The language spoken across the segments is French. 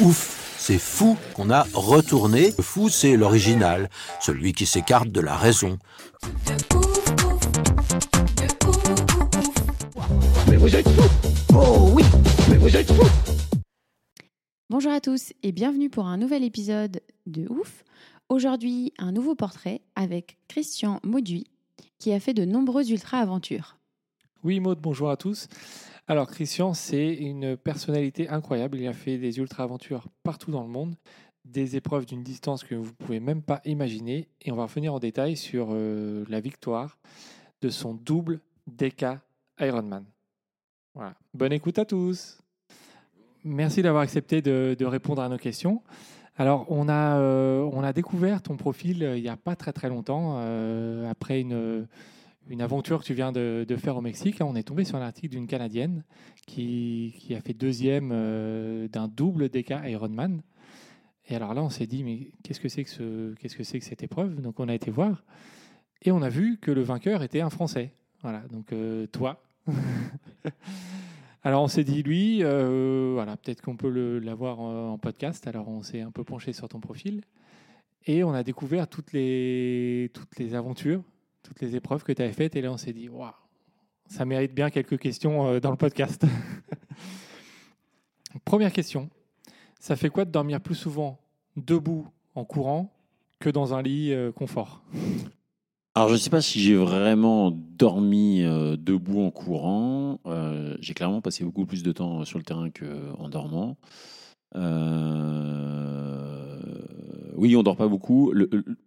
Ouf, c'est fou qu'on a retourné. Le fou, c'est l'original, celui qui s'écarte de la raison. Mais vous êtes fous Oh oui Mais vous êtes fous Bonjour à tous et bienvenue pour un nouvel épisode de Ouf. Aujourd'hui, un nouveau portrait avec Christian Mauduit qui a fait de nombreuses ultra-aventures. Oui, Maud, bonjour à tous. Alors, Christian, c'est une personnalité incroyable. Il a fait des ultra-aventures partout dans le monde, des épreuves d'une distance que vous ne pouvez même pas imaginer. Et on va revenir en détail sur euh, la victoire de son double DK Ironman. Voilà. Bonne écoute à tous. Merci d'avoir accepté de, répondre à nos questions. Alors, on a, euh, découvert ton profil euh, il n'y a pas très très longtemps, après une, une aventure que tu viens de, faire au Mexique. On est tombé sur un article d'une Canadienne qui, a fait deuxième euh, d'un double DK Ironman. Et alors là, on s'est dit, mais qu'est-ce que c'est que, cette épreuve? Donc, on a été voir et on a vu que le vainqueur était un Français. Voilà, donc euh, toi. Alors on s'est dit, lui, euh, voilà, peut-être qu'on peut l'avoir en, podcast. Alors on s'est un peu penché sur ton profil et on a découvert toutes les aventures, toutes les épreuves que tu avais faites. Et là on s'est dit, waouh, ça mérite bien quelques questions euh, dans le podcast. Première question, ça fait quoi de dormir plus souvent debout en courant que dans un lit euh, confort? Alors, je ne sais pas si j'ai vraiment dormi euh, debout en courant. J'ai clairement passé beaucoup plus de temps sur le terrain qu'en dormant. Oui, on dort pas beaucoup.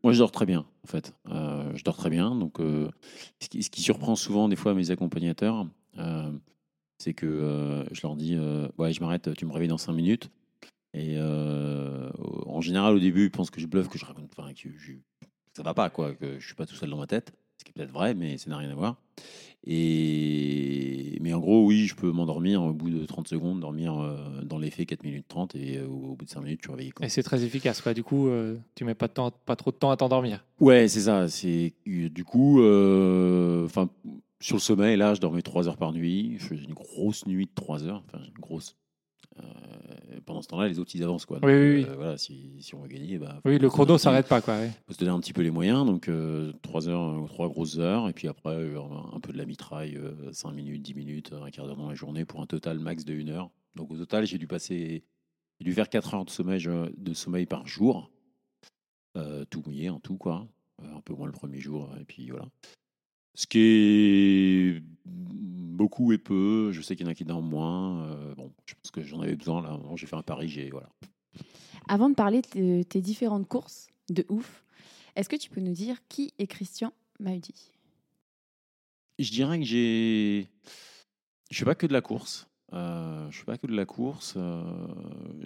Moi, je dors très bien, en fait. Euh, je dors très bien. Donc, euh, ce, qui, surprend souvent, des fois, mes accompagnateurs, euh, c'est que je leur dis Ouais, je m'arrête, tu me réveilles dans 5 minutes. Et en général, au début, ils pensent que je bluffe, que je raconte. Enfin, que je, ça va pas, quoi, que je suis pas tout seul dans ma tête, ce qui est peut-être vrai, mais ça n'a rien à voir. Et mais en gros, oui, je peux m'endormir au bout de 30 secondes, dormir euh, dans l'effet 4 minutes 30 et euh, au bout de 5 minutes, tu réveilles. Quoi. Et c'est très efficace, quoi. Du coup, euh, tu mets pas, de temps, pas trop de temps à t'endormir. Ouais, c'est ça. C'est du coup, euh, enfin, sur le sommeil, là, je dormais 3 heures par nuit. Je faisais une grosse nuit de 3 heures, enfin, une grosse. Euh, pendant ce temps-là, les autres, ils avancent, quoi. Oui, oui, oui. euh, voilà, si, si on veut gagner, bah, Oui, le chrono donner- s'arrête pas, quoi. ouais. faut se donner un petit peu les moyens, donc 3 heures, trois grosses heures, et puis après euh, un peu de la mitraille, 5 minutes, 10 minutes, un quart d'heure dans la journée pour un total max de 1 heure. Donc au total, j'ai dû passer, j'ai dû faire 4 heures de sommeil, de sommeil par jour, Euh, tout mouillé en tout, quoi. Euh, un peu moins le premier jour, et puis voilà. Ce qui est beaucoup et peu, je sais qu'il y en a qui dorment moins. euh, bon, je pense que j'en avais besoin là. J'ai fait un pari, j'ai voilà. Avant de parler de tes différentes courses de ouf, est-ce que tu peux nous dire qui est Christian Mauduit Je dirais que j'ai. Je fais pas que de la course. Euh, je fais pas que de la course. euh,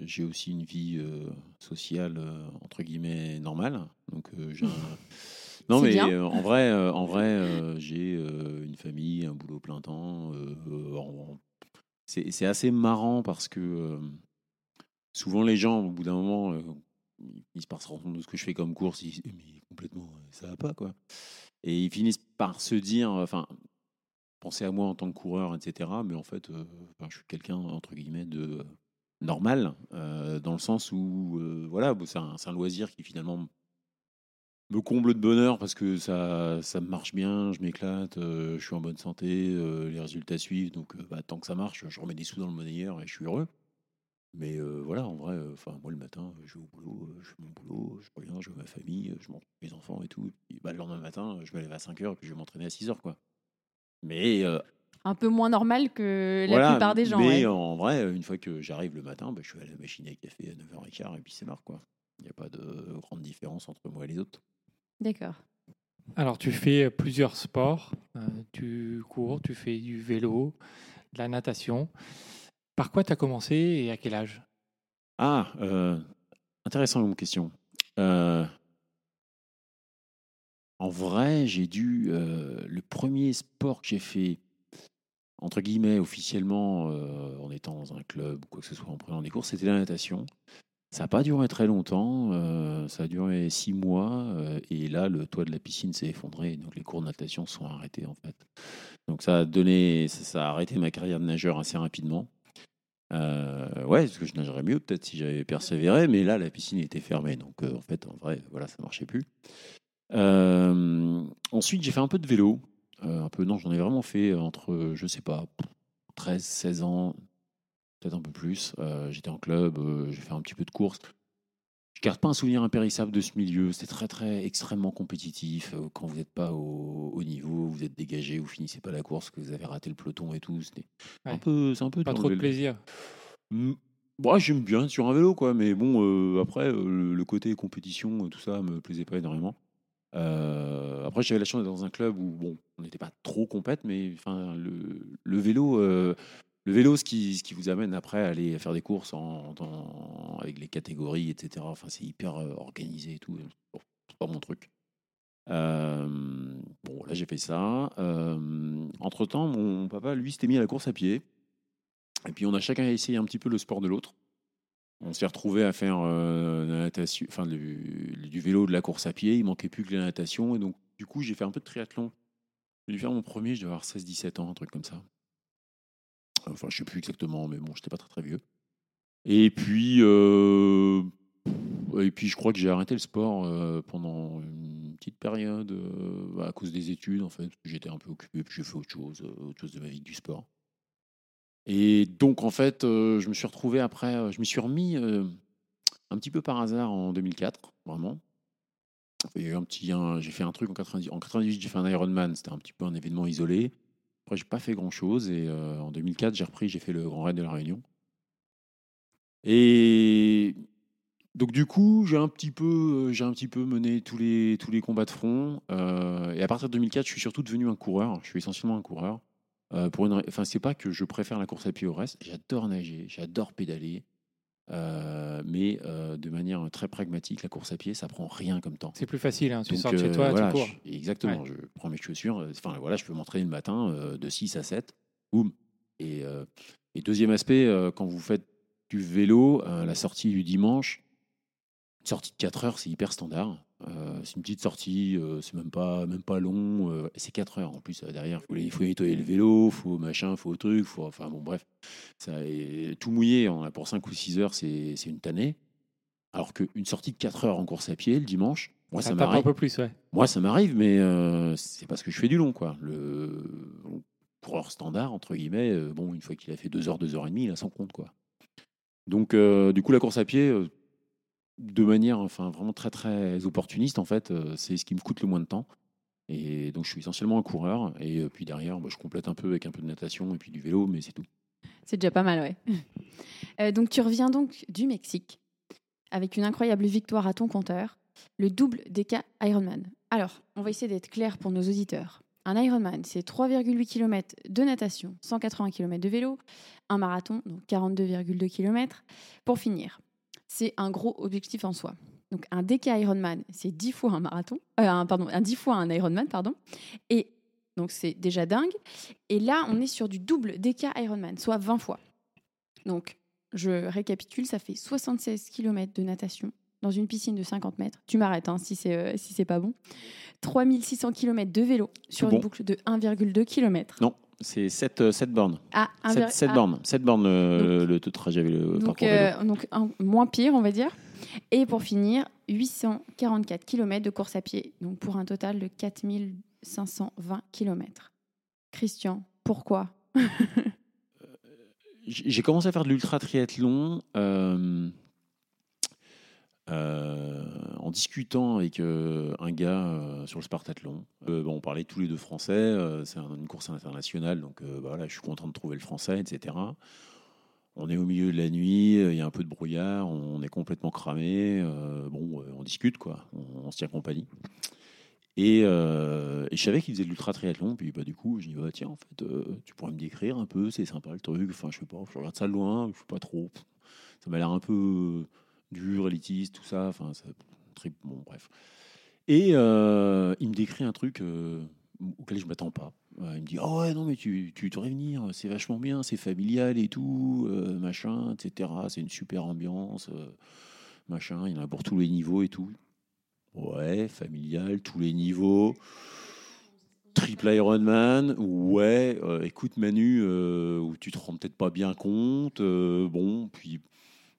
j'ai aussi une vie euh, sociale euh, entre guillemets normale. Donc j'ai. un- Non mais euh, en vrai, euh, en vrai, euh, j'ai une famille, un boulot plein temps. c'est assez marrant parce que souvent les gens, au bout d'un moment, ils se compte de ce que je fais comme course. Ils disent mais complètement, ça va pas quoi. Et ils finissent par se dire, enfin, penser à moi en tant que coureur, etc. Mais en fait, enfin, je suis quelqu'un, entre guillemets, de normal, dans le sens où, voilà, bon, c'est un, c'est un loisir qui finalement me comble de bonheur parce que ça, ça marche bien, je m'éclate, euh, je suis en bonne santé, euh, les résultats suivent. Donc, euh, bah, tant que ça marche, je remets des sous dans le monnayeur et je suis heureux. Mais voilà, en vrai, enfin moi le matin, je vais au boulot, je fais mon boulot, je reviens, je vois ma famille, je montre mes enfants et tout. Et puis, bah, le lendemain matin, je me lève à 5 heures et puis je vais m'entraîner à 6 heures. Quoi. Mais Un peu moins normal que la voilà, plupart des gens. Mais ouais. en vrai, une fois que j'arrive le matin, bah, je suis à la machine à café à 9h15 et puis c'est marre. Il n'y a pas de grande différence entre moi et les autres. D'accord. Alors, tu fais plusieurs sports. Euh, tu cours, tu fais du vélo, de la natation. Par quoi tu as commencé et à quel âge? Ah, euh, intéressant comme question. Euh, en vrai, j'ai dû. euh, le premier sport que j'ai fait, entre guillemets, officiellement, euh, en étant dans un club ou quoi que ce soit, en prenant des cours, c'était la natation. Ça n'a pas duré très longtemps, euh, ça a duré six mois, euh, et là, le toit de la piscine s'est effondré, donc les cours de natation sont arrêtés en fait. Donc ça a donné, ça, a arrêté ma carrière de nageur assez rapidement. Euh, ouais, parce que je nagerais mieux peut-être si j'avais persévéré, mais là, la piscine était fermée, donc en fait, en vrai, voilà, ça marchait plus. Ensuite, j'ai fait un peu de vélo. Un peu, non, j'en ai vraiment fait entre, je sais pas, 13, 16 ans, peut-être un peu plus. Euh, J'étais en club, euh, j'ai fait un petit peu de course. Je garde pas un souvenir impérissable de ce milieu. C'était très, très, extrêmement compétitif. Euh, Quand vous n'êtes pas au, au niveau, vous êtes dégagé, vous finissez pas la course, que vous avez raté le peloton et tout. C'était un peu, c'est un peu Pas trop de plaisir. Mm. Moi, j'aime bien sur un vélo, quoi. Mais bon, euh, après, le, le côté compétition, tout ça, me plaisait pas énormément. Euh, après, j'avais la chance d'être dans un club où, bon, on n'était pas trop compète, mais enfin, le, le vélo, euh, le vélo, ce qui, ce qui vous amène après à aller faire des courses en, avec les catégories, etc. Enfin, c'est hyper euh, organisé et tout. C'est pas mon truc. Euh, bon, là, j'ai fait ça. Euh, entre-temps, mon papa, lui, s'était mis à la course à pied. Et puis on a chacun essayé un petit peu le sport de l'autre. On s'est retrouvé à faire la natation, enfin du, du vélo, de la course à pied. Il manquait plus que la natation. Et donc, du coup, j'ai fait un peu de triathlon. J'ai dû faire mon premier, je devais avoir 16-17 ans, un truc comme ça. Enfin, je sais plus exactement, mais bon, j'étais pas très très vieux. Et puis, euh, et puis, je crois que j'ai arrêté le sport euh, pendant une petite période euh, à cause des études, en fait. J'étais un peu occupé, puis j'ai fait autre chose, autre chose de ma vie du sport. Et donc, en fait, je me suis retrouvé après, je me suis remis un petit peu par hasard en 2004, vraiment. J'ai fait un truc en 98, en 98 j'ai fait un Ironman, c'était un petit peu un événement isolé. Après, j'ai pas fait grand chose et euh, en 2004, j'ai repris, j'ai fait le Grand Raid de la Réunion. Et donc du coup, j'ai un petit peu, euh, j'ai un petit peu mené tous les tous les combats de front. euh, et à partir de 2004, je suis surtout devenu un coureur. Je suis essentiellement un coureur. Euh, pour une, enfin, c'est pas que je préfère la course à pied au reste. J'adore nager, j'adore pédaler, euh, mais euh, de manière très pragmatique, la course à pied, ça prend rien comme temps. C'est plus facile, hein. tu Donc, sors de chez euh, toi, voilà, tu cours. je- exactement. Je prends mes chaussures. Enfin, voilà, je peux m'entraîner le matin de 6 à 7. Boum. Et, et deuxième aspect, quand vous faites du vélo, la sortie du dimanche, une sortie de 4 heures, c'est hyper standard. Euh, c'est une petite sortie, euh, c'est même pas, même pas long. euh, c'est 4 heures. En plus, derrière, il faut, il faut nettoyer le vélo, faut machin, faut truc, faut. Enfin, bon, bref. Ça, tout mouillé, on a pour 5 ou 6 heures, c'est une tannée. Alors qu'une sortie de 4 heures en course à pied le dimanche, moi, ça ça, tape un m'arrive. peu plus, ouais. Moi, ça m'arrive, mais c'est parce que je fais du long, quoi. Le coureur standard, entre guillemets, bon, une fois qu'il a fait 2 heures, 2 heures et demie, il a son compte, quoi. Donc, du coup, la course à pied, de manière, enfin, vraiment très, très opportuniste, en fait, euh, c'est ce qui me coûte le moins de temps. Et donc, je suis essentiellement un coureur. Et euh, puis derrière, bah, je complète un peu avec un peu de natation et puis du vélo, mais c'est tout. C'est déjà pas mal, ouais. Euh, donc tu reviens donc du Mexique avec une incroyable victoire à ton compteur, le double DK Ironman. Alors, on va essayer d'être clair pour nos auditeurs. Un Ironman, c'est 3,8 km de natation, 180 km de vélo, un marathon, donc 42,2 km. Pour finir, c'est un gros objectif en soi. Donc un DK Ironman, c'est 10 fois un marathon, euh, un, pardon, un 10 fois un Ironman, pardon. Et donc c'est déjà dingue. Et là, on est sur du double DK Ironman, soit 20 fois. Donc, je récapitule, ça fait 76 km de natation dans une piscine de 50 mètres. Tu m'arrêtes hein, si c'est euh, si c'est pas bon. 3600 km de vélo sur bon. une boucle de 1,2 km. Non, c'est 7, bornes. Ah, 7, 7 ah, bornes. 7 bornes le, le trajet, le Donc, parcours vélo. euh, donc un- moins pire, on va dire. Et pour finir, 844 km de course à pied, donc pour un total de 4520 km. Christian, pourquoi J'ai j'ai commencé à faire de l'ultra triathlon euh, euh, en discutant avec euh, un gars euh, sur le Spartathlon. Bon, on parlait tous les deux français, c'est un- une course internationale, donc bah voilà, je suis content de trouver le français, etc. On est au milieu de la nuit, il y a un peu de brouillard, on est complètement cramé. bon, on discute, quoi, on, se tient compagnie. Et, et je savais qu'il faisait de l'ultra triathlon. Puis bah, du coup, je dis bah, tiens, en fait, tu pourrais me décrire un peu, c'est sympa le truc. Enfin, je sais pas, je regarde ça loin, je sais pas trop. Ça m'a l'air un peu dur, élitiste, tout ça. Enfin, ça, bon, bref. Et euh, il me décrit un truc euh, auquel je m'attends pas. Euh, il me dit oh ouais non mais tu, tu devrais venir, c'est vachement bien, c'est familial et tout, machin, etc. C'est une super ambiance, machin. Il y en a pour tous les niveaux et tout. Ouais, familial, tous les niveaux. Triple Ironman, ouais. écoute Manu, où tu te rends peut-être pas bien compte. bon, puis,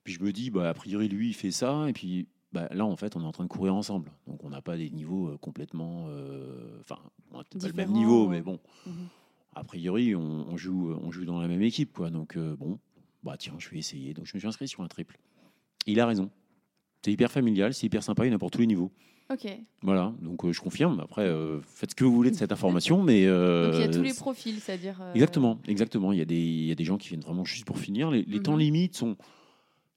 puis je me dis, bah, a priori lui il fait ça, et puis bah, là en fait on est en train de courir ensemble. Donc on n'a pas des niveaux euh, complètement, euh, enfin, on n'a pas le même niveau, mais bon. Mhm. A priori, on, on joue, on joue dans la même équipe, quoi. Donc euh, bon, bah tiens, je vais essayer. Donc je me suis inscrit sur un triple. Il a raison. C'est hyper familial, c'est hyper sympa, il y en a pour tous les niveaux. Ok. Voilà, donc euh, je confirme. Après, euh, faites ce que vous voulez de cette information, mais euh, Donc il y a tous les profils, c'est-à-dire. euh, exactement, exactement. Il y a des, il y a des gens qui viennent vraiment juste pour finir. Les, les Mhm. temps limites sont,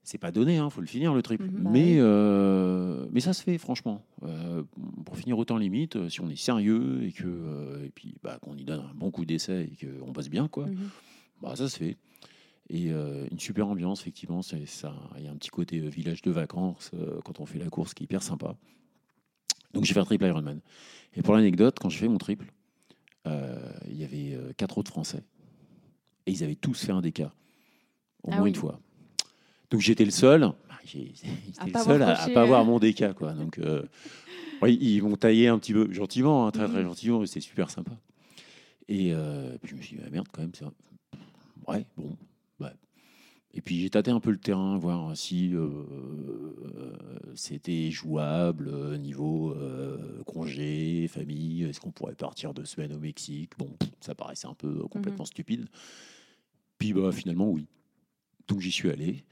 c'est pas donné, hein, faut le finir le triple. Mhm. Bah mais euh, mais ça se fait franchement. Euh, pour finir au temps limite, euh, si on est sérieux et que euh, et puis bah, qu'on y donne un bon coup d'essai et qu'on bosse bien, quoi. mhm. Bah, ça se fait. Et une super ambiance, effectivement. C'est ça. Il y a un petit côté village de vacances quand on fait la course qui est hyper sympa. Donc j'ai fait un triple Ironman. Et pour l'anecdote, quand j'ai fait mon triple, il y avait quatre autres Français. Et ils avaient tous fait un DK. Au Ah moins oui. une fois. Donc j'étais le seul. bah, J'étais le seul à, à pas avoir mon DK. Quoi. Donc euh, oui, ils m'ont taillé un petit peu gentiment, hein, très très Mhm. gentiment. C'était super sympa. Et euh, puis je me suis dit, ah, merde, quand même, c'est vrai. Ouais, bon. ouais. Et puis j'ai tâté un peu le terrain, voir si euh, c'était jouable niveau congé, famille. Est-ce qu'on pourrait partir deux semaines au Mexique? Bon, ça paraissait un peu complètement stupide. Puis bah, finalement, oui. Donc j'y suis allé.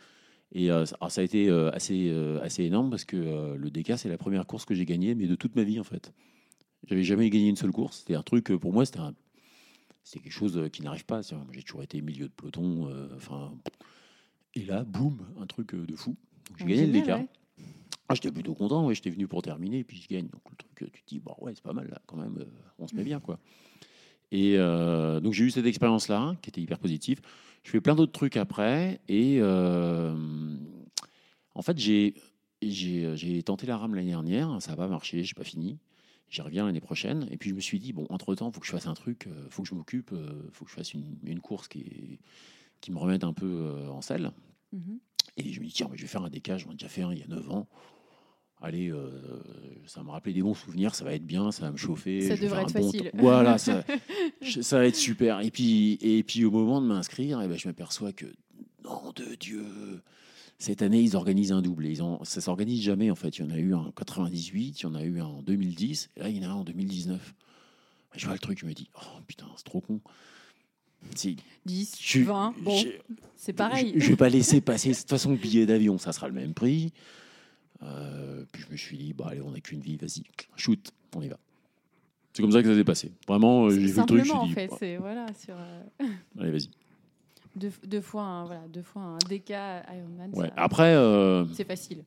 Et euh, ça- a été euh, assez, euh, assez énorme parce que le DK, c'est la première course que j'ai gagnée, mais de toute ma vie en fait. J'avais jamais gagné une seule course. C'était un truc, pour moi, c'était un- quelque chose qui n'arrive pas. J'ai toujours été milieu de peloton. Enfin, et là, boum, un truc de fou. J'ai gagné le DK. ouais. Ah, j'étais plutôt content. Ouais, j'étais venu pour terminer, et puis je gagne. Donc le truc, tu te dis, bon, ouais, c'est pas mal là, quand même. on se met bien, quoi. Et euh, donc j'ai eu cette expérience-là, qui était hyper positive. Je fais plein d'autres trucs après, et euh, en fait, j'ai j'ai j'ai tenté la rame l'année dernière, ça n'a pas marché, j'ai pas fini. J'y reviens l'année prochaine, et puis je me suis dit bon, entre temps, faut que je fasse un truc, euh, faut que je m'occupe, euh, faut que je fasse une, une course qui est- qui me remette un peu en selle. Mhm. Et je me dis, tiens, mais je vais faire un DK, j'en ai déjà fait un il y a 9 ans. Allez, euh, ça va me rappeler des bons souvenirs, ça va être bien, ça va me chauffer. Ça devrait être bon facile. temps. Voilà, ça, va être super. Et puis, et puis au moment de m'inscrire, eh ben, je m'aperçois que, nom de Dieu, cette année, ils organisent un double. Ils ont, ça s'organise jamais, en fait. Il y en a eu un en 98, il y en a eu un en 2010, et là, il y en a un en 2019. Je vois le truc, je me dis, oh putain, c'est trop con. C'est- 10, je- 20, bon, c'est pareil. je, je vais pas laisser passer. De toute façon, le billet d'avion, ça sera le même prix. Euh, puis je me suis dit, bah allez, on n'a qu'une vie, vas-y, shoot, on y va. C'est comme ça que ça s'est passé. Vraiment, euh, j'ai vu le truc, je me en suis dit, fait, bah, c'est voilà, sur euh, allez, vas-y. deux, deux fois un, voilà, deux fois un DK Ironman. Ouais. ça- Après, euh, C'est facile.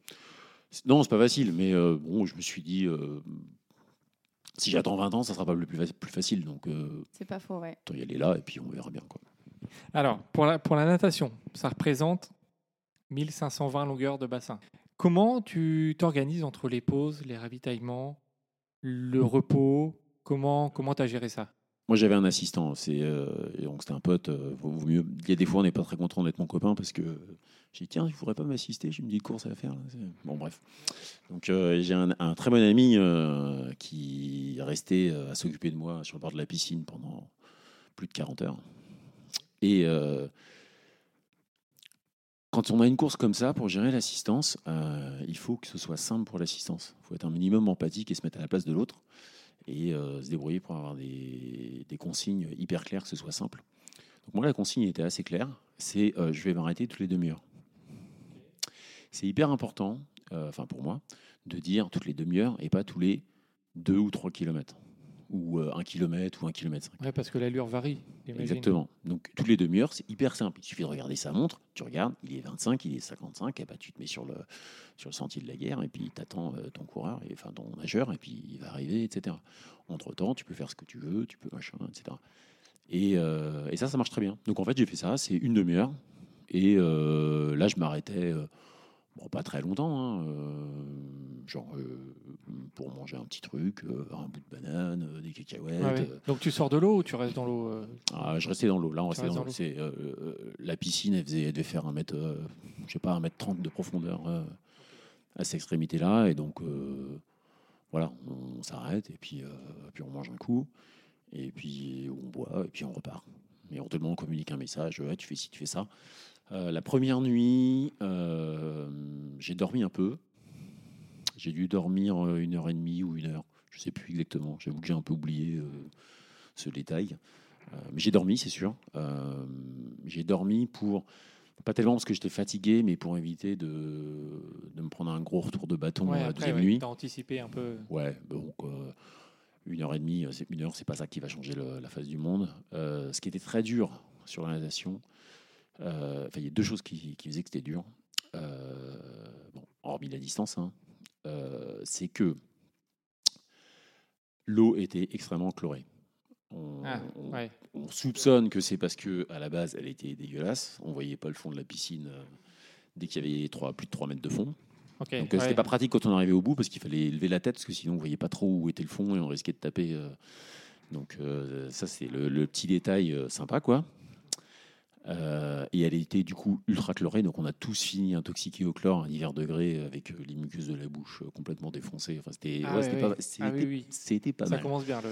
c'est- non, c'est pas facile, mais euh, bon, je me suis dit, euh, si j'attends 20 ans, ça sera pas le plus, fa- plus facile. Donc, euh, C'est pas faux, ouais. autant y aller là, et puis on verra bien. Quoi. Alors, pour la, pour la natation, ça représente 1520 longueurs de bassin. Comment tu t'organises entre les pauses, les ravitaillements, le repos? Comment comment tu as géré ça? Moi, j'avais un assistant. C'est euh, donc c'était un pote. euh, vaut- vaut mieux. Il y a des fois, on n'est pas très content d'être mon copain parce que j'ai dit tiens, il faudrait pas m'assister. J'ai une petite course à faire. Bon, bref. Donc euh, j'ai un, un très bon ami qui est resté à s'occuper de moi sur le bord de la piscine pendant plus de 40 heures. Et quand on a une course comme ça, pour gérer l'assistance, euh, il faut que ce soit simple pour l'assistance. Il faut être un minimum empathique et se mettre à la place de l'autre et euh, se débrouiller pour avoir des, consignes hyper claires, que ce soit simple. Donc moi, la consigne était assez claire, c'est euh, je vais m'arrêter toutes les demi-heures. C'est hyper important, enfin pour moi, de dire toutes les demi-heures et pas tous les deux ou trois kilomètres. Ou euh, un kilomètre ou un kilomètre cinq. Ouais, parce que l'allure varie. Exactement. Donc toutes les demi-heures, c'est hyper simple. Il suffit de regarder sa montre, tu regardes, il est 25, il est 55, et bah, tu te mets sur le, sur le sentier de la guerre, et puis tu attends ton coureur, et, enfin ton nageur, et puis il va arriver, etc. Entre-temps, tu peux faire ce que tu veux, tu peux machin, etc. Et, euh, et ça, ça marche très bien. Donc en fait, j'ai fait ça, c'est une demi-heure, et euh, là, je m'arrêtais, euh, bon, pas très longtemps, hein, euh, genre euh, pour manger un petit truc, euh, un bout de banane, des cacahuètes. Ah ouais. Donc tu sors de l'eau ou tu restes dans l'eau ah, je restais dans l'eau. Là, on restait dans dans l'eau. C'est, la piscine, elle, faisait, elle devait faire un mètre, je sais pas, un mètre trente de profondeur à cette extrémité-là. Et donc, euh, voilà, on, s'arrête et puis, euh, puis on mange un coup. Et puis on boit et puis on repart. Et on te demande, on communique un message. Tu fais ci, tu fais ça. Euh, la première nuit, euh, j'ai dormi un peu. J'ai dû dormir euh, une heure et demie ou une heure. Je sais plus exactement. J'avoue que j'ai un peu oublié euh, ce détail. Mais j'ai dormi, c'est sûr. J'ai dormi pour, pas tellement parce que j'étais fatigué, mais pour éviter de, de me prendre un gros retour de bâton ouais, à la deuxième ouais, nuit. T'as anticipé un peu. Ouais, donc une heure et demie, c'est une heure, c'est pas ça qui va changer le- la face du monde. Ce qui était très dur sur la natation, enfin, il y a deux choses qui, qui faisaient que c'était dur. Euh, bon, hormis la distance, hein, euh, c'est que l'eau était extrêmement chlorée. On, Ah, on- ouais. on soupçonne que c'est parce que à la base, elle était dégueulasse. On voyait pas le fond de la piscine euh, dès qu'il y avait plus de 3 mètres de fond. Donc euh, ouais. c'était pas pratique quand on arrivait au bout parce qu'il fallait lever la tête parce que sinon on voyait pas trop où était le fond et on risquait de taper. euh. Donc euh, ça c'est le, le petit détail euh, sympa quoi. Euh, et elle était du coup ultra chlorée, donc on a tous fini intoxiqués au chlore à divers degrés avec euh, les muqueuses de la bouche euh, complètement défoncées. Enfin, c'était Ah ouais, ouais, pas, Ah oui, oui. pas Ça mal. commence bien. Le...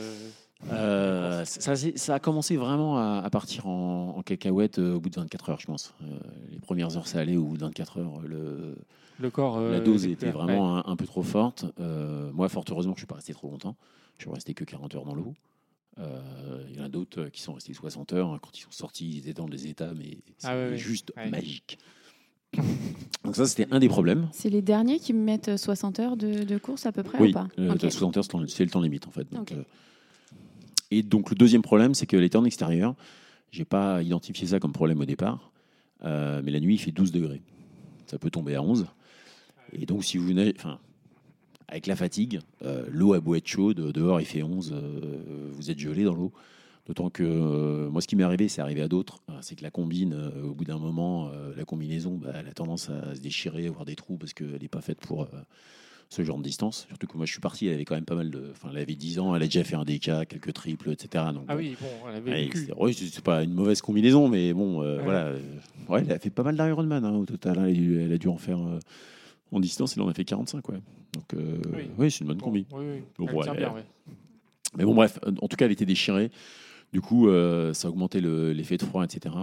Euh, ça, ça a commencé vraiment à, à partir en, en cacahuète euh, au bout de 24 heures, je pense. Les premières heures, ça allait. Au bout de 24 heures, le, Le corps. la dose était vraiment un, un peu trop forte. Moi, fort heureusement, je suis pas resté trop longtemps. Je suis resté que 40 heures dans l'eau. Euh, Il y en a d'autres euh, qui sont restés 60 heures. Quand ils sont sortis, ils étaient dans des états, mais c'est Ah ouais. juste Ouais. magique. Donc ça, c'était un des problèmes. C'est les derniers qui me mettent 60 heures de, de course à peu près Oui, ou pas euh, Ok. t'as 60 heures, c'est le- c'est le temps limite en fait. Donc, euh, et donc le deuxième problème, c'est qu'elle était en extérieur. J'ai pas identifié ça comme problème au départ, euh, mais la nuit il fait 12 degrés. Ça peut tomber à 11. Et donc si vous venez, enfin, avec la fatigue, euh, l'eau a beau être chaude, dehors il fait 11, euh, vous êtes gelé dans l'eau. D'autant que euh, moi, ce qui m'est arrivé, c'est arrivé à d'autres, euh, c'est que la combine, euh, au bout d'un moment, euh, la combinaison, bah, elle a tendance à se déchirer, avoir des trous parce qu'elle n'est pas faite pour euh, ce genre de distance. Surtout que moi, je suis parti, elle avait quand même pas mal de. Enfin, elle avait 10 ans, elle a déjà fait un DK, quelques triples, etc. Donc, Ah oui, bon, elle avait ouais, c'est ouais, c'est- c'est pas une mauvaise combinaison, mais bon, euh, Ouais. voilà. euh, ouais, elle a fait pas mal d'Ironman hein, au total. hein. Elle, a dû, elle a dû en faire euh, en distance, elle en a fait 45, ouais. Donc, euh, Oui. oui, c'est une bonne Bon, combi. oui, oui. Ouais, bien, ouais. Mais bon, bref, en tout cas, elle était déchirée. Du coup, euh, ça a augmenté le- l'effet de froid, etc.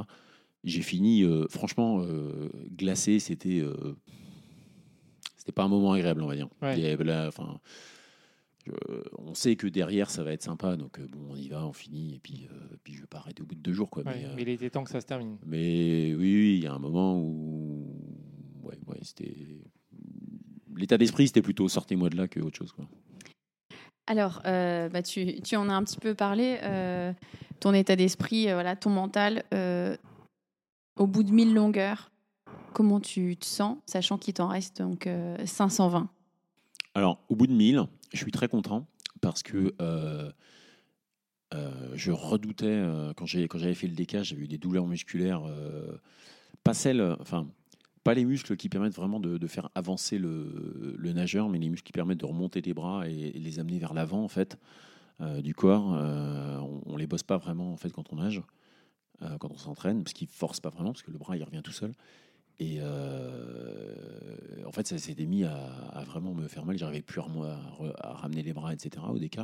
J'ai fini, euh, franchement, euh, glacé, c'était. euh, c'était pas un moment agréable, on va dire. Ouais. Il là, enfin, on sait que derrière, ça va être sympa, donc euh, bon, on y va, on finit, et puis, euh, puis je vais pas arrêter au bout de deux jours, quoi. Mais, euh, mais il était temps que ça se termine. mais oui, oui, il y a un moment où. Ouais, ouais, c'était. L'état d'esprit, c'était plutôt sortez-moi de là que autre chose, quoi. Alors, euh, bah, tu, tu en as un petit peu parlé. euh, ton état d'esprit, euh, voilà, ton mental, au bout de 1000 longueurs, comment tu te sens, sachant qu'il t'en reste donc euh, 520 Alors, au bout de 1000, je suis très content parce que je redoutais, quand j'avais fait le décage, j'avais eu des douleurs musculaires, pas celles, enfin, pas les muscles qui permettent vraiment de, de faire avancer le, le nageur, mais les muscles qui permettent de remonter les bras et, et les amener vers l'avant, en fait, euh, du corps. Euh, on, on les bosse pas vraiment, en fait, quand on nage, euh, quand on s'entraîne, parce qu'ils forcent pas vraiment, parce que le bras, il revient tout seul. Et en fait, ça s'était mis à, à vraiment me faire mal. J'arrivais plus à, ramener les bras, etc. au DK.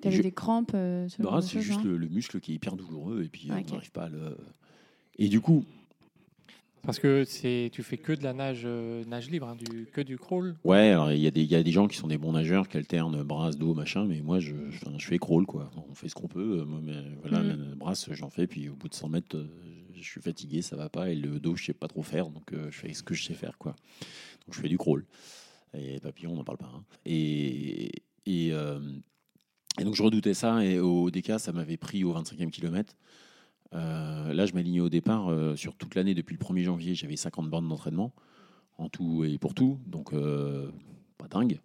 Tu avais je- des crampes ce Bah, de c'est juste hein le, le muscle qui est hyper douloureux et puis Ok. on n'arrive pas à le. Et du coup, Parce que c'est, tu fais que de la nage, euh, nage libre, hein, du, que du crawl. ouais, alors il y, a des- il y a des gens qui sont des bons nageurs, qui alternent brasse, dos, machin, mais moi je, je fais crawl, quoi. On fait ce qu'on peut. euh, moi, mais voilà, la, la brasse, j'en fais, puis au bout de 100 mètres, euh, je suis fatigué, ça va pas, et le dos, je sais pas trop faire, donc euh, je fais ce que je sais faire, quoi. Donc je fais du crawl. Et papillon, on n'en parle pas. hein. Et, et, euh, Et donc je redoutais ça, et au DK, ça m'avait pris au 25e kilomètre. Euh, là, je m'alignais au départ euh, sur toute l'année, depuis le 1er janvier, j'avais 50 bornes d'entraînement, en tout et pour tout, donc euh, pas dingue.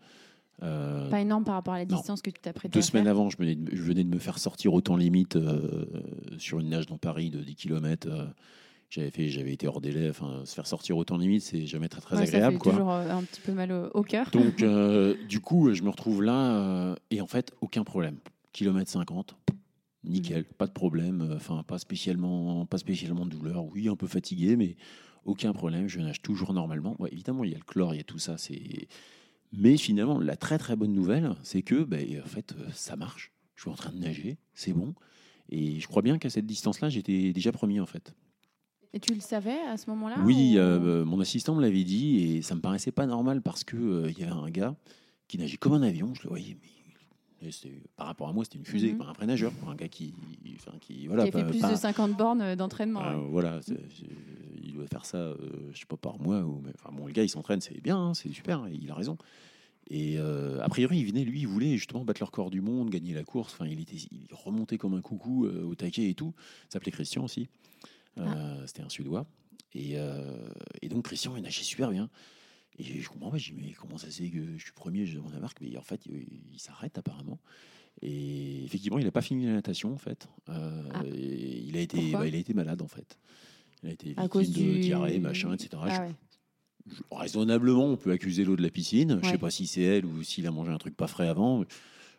Pas énorme par rapport à la Non. distance que tu t'apprêtais deux à semaines faire. avant, je venais, de, je venais de me faire sortir au temps limite sur une nage dans Paris de 10 km. j'avais, fait, j'avais été hors délai. Enfin, se faire sortir au temps limite, c'est jamais très, très Ouais, ça agréable. fait quoi. toujours un petit peu mal au, au cœur. Donc, du coup, je me retrouve là et en fait, aucun problème. Kilomètre 50, nickel, pas de problème. euh, Enfin, pas spécialement, pas spécialement de douleur. Oui, un peu fatigué, mais aucun problème. Je nage toujours normalement. Ouais, évidemment, il y a le chlore, il y a tout ça. C'est. Mais finalement, la très très bonne nouvelle, c'est que, ben, en fait, euh, ça marche. Je suis en train de nager, c'est bon. Et je crois bien qu'à cette distance-là, j'étais déjà premier en fait. Et tu le savais à ce moment-là Oui, ou- euh, mon assistant me l'avait dit et ça me paraissait pas normal parce que euh, il y avait un gars qui nageait comme un avion. Je le voyais, mais et par rapport à moi, c'était une fusée, pas un vrai nageur, un gars qui, enfin, qui voilà, qui a fait pas- plus pas- de 50 bornes euh, d'entraînement. euh, ouais. voilà, il doit faire ça, euh, je sais pas par mois ou, mais, enfin bon, le gars il s'entraîne, c'est bien, hein, c'est super, il a raison. Et euh, a priori, il venait, lui, il voulait justement battre le record du monde, gagner la course. Enfin, il était, il remontait comme un coucou euh, au taquet et tout. Il s'appelait Christian aussi. Euh, C'était un Suédois. Et, et donc Christian, il nageait super bien. Et je comprends pas, je dis mais comment ça c'est que je suis premier, je demande à Marc, mais en fait il, il s'arrête apparemment. Et effectivement, il n'a pas fini la natation en fait. Euh, Ah. et il a été, bah, il a été malade en fait. Il a été À victime cause de du diarrhée, machin, etc. Ah Je- ouais. je- raisonnablement, on peut accuser l'eau de la piscine. Je Ouais. sais pas si c'est elle ou s'il a mangé un truc pas frais avant.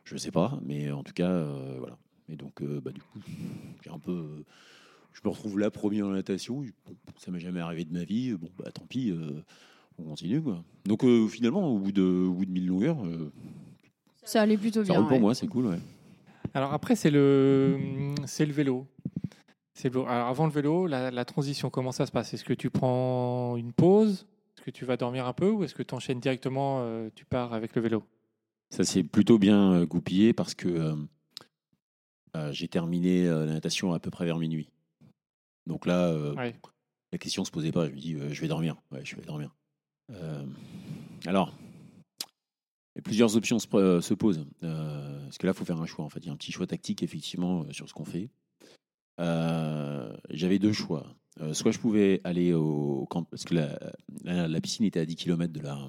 Je sais pas, mais en tout cas, euh, voilà. Et donc, euh, bah, du coup, j'ai un peu. je me retrouve là, premier en natation. Bon, ça m'est jamais arrivé de ma vie. Bon, bah tant pis, euh, on continue quoi. Donc, euh, finalement, au bout de, au bout de 1000 longueurs, euh, Ça allait plutôt ça bien. roule pour ouais. moi, c'est cool. Ouais. Alors après, c'est le, c'est le vélo. C'est le vélo. Alors avant le vélo, la, la transition, comment ça se passe? Est-ce que tu prends une pause? Est-ce que tu vas dormir un peu Ou est-ce que tu enchaînes directement, euh, tu pars avec le vélo? Ça s'est plutôt bien goupillé parce que euh, euh, j'ai terminé euh, la natation à peu près vers minuit. Donc là, euh, Ouais. la question se posait pas. Je me dis, euh, je vais dormir. Ouais, je vais dormir. Euh, alors, plusieurs options se, se posent. Euh, parce que là, il faut faire un choix. En fait, il y a un petit choix tactique, effectivement, euh, sur ce qu'on fait. J'avais deux choix. Soit je pouvais aller au camp, parce que la, piscine était à 10 km de la,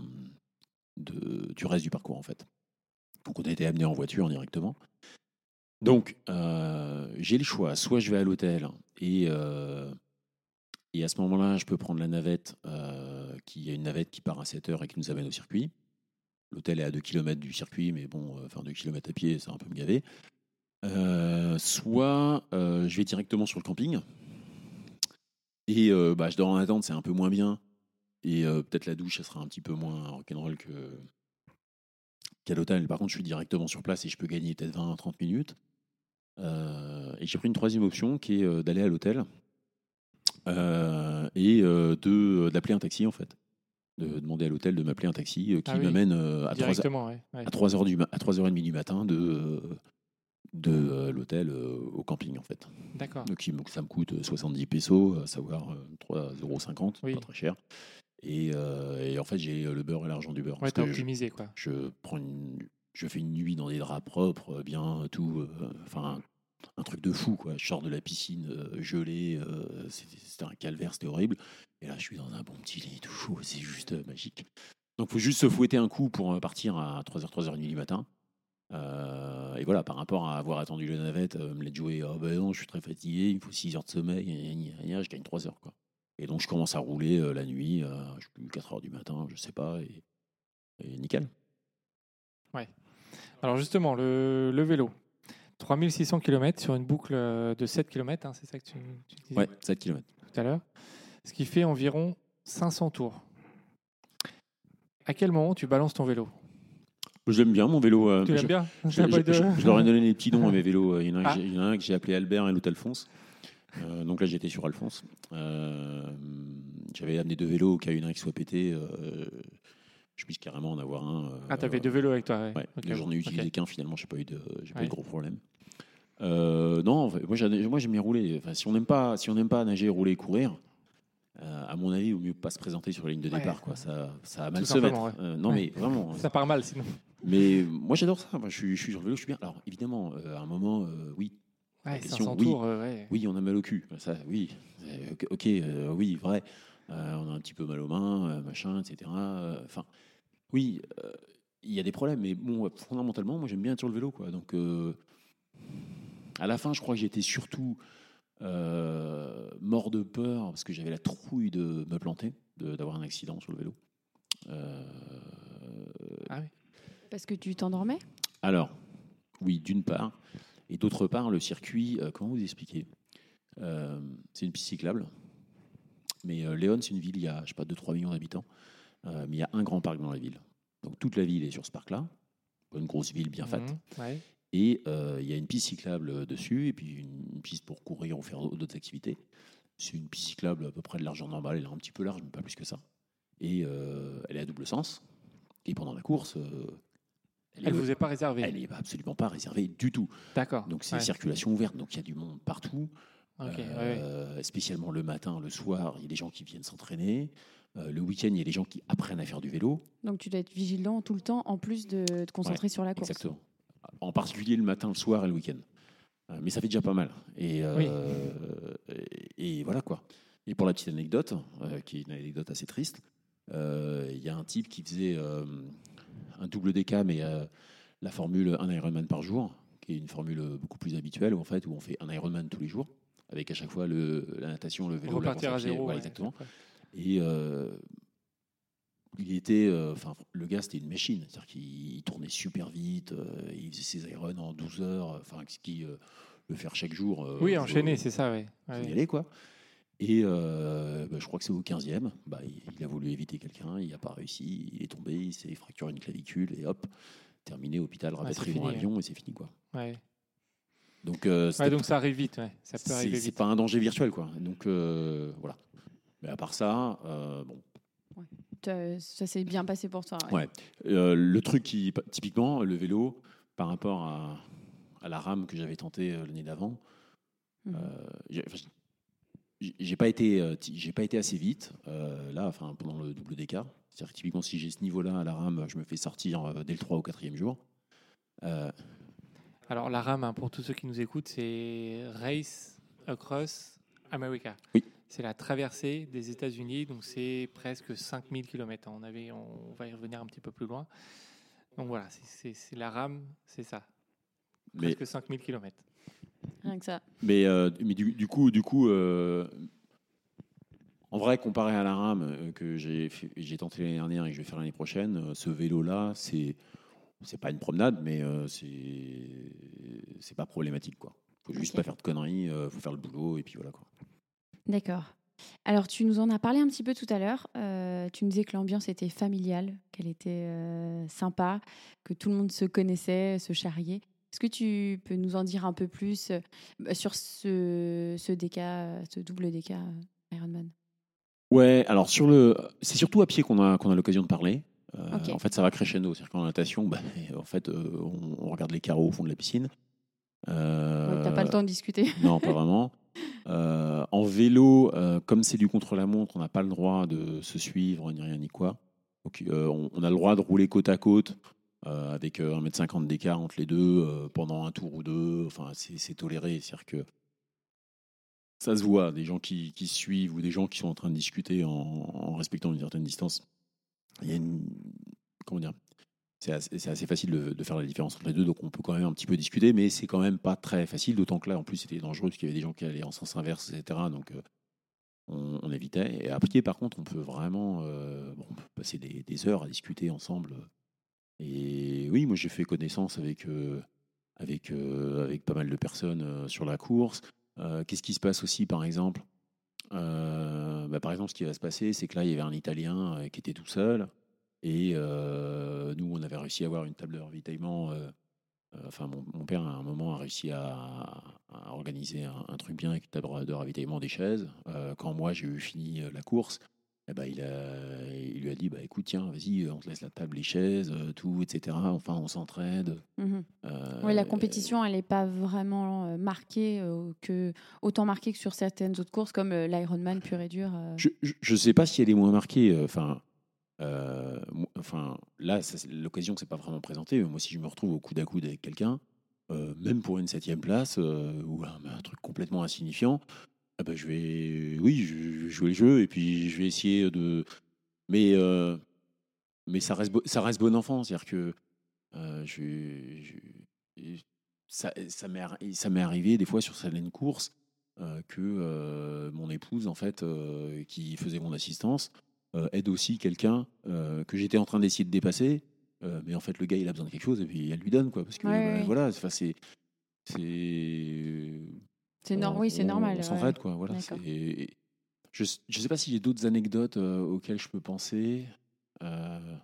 de, du reste du parcours, en fait. Donc, on a été amené en voiture directement. Donc, j'ai le choix. Soit je vais à l'hôtel et, et à ce moment-là, je peux prendre la navette, euh, qui a une navette qui part à 7 heures et qui nous amène au circuit. L'hôtel est à 2 km du circuit, mais bon, faire 2 km à pied, c'est un peu me gaver. Euh, soit euh, je vais directement sur le camping. Et bah, je dors en attente, c'est un peu moins bien. Et peut-être la douche, ça sera un petit peu moins rock'n'roll qu'à l'hôtel. Par contre, je suis directement sur place et je peux gagner peut-être 20-30 minutes. Et j'ai pris une troisième option qui est d'aller à l'hôtel euh, et euh, de, d'appeler un taxi en fait. De demander à l'hôtel de m'appeler un taxi euh, qui Ah oui. m'amène euh, à 3 Directement, ouais. ouais. à 3h du à 3h30 du matin de, euh, de euh, l'hôtel euh, au camping en fait. D'accord. Donc ça me coûte 70 pesos, à savoir euh, 3,50 euros, Oui. pas très cher. Et, euh, et en fait j'ai le beurre et l'argent du beurre. Ouais, t'as je, optimisé, quoi. je prends une, je fais une nuit dans des draps propres, bien tout, euh, enfin un truc de fou quoi. Je sors de la piscine euh, gelée, euh, c'était un calvaire, c'était horrible. Et là je suis dans un bon petit lit tout chaud, c'est juste euh, magique. Donc faut juste se fouetter un coup pour euh, partir à 3h, 3h30 du matin. Et voilà, par rapport à avoir attendu la navette, me l'être joué, oh ben non, je suis très fatigué, il me faut 6 heures de sommeil, gna, gna, gna, je gagne 3 heures. Quoi. Et donc je commence à rouler la nuit, plus, 4 heures du matin, je sais pas, et, et nickel. Alors justement, le, le vélo. 3600 km sur une boucle euh, de 7 km, c'est ça que tu, tu disais Ouais, 7 km. tout à l'heure. Ce qui fait environ 500 tours. À quel moment tu balances ton vélo? J'aime bien mon vélo. euh, Tu l'aimes bien? Je, je- de- je- je leur ai donné des petits noms à mes vélos. Il y en a un, que Ah. j'ai- il y en a un que j'ai appelé Albert et l'autre Alphonse. Euh, donc là, j'étais sur Alphonse. Euh, J'avais amené deux vélos au cas où il y en a un qui soit pété. euh, je puisse carrément en avoir un. euh, Ah, t'avais deux vélos avec toi, ouais. Ouais, Ok, j'en ai utilisé ok. qu'un finalement, j'ai pas eu de, j'ai pas eu de gros problèmes. Euh, non, moi, j'aime bien rouler. Enfin, si on n'aime pas, si on n'aime pas nager, rouler, courir, euh, à mon avis, il vaut mieux pas se présenter sur la ligne de Ouais. départ. Quoi. Ça, ça a mal Tout se mettre. ouais. Euh, non, Ouais. mais vraiment. Ça part mal sinon. Mais moi, j'adore ça. Moi, je, suis, je suis sur le vélo, je suis bien. Alors, évidemment, euh, à un moment, euh, oui, Ouais, question, 500 oui. tours, euh, oui, on a mal au cul. Ça, oui. Euh, ok, euh, oui, vrai. Euh, on a un petit peu mal aux mains, euh, machin, etc. Euh, Enfin, oui, euh, il y a des problèmes, mais bon, fondamentalement, moi, j'aime bien être sur le vélo, quoi. Donc, euh, à la fin, je crois que j'étais surtout euh, mort de peur parce que j'avais la trouille de me planter, d'avoir un accident sur le vélo. Euh, Ah oui. Parce que tu t'endormais? Alors, oui, d'une part. Et d'autre part, le circuit, euh, comment vous expliquer Euh, C'est une piste cyclable. Mais Léon, c'est une ville, il y a, je sais pas, 2-3 millions d'habitants. Mais il y a un grand parc dans la ville. Donc toute la ville est sur ce parc-là. Une grosse ville bien faite. Mhm, ouais. Et euh, il y a une piste cyclable dessus, et puis une, piste pour courir ou faire d'autres activités. C'est une piste cyclable à peu près de largeur normale, elle est un petit peu large, mais pas plus que ça. Et euh, elle est à double sens. Et pendant la course, euh, elle Elle est- vous est pas réservée. elle n'est absolument pas réservée du tout. D'accord. Donc c'est ouais. circulation ouverte, donc il y a du monde partout. Ok, ouais, ouais. Euh, Spécialement le matin, le soir, il y a des gens qui viennent s'entraîner. Euh, le week-end, il y a des gens qui apprennent à faire du vélo. Donc tu dois être vigilant tout le temps en plus de te concentrer sur la course. Exactement. En particulier le matin, le soir et le week-end. Euh, mais ça fait déjà pas mal. Et, euh, et, et voilà quoi. Et pour la petite anecdote, euh, qui est une anecdote assez triste, il y a un type qui faisait un double DK, mais la formule un Ironman par jour, qui est une formule beaucoup plus habituelle, où, en fait, où on fait un Ironman tous les jours, avec à chaque fois le, la natation, le vélo, la Repartir course à zéro. Voilà, ouais, exactement. Et euh, il était, euh, enfin, le gars, c'était une machine. C'est-à-dire qu'il il tournait super vite, euh, il faisait ses irons en 12 heures, enfin, ce qui euh, le faire chaque jour. euh, Oui, enchaîner, c'est ça, faut Ouais. y aller, quoi. Et euh, bah, je crois que c'est au 15e. Bah, il, il a voulu éviter quelqu'un, il n'a pas réussi, il est tombé, il s'est fracturé une clavicule et hop, terminé, hôpital, c'est dans ouais. l'avion et c'est fini, quoi. Ouais. Donc, euh, ça arrive vite, ça peut c'est arriver c'est vite. pas un danger virtuel, quoi. Donc, euh, voilà. Mais à part ça, euh, bon, Ça s'est bien passé pour toi. ouais. Ouais. Euh, le truc qui, typiquement, le vélo, par rapport à, à la rame que j'avais tenté euh, l'année d'avant, Mhm. euh, j'ai- pas été, euh, j'ai pas été assez vite euh, là, enfin pendant le double d'écart. C'est-à-dire que typiquement, si j'ai ce niveau-là à la rame, je me fais sortir euh, dès le 3 ou 4e jour. Euh, Alors la RAM, hein, pour tous ceux qui nous écoutent, c'est Race Across America. Oui. C'est la traversée des États-Unis, donc c'est presque 5000 km. On, avait, on va y revenir un petit peu plus loin. Donc voilà, c'est- la RAM, c'est ça, mais presque 5000 km. Rien que ça. mais, euh, mais du, du coup, du coup euh, en vrai, comparé à la rame euh, que j'ai tenté l'année dernière et que je vais faire l'année prochaine, ce vélo-là, c'est c'est pas une promenade, mais euh, c'est c'est pas problématique quoi. Faut juste pas faire de conneries, euh, faut faire le boulot et puis voilà quoi. D'accord. Alors, tu nous en as parlé un petit peu tout à l'heure. Euh, tu nous disais que l'ambiance était familiale, qu'elle était euh, sympa, que tout le monde se connaissait, se charriait. Est-ce que tu peux nous en dire un peu plus euh, bah, sur ce, ce euh, ce double DK euh, Ironman Ouais, alors sur le, c'est surtout à pied qu'on a qu'on a l'occasion de parler. Euh. En fait, ça va crescendo, c'est-à-dire qu'en natation, bah, en fait, on, on regarde les carreaux au fond de la piscine. Euh, T'as pas le temps de discuter. Non, pas vraiment. Euh, en vélo, euh, comme c'est du contre-la-montre, on n'a pas le droit de se suivre, ni rien, ni quoi. Euh, on, a le droit de rouler côte à côte avec euh, 1m50 d'écart entre les deux pendant un tour ou deux. Enfin, c'est toléré. C'est-à-dire que ça se voit, des gens qui, qui suivent ou des gens qui sont en train de discuter en, en respectant une certaine distance. Il y a une. Comment dire c'est assez, facile de, faire la différence entre les deux, donc on peut quand même un petit peu discuter, mais c'est quand même pas très facile, d'autant que là, en plus, c'était dangereux parce qu'il y avait des gens qui allaient en sens inverse, etc. Donc euh, on, évitait. Et pied, par contre, on peut vraiment euh, passer des, heures à discuter ensemble. Et oui, moi, j'ai fait connaissance avec, euh, avec, avec pas mal de personnes sur la course. Qu'est-ce qui se passe aussi, par exemple? Bah, Par exemple, ce qui va se passer, c'est que là, il y avait un Italien qui était tout seul. Et euh, nous, on avait réussi à avoir une table de ravitaillement. euh, euh, Enfin, mon, mon père, à un moment, a réussi à, à organiser un, un truc bien avec une table de ravitaillement des chaises. Quand moi, j'ai eu fini la course, eh ben, il, a- il lui a dit bah, écoute, tiens, vas-y, on te laisse la table, les chaises, tout, etc. Enfin, on s'entraide. Euh, Oui, la compétition, elle n'est pas vraiment marquée, euh, que, autant marquée que sur certaines autres courses, comme l'Ironman pur et dur. euh. Je ne sais pas si elle est moins marquée. Enfin, euh, enfin, là, l'occasion que c'est pas vraiment présenté. Moi, si je me retrouve au coude à coude avec quelqu'un, euh, même pour une septième place euh, ou un, truc complètement insignifiant, ah bah, je vais, oui, je, jouer le jeu et puis je vais essayer de. Mais, mais ça reste, ça reste bon enfant, c'est-à-dire que je, ça, m'est arrivé des fois sur certaines courses que mon épouse, en fait, qui faisait mon assistance, aide aussi quelqu'un euh, que j'étais en train d'essayer de dépasser. euh, mais en fait, le gars, il a besoin de quelque chose et puis elle lui donne, quoi. Parce que Ouais, bah, ouais. voilà, enfin, c'est. C'est. On- oui, c'est normal. On ouais. s'entraide, quoi. Voilà, je ne sais pas y a d'autres anecdotes euh, auxquelles je peux penser. Euh,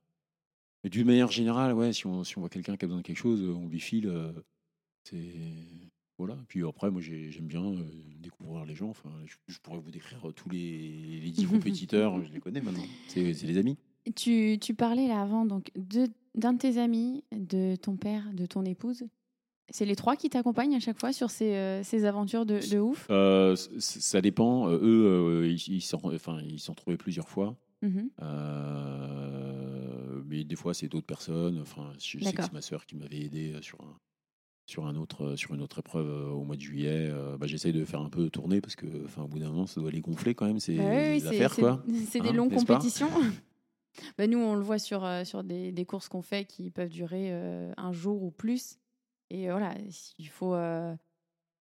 mais d'une manière générale, ouais, si on, si on voit quelqu'un qui a besoin de quelque chose, euh, on lui file. euh, c'est voilà. Puis après, moi, j'ai- j'aime bien euh, découvrir les gens. Enfin, je, je pourrais vous décrire tous les, les dix compétiteurs. je les connais maintenant. C'est les amis. Tu, tu parlais là avant donc d'un de tes amis, de ton père, de ton épouse. C'est les trois qui t'accompagnent à chaque fois sur ces, euh, ces aventures de, de ouf? Euh, ça dépend. Euh, eux, euh, ils ils s'en enfin, s'en trouvaient plusieurs fois. Mhm. Euh, mais des fois, c'est d'autres personnes. Enfin, je sais que D'accord. c'est ma sœur qui m'avait aidé euh, sur un, sur un autre, euh, sur une autre épreuve euh, au mois de juillet. Euh, bah, J'essaye de faire un peu tourner parce que, enfin, au bout d'un moment, ça doit les gonfler quand même. C'est Bah oui, c'est- des Hein, longues compétitions. Bah, nous, on le voit sur, sur des, des courses qu'on fait qui peuvent durer un jour ou plus. Et voilà, il faut, euh,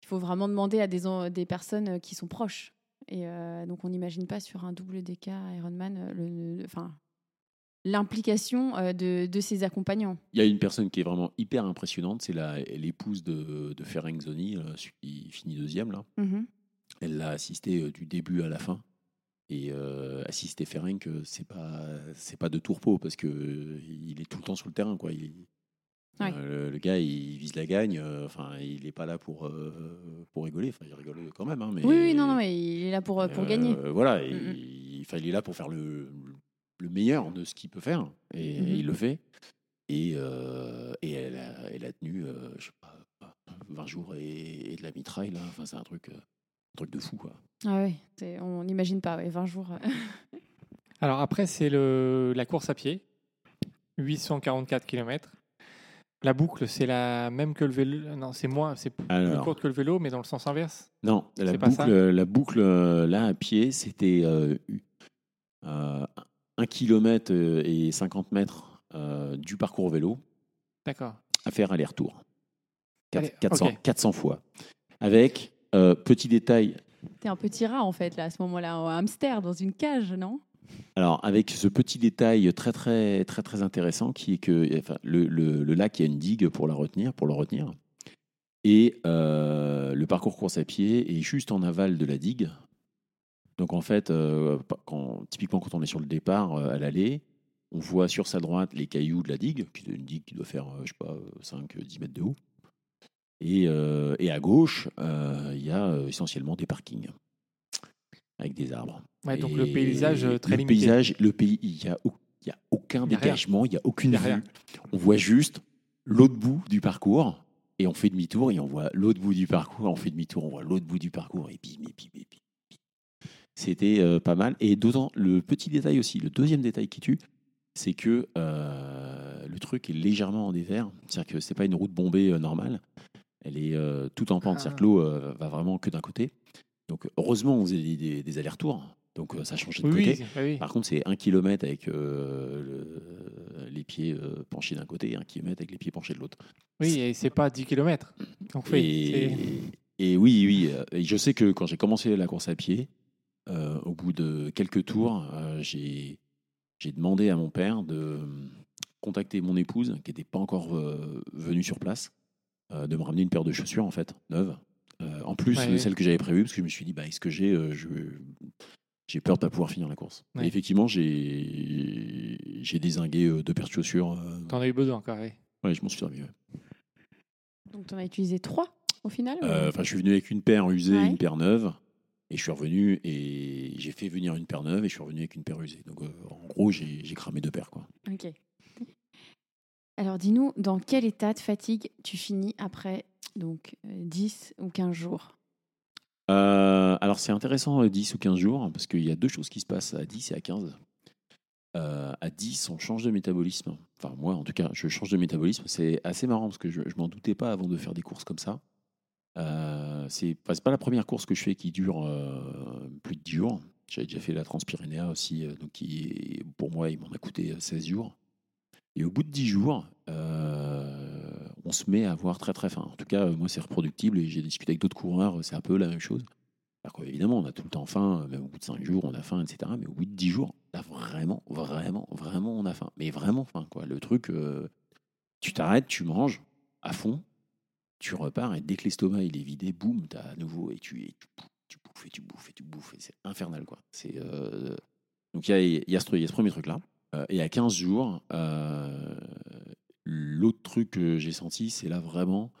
il faut vraiment demander à des, des personnes qui sont proches. Et euh, donc, on n'imagine pas sur un double DK Ironman le- le- enfin, l'implication euh, de, de ses accompagnants. Il y a une personne qui est vraiment hyper impressionnante. C'est l'épouse de, de Ferenc Zoni, euh, qui finit deuxième là. Mhm. Elle l'a assisté euh, du début à la fin. Et euh, assister Ferenc, c'est pas c'est pas de tourpeau parce que il est tout le temps sur le terrain quoi. Il- Ouais. euh, le, le gars, il vise la gagne. euh, il n'est pas là pour pour rigoler. Enfin, il rigole quand même. hein, mais, Oui, oui, non, non, mais il est là pour, pour gagner. Voilà. Mm, mm. il, il est là pour faire le, le meilleur de ce qu'il peut faire. Et Mhm. il le fait. Et, euh, et elle, a, elle a tenu, euh, je sais pas, 20 jours et, et de la mitraille là. Enfin, c'est un truc, euh, un truc de fou quoi. Ah c'est- on n'imagine pas, ouais, 20 jours. euh. Alors après, c'est le, la course à pied, 844 km. La boucle, c'est la même que le vélo. Non, c'est moins, c'est plus courte que le vélo, mais dans le sens inverse. Non, la C'est pas ça boucle, la boucle là à pied, c'était euh, euh, 1 km et 50 mètres euh, du parcours vélo D'accord. à faire aller-retour. Quatre- Allez, 400, ok. 400 fois. Avec, euh, petit détail, T'es un petit rat en fait là à ce moment-là, un hamster dans une cage, non? Alors avec ce petit détail très très très très intéressant qui est que enfin, le, le- le lac, il y a une digue pour la retenir, pour le retenir. Et euh, le parcours course à pied est juste en aval de la digue. Donc en fait, euh, quand, typiquement quand on est sur le départ euh, à l'aller, on voit sur sa droite les cailloux de la digue, qui est une digue qui doit faire, euh, je sais pas, 5-10 mètres de haut. Et, et à gauche, il y a essentiellement des parkings avec des arbres. Ouais, donc Et le paysage très le limité. Paysage, le pays, il n'y a, aucun Il y a dégagement, il n'y a aucune Il y a vue. On voit juste l'autre bout du parcours et on fait demi-tour et on voit l'autre bout du parcours, on fait demi-tour, on voit l'autre bout du parcours et bim, et bim, et bim, bim. C'était euh, pas mal. Et d'autant, le petit détail aussi, le deuxième détail qui tue, c'est que euh, le truc est légèrement en dévers. C'est-à-dire que c'est pas une route bombée euh, normale. Elle est tout en pente. C'est-à-dire que l'eau va vraiment que d'un côté. Donc heureusement, on faisait des, des- des allers-retours. Donc ça changeait de Oui, côté. oui. Par contre, c'est un kilomètre avec le- les pieds penchés d'un côté et un kilomètre avec les pieds penchés de l'autre. Oui, et c'est pas 10 km. Donc oui, et, et oui, oui. Et je sais que quand j'ai commencé la course à pied, euh, au bout de quelques tours, euh, j'ai j'ai demandé à mon père de euh, contacter mon épouse, qui n'était pas encore euh, venue sur place, euh, de me ramener une paire de chaussures, en fait, neuves. Euh, en plus Ouais, de celles que j'avais prévues, parce que je me suis dit, bah, est-ce que j'ai euh, je- j'ai peur de pas pouvoir finir la course. Ouais. Et effectivement, j'ai euh, deux paires de chaussures. euh, t'en as eu besoin encore. oui. ouais, je m'en suis servi. ouais. Donc tu en as utilisé trois au final Euh, Enfin, je suis venu avec une paire usée, Ouais. une paire neuve, et je suis revenu et j'ai fait venir une paire neuve et je suis revenu avec une paire usée. Donc, euh, en gros, j'ai cramé deux paires, quoi. Ok. Alors dis-nous, dans quel état de fatigue tu finis après donc euh, 10 ou 15 jours? Euh, alors, c'est intéressant, euh, 10 ou 15 jours, parce qu'il y a deux choses qui se passent à 10 et à 15. euh, à 10, on change de métabolisme. Enfin, moi, en tout cas, je change de métabolisme. C'est assez marrant parce que je ne m'en doutais pas avant de faire des courses comme ça. Euh, c'est pas la première course que je fais qui dure euh, plus de 10 jours. J'avais déjà fait la Transpyrénéa aussi, euh, donc qui, pour moi, il m'en a coûté euh, 16 jours. Et au bout de 10 jours, on se met à avoir très très faim. En tout cas, moi, c'est reproductible et j'ai discuté avec d'autres coureurs, c'est un peu la même chose. Alors qu'évidemment, on a tout le temps faim, même au bout de 5 jours, on a faim, etc. Mais au bout de 10 jours, là, vraiment, vraiment, vraiment, on a faim. Mais vraiment faim, quoi. Le truc, tu t'arrêtes, tu manges à fond, tu repars et dès que l'estomac il est vidé, boum, t'as à nouveau et tu, et tu, bouffes, et tu bouffes et tu bouffes. C'est infernal, quoi. C'est, euh, Donc il y a, y, truc- y a ce premier truc-là. Euh, et à 15 jours, euh, l'autre truc que j'ai senti, c'est là vraiment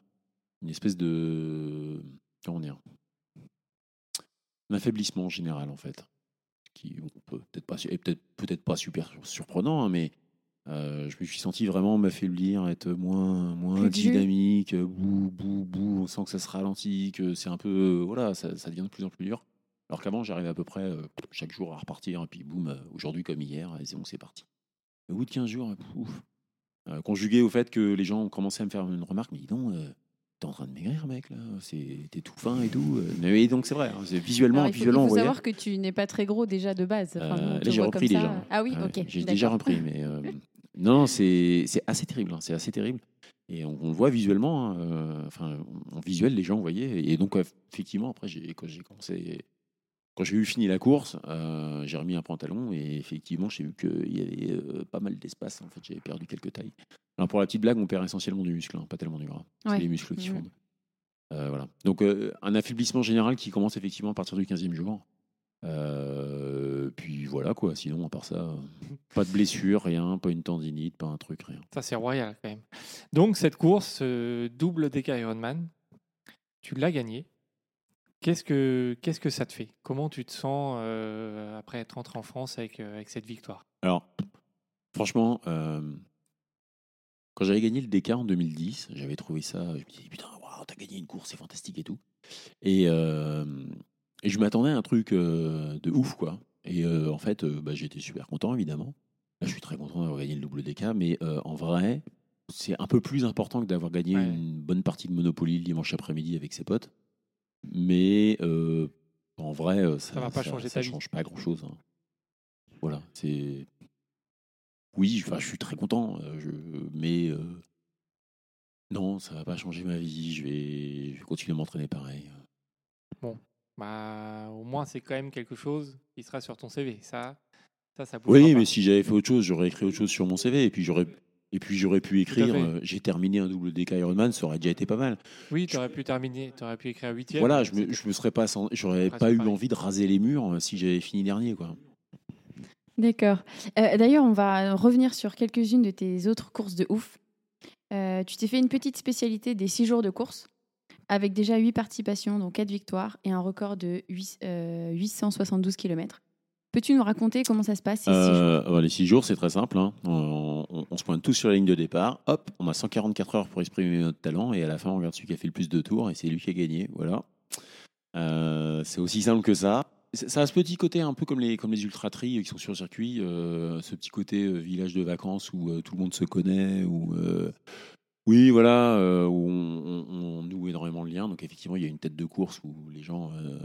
une espèce de. Comment dire Un affaiblissement général, en fait. Qui bon, peut peut-être pas, peut-être peut-être pas super surprenant, hein, mais euh, je me suis senti vraiment m'affaiblir, être moins, moins Plus dynamique, euh, bou, bou, bou, on sent que ça se ralentit, que c'est un peu. euh, voilà, ça, ça devient de plus en plus dur. Alors qu'avant, j'arrivais à peu près euh, chaque jour à repartir, et puis boum, aujourd'hui comme hier, et c'est bon, c'est parti. Au bout de 15 jours, pouf, euh, conjugué au fait que les gens ont commencé à me faire une remarque, mais dis donc, t'es en train de maigrir, mec, là, t'es tout fin et tout. Mais donc c'est vrai, hein, c'est visuellement, Alors, il faut, visuellement, il faut savoir que tu n'es pas très gros déjà de base. Enfin, Euh, là, j'ai repris ça. déjà. Ah oui, ok. J'ai déjà repris, mais euh, non, c'est assez terrible. hein, c'est assez terrible. Et on, on le voit visuellement. hein, euh, enfin, en visuel, les gens, vous voyez. Et donc, effectivement, après, j'ai- quand j'ai commencé, quand j'ai eu fini la course, euh, j'ai remis un pantalon et effectivement, j'ai vu qu'il y avait euh, pas mal d'espace. En fait, j'avais perdu quelques tailles. Alors, pour la petite blague, on perd essentiellement du muscle, hein, pas tellement du gras. Ouais. C'est les muscles qui fondent. Euh, voilà. Donc, un affaiblissement général qui commence effectivement à partir du 15e jour. Euh, puis voilà quoi, sinon à part ça, euh, pas de blessure, rien, pas une tendinite, pas un truc, rien. Ça, c'est royal quand même. Donc, cette course, euh, double DK Ironman, tu l'as gagnée. Qu'est-ce que, qu'est-ce que ça te fait? Comment tu te sens euh, après être rentré en France avec, euh, avec cette victoire? Alors, franchement, quand j'avais gagné le DK en 2010, j'avais trouvé ça, je me disais putain, waouh, t'as gagné une course, c'est fantastique et tout. Et, et je m'attendais à un truc euh, de ouf quoi. Et euh, en fait, euh, bah, j'étais super content évidemment. Là, je suis très content d'avoir gagné le double DK, mais en vrai, c'est un peu plus important que d'avoir gagné Ouais. une bonne partie de Monopoly le dimanche après-midi avec ses potes. Mais en vrai, ça, va pas changer ça vie. change pas grand-chose. hein. Voilà, c'est. Oui, je suis très content, je... mais non, ça va pas changer ma vie. Je vais, je vais continuer à m'entraîner pareil. Bah, Au moins, c'est quand même quelque chose qui sera sur ton CV. Ça, ça, ça Oui, pas. mais si j'avais fait autre chose, j'aurais écrit autre chose sur mon CV et puis j'aurais. Et puis j'aurais pu écrire, euh, j'ai terminé un double DK Ironman, ça aurait déjà été pas mal. Oui, tu aurais pu terminer, tu aurais pu écrire 8 Voilà, je me, je me serais pas, j'aurais pas eu envie de raser les murs euh, si j'avais fini dernier, quoi. D'accord. Euh, D'ailleurs, on va revenir sur quelques-unes de tes autres courses de ouf. Euh, tu t'es fait une petite spécialité des 6 jours de course, avec déjà 8 participations, donc 4 victoires, et un record de 8, euh, 872 km. Peux-tu nous raconter comment ça se passe ces six jours? Euh, bah, les six jours, c'est très simple. hein. On, on- on se pointe tous sur la ligne de départ. Hop, on a 144 heures pour exprimer notre talent. Et à la fin, on regarde celui qui a fait le plus de tours. Et c'est lui qui a gagné. Voilà. Euh, c'est aussi simple que ça. Ça a ce petit côté un peu comme les, comme les ultra-tri qui sont sur le circuit. euh, ce petit côté euh, village de vacances où euh, tout le monde se connaît. Où, euh, oui, voilà, euh, où on, on- noue énormément de liens. Donc, effectivement, il y a une tête de course où les gens euh,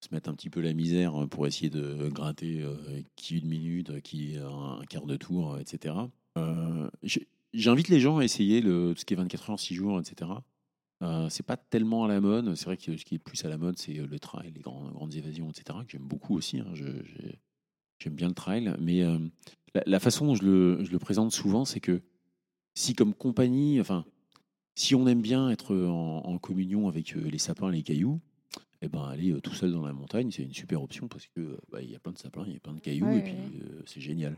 se mettent un petit peu la misère pour essayer de gratter euh, qui une minute, qui un, quart de tour, etc. J'invite les gens à essayer le, ce qui est 24 heures, 6 jours, etc. C'est pas tellement à la mode. C'est vrai que ce qui est plus à la mode, c'est le trail, les grandes évasions, etc. Que j'aime beaucoup aussi. hein. J'aime bien le trail. Mais la, façon dont je le présente souvent, c'est que si comme compagnie, enfin, si on aime bien être en, en communion avec euh, les sapins et les cailloux, eh ben, aller euh, tout seul dans la montagne, c'est une super option parce que euh, bah, il y a plein de sapins, il y a plein de cailloux Ouais, et puis ouais. euh, c'est génial.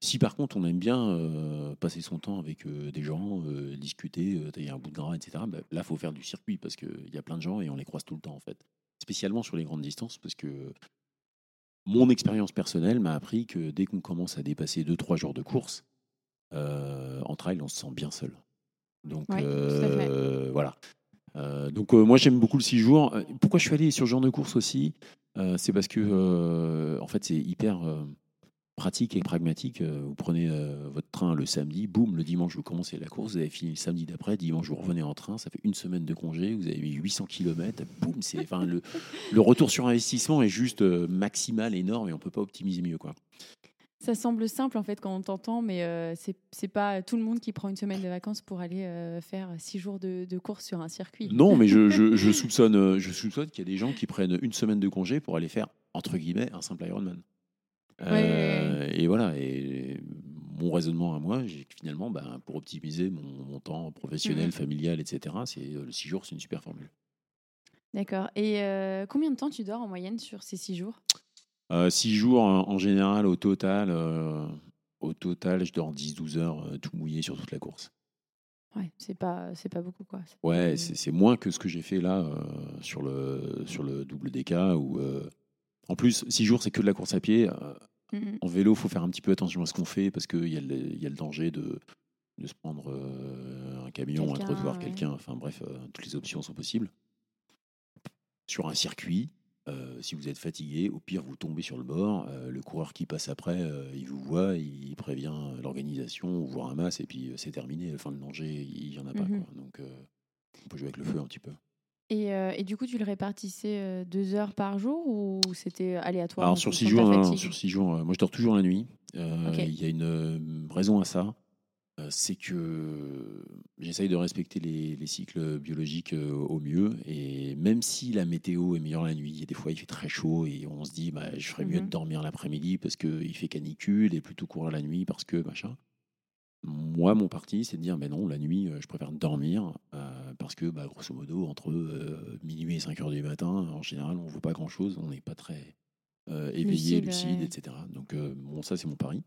Si par contre on aime bien euh, passer son temps avec euh, des gens, discuter, tailler un bout de gras, etc., bah, là faut faire du circuit parce qu'il y a plein de gens et on les croise tout le temps en fait. Spécialement sur les grandes distances parce que mon expérience personnelle m'a appris que dès qu'on commence à dépasser 2-3 jours de course, en trail on se sent bien seul. Donc Ouais, euh, voilà. Euh, donc euh, moi j'aime beaucoup le 6 jours. Euh, Pourquoi je suis allé sur ce genre de course aussi? Euh, C'est parce que euh, en fait c'est hyper, euh, pratique et pragmatique. Euh, Vous prenez euh, votre train le samedi, boum, le dimanche, vous commencez la course, vous avez fini le samedi d'après, dimanche, vous revenez en train, ça fait une semaine de congé, vous avez mis 800 km, boum, c'est, enfin, le, le retour sur investissement est juste euh, maximal, énorme, et on peut pas optimiser mieux. Quoi. Ça semble simple en fait quand on t'entend, mais euh, c'est c'est pas tout le monde qui prend une semaine de vacances pour aller euh, faire six jours de, de course sur un circuit. Non, mais je, je- je soupçonne, euh, je soupçonne qu'il y a des gens qui prennent une semaine de congé pour aller faire, entre guillemets, un simple Ironman. Euh, Et voilà, et mon raisonnement à moi, finalement, ben, pour optimiser mon, mon temps professionnel, Mhm. familial, etc., c'est le 6 jours, c'est une super formule. D'accord. Et combien de temps tu dors en moyenne sur ces six jours? 6 jours en, général, au total, euh, au total, je dors 10-12 heures euh, tout mouillé sur toute la course. Ouais, c'est pas c'est pas beaucoup quoi. Ouais, c'est c'est moins que ce que j'ai fait là euh, sur, le, sur le double DK. Où, euh, en plus, 6 jours, c'est que de la course à pied. Euh, Mhm. En vélo, il faut faire un petit peu attention à ce qu'on fait parce qu'il y, a le- il y a le danger de, de se prendre euh, un camion, un trottoir, ouais. quelqu'un. Enfin bref, euh, toutes les options sont possibles. Sur un circuit, euh, si vous êtes fatigué, au pire, vous tombez sur le bord. euh, le coureur qui passe après, euh, il vous voit, il prévient l'organisation, on vous ramasse et puis c'est terminé. Enfin, le danger, il n'y en a pas. Quoi. Donc, on peut jouer avec le feu un petit peu. Et, et du coup, tu le répartissais deux heures par jour ou c'était aléatoire Alors sur six jours, sur six jours, moi je dors toujours la nuit. Il y a une raison à ça, c'est que j'essaye de respecter les, les cycles biologiques euh, au mieux. Et même si la météo est meilleure la nuit, a des fois il fait très chaud et on se dit bah, je ferais mieux de dormir l'après-midi parce qu'il fait canicule et plutôt courir la nuit parce que machin. Moi, mon parti, c'est de dire, mais non, la nuit, euh, je préfère dormir euh, parce que, bah, grosso modo, entre euh, minuit et 5 heures du matin, en général, on ne voit pas grand-chose, on n'est pas très euh, éveillé, Lucide, lucide, ouais. etc. Donc, euh, bon, ça, c'est mon pari.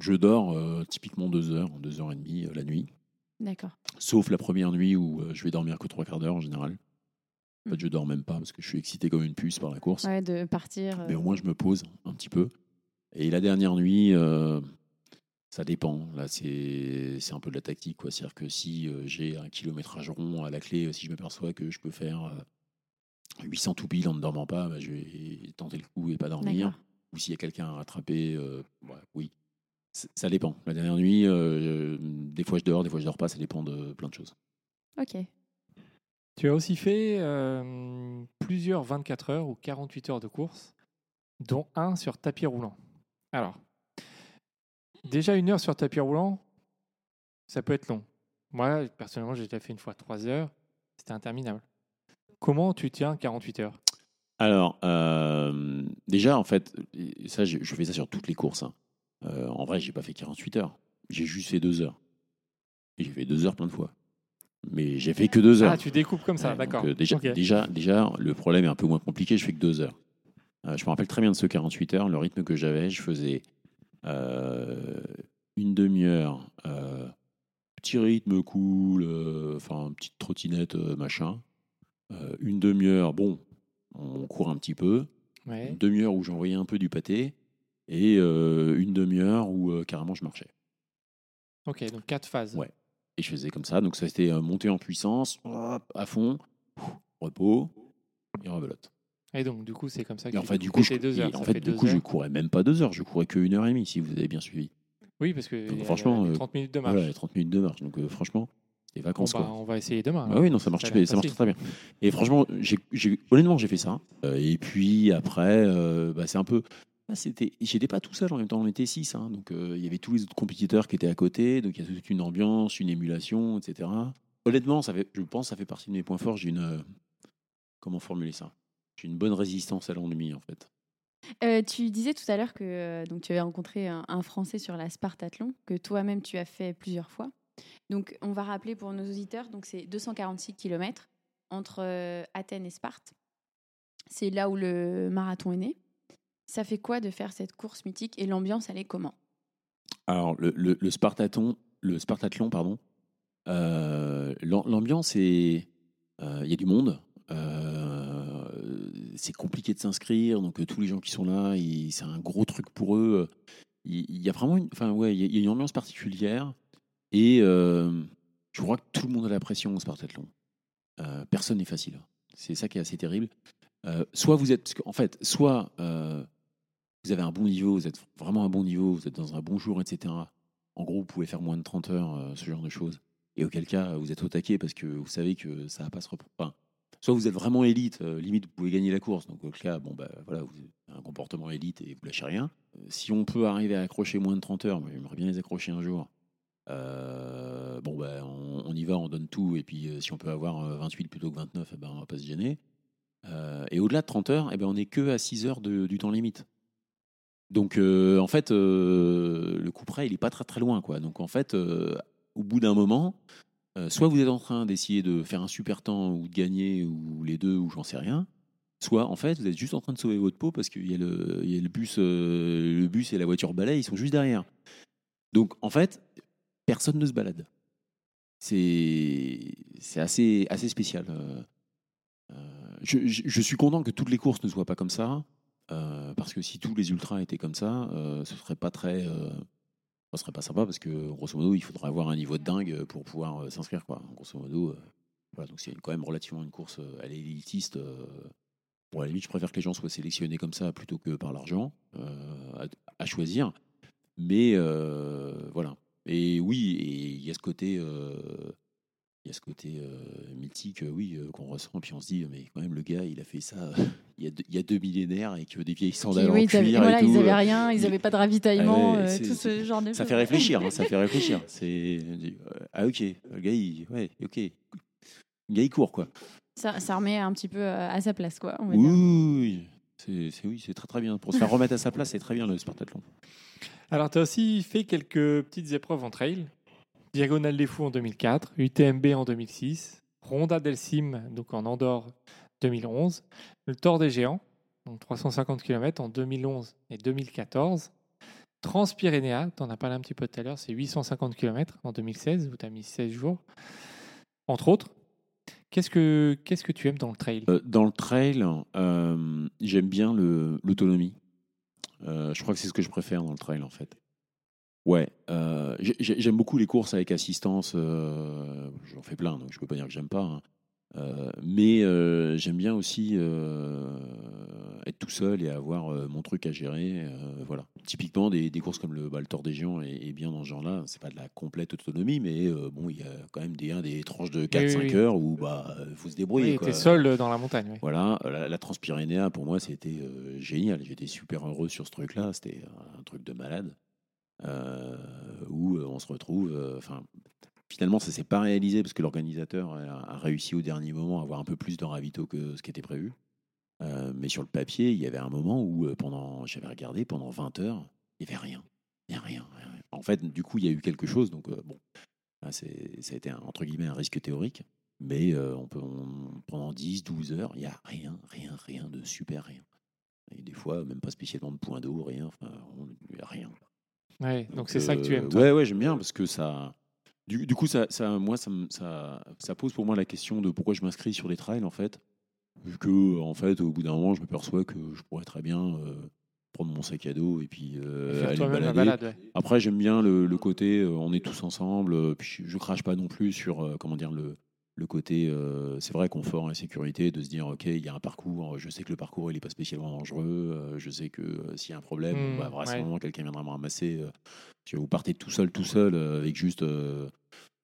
Je dors euh, typiquement deux heures, deux heures et demie euh, la nuit, D'accord. sauf la première nuit où euh, je vais dormir que trois quarts d'heure en général. En fait, Mhm. je dors même pas parce que je suis excité comme une puce par la course. Ouais, de partir. Mais au moins, je me pose un petit peu. Et la dernière nuit, ça dépend. Là, c'est un peu de la tactique. quoi. C'est-à-dire que si j'ai un kilométrage rond à la clé, si je m'aperçois que je peux faire euh, 800 tout pile en ne dormant pas, bah, je vais tenter le coup et pas dormir. Ou s'il y a quelqu'un à rattraper, ouais, oui. Ça dépend. La dernière nuit, euh, des fois je dors, des fois je dors pas, ça dépend de plein de choses. Ok. Tu as aussi fait euh, plusieurs 24 heures ou 48 heures de course, dont un sur tapis roulant. Alors, déjà une heure sur tapis roulant, ça peut être long. Moi, personnellement, j'ai déjà fait une fois 3 heures, c'était interminable. Comment tu tiens 48 heures? Alors, euh, déjà, en fait, ça, je, je fais ça sur toutes les courses. hein. Euh, en vrai, j'ai pas fait 48 heures. J'ai juste fait 2 heures. J'ai fait 2 heures plein de fois. Mais j'ai fait que 2 heures. Ah, tu découpes comme ça, Ouais, d'accord. euh, déjà, déjà, déjà, le problème est un peu moins compliqué. Je fais que 2 heures. Euh, je me rappelle très bien de ce 48 heures. Le rythme que j'avais, je faisais une demi-heure, petit rythme cool, enfin, petite trottinette, machin. Une demi-heure, bon, on court un petit peu Ouais. une demi-heure où j'envoyais un peu du pâté et euh, une demi-heure où euh, carrément je marchais. Ok, donc quatre phases. Ouais. Et je faisais comme ça. Donc ça c'était euh, monter en puissance, hop, à fond, repos et rebelote. Et donc, du coup, c'est comme ça que Et tu enfin, du coupes coup, je, tes deux et heures. en ça fait, fait du coup, je heures. courais même pas deux heures. Je courais que une heure et demie si vous avez bien suivi. Oui, parce que Donc, franchement, il y a euh, 30 minutes de marche. Voilà, 30 minutes de marche. Donc franchement, Bon, vacances bah, quoi. on va essayer demain. Ah alors. oui, non, ça marche, Ça marche très bien. Et franchement, j'ai, j'ai- honnêtement, j'ai fait ça. Euh, et puis après, euh, bah, c'est un peu. Bah, c'était, j'étais pas tout seul en même temps, on était six. hein. donc euh, il y avait tous les autres compétiteurs qui étaient à côté. Donc il y a toute une ambiance, une émulation, etc. Honnêtement, ça fait, je pense que ça fait partie de mes points forts. J'ai une. euh, comment formuler ça? J'ai une bonne résistance à l'ennui en fait. Euh, tu disais tout à l'heure que donc tu avais rencontré un, Français sur la Spartathlon, que toi-même tu as fait plusieurs fois. Donc on va rappeler pour nos auditeurs, donc c'est 246 km entre Athènes et Sparte. C'est là où le marathon est né. Ça fait quoi de faire cette course mythique et l'ambiance, elle est comment? Alors, le, le, le Spartathlon, pardon, euh, l'am- l'ambiance est. euh, Il y a du monde. euh, c'est compliqué de s'inscrire. Donc, tous les gens qui sont là, c'est un gros truc pour eux. Il, y a vraiment une, ouais, y a- une ambiance particulière. Et je crois que tout le monde a la pression au Spartathlon. Personne n'est facile. C'est ça qui est assez terrible. Soit vous êtes. Qu'en fait, soit. Vous avez un bon niveau, vous êtes vraiment un bon niveau, vous êtes dans un bon jour, etc. En gros, vous pouvez faire moins de 30 heures, euh, ce genre de choses. Et auquel cas, vous êtes au taquet parce que vous savez que ça va pas se reprendre. Soit vous êtes vraiment élite, euh, limite vous pouvez gagner la course. Donc auquel cas, bon bah voilà, vous avez un comportement élite et vous lâchez rien. Euh, Si on peut arriver à accrocher moins de 30 heures, moi j'aimerais bien les accrocher un jour. bon bah on, y va, on donne tout. Et puis si on peut avoir euh, 28 plutôt que 29, eh ben, on va pas se gêner. Et au-delà de 30 heures, eh ben, on est que à 6 heures du temps limite. Donc euh, en fait, euh, le coup près, il est pas très loin. Quoi. Donc en fait, euh, au bout d'un moment, soit vous êtes en train d'essayer de faire un super temps ou de gagner, ou les deux, ou j'en sais rien. Soit en fait, vous êtes juste en train de sauver votre peau parce qu'il y a le, il y a le bus, le bus et la voiture balai, ils sont juste derrière. Donc en fait, personne ne se balade. C'est assez assez spécial. Je suis content que toutes les courses ne soient pas comme ça, euh, parce que si tous les ultras étaient comme ça, euh, ce serait pas très, euh, ce serait pas sympa, parce que grosso modo, il faudrait avoir un niveau de dingue pour pouvoir euh, s'inscrire, quoi. Grosso modo, euh, voilà, donc c'est quand même relativement une course à l'élitiste. bon, à la limite, je préfère que les gens soient sélectionnés comme ça plutôt que par l'argent à, à choisir. Mais voilà. Et oui, il y a ce côté. Il y a ce côté euh, mythique, euh, oui, euh, qu'on ressent, puis on se dit, mais quand même, le gars, il a fait ça euh, il, y a deux, il y a deux millénaires avec des vieilles sandales oui, en avaient, cuir voilà, et tout. ils avaient euh, rien, ils n'avaient pas de ravitaillement, Ah ouais, euh, tout ce genre de Ça fait réfléchir, hein, ça fait réfléchir. C'est euh, ah ok, le gars, il, ouais, ok, le gars il court quoi. Ça, ça remet un petit peu à sa place, quoi. on va Oui, c'est- oui, c'est très très bien pour se faire remettre à sa place, c'est très bien le Spartathlon. Alors, tu as aussi fait quelques petites épreuves en trail. Diagonale des Fous en 2004, UTMB en 2006, Ronda del Sim, donc en Andorre 2011, le Tour des Géants, donc 350 km en 2011 et 2014, Transpyrénéa, tu en as parlé un petit peu tout à l'heure, c'est 850 km en 2016, où tu as mis 16 jours, entre autres. Qu'est-ce que, tu aimes dans le trail? Euh, dans le trail, euh, j'aime bien l'autonomie. Euh, je crois que c'est ce que je préfère dans le trail en fait. Ouais, euh, j'ai- j'ai- j'aime beaucoup les courses avec assistance. euh, J'en fais plein, donc je peux pas dire que j'aime pas. hein. Euh, mais j'aime bien aussi être tout seul et avoir mon truc à gérer. voilà. Typiquement, des, des courses comme le, bah, le Tour des Géants est, est bien dans ce genre-là. C'est pas de la complète autonomie, mais bon, il y a quand même des, hein, des tranches de 4-5 oui, oui. heures où bah, faut se débrouiller. Oui, es seul dans la montagne. oui. Voilà, la, la Transpyrénéa, pour moi, c'était génial. J'étais super heureux sur ce truc-là. C'était un truc de malade. Euh, où euh, on se retrouve. euh, Enfin, finalement, ça s'est pas réalisé parce que l'organisateur a, réussi au dernier moment à avoir un peu plus de ravito que ce qui était prévu. Mais sur le papier, il y avait un moment où, pendant, j'avais regardé, pendant 20 heures, il n'y avait rien. Rien. En fait, du coup, il y a eu quelque chose. Donc, bon, là, ça a été, un, entre guillemets, un risque théorique. Mais on peut, pendant 10, 12 heures, il n'y a rien, rien, rien de super, rien. Et des fois, même pas spécialement de point d'eau, rien. Rien. Ouais, donc c'est ça que tu euh, aimes. toi. Ouais, ouais, j'aime bien parce que ça. Du, du coup, ça, ça, moi, ça, ça, ça pose pour moi la question de pourquoi je m'inscris sur les trails, en fait. Vu que, en fait, au bout d'un moment, je me perçois que je pourrais très bien euh, prendre mon sac à dos et puis euh, Et aller me balader. balade. ouais. Après, j'aime bien le, le côté, euh, on est tous ensemble, euh, puis je, je crache pas non plus sur, euh, comment dire, le, le côté, euh, c'est vrai, confort et sécurité, de se dire, ok, il y a un parcours, je sais que le parcours, il est pas spécialement dangereux, euh, je sais que euh, s'il y a un problème, Mm, bon, bah, à ce ouais. quelqu'un viendra me ramasser. euh, si vous partez tout seul, tout seul, euh, avec juste euh,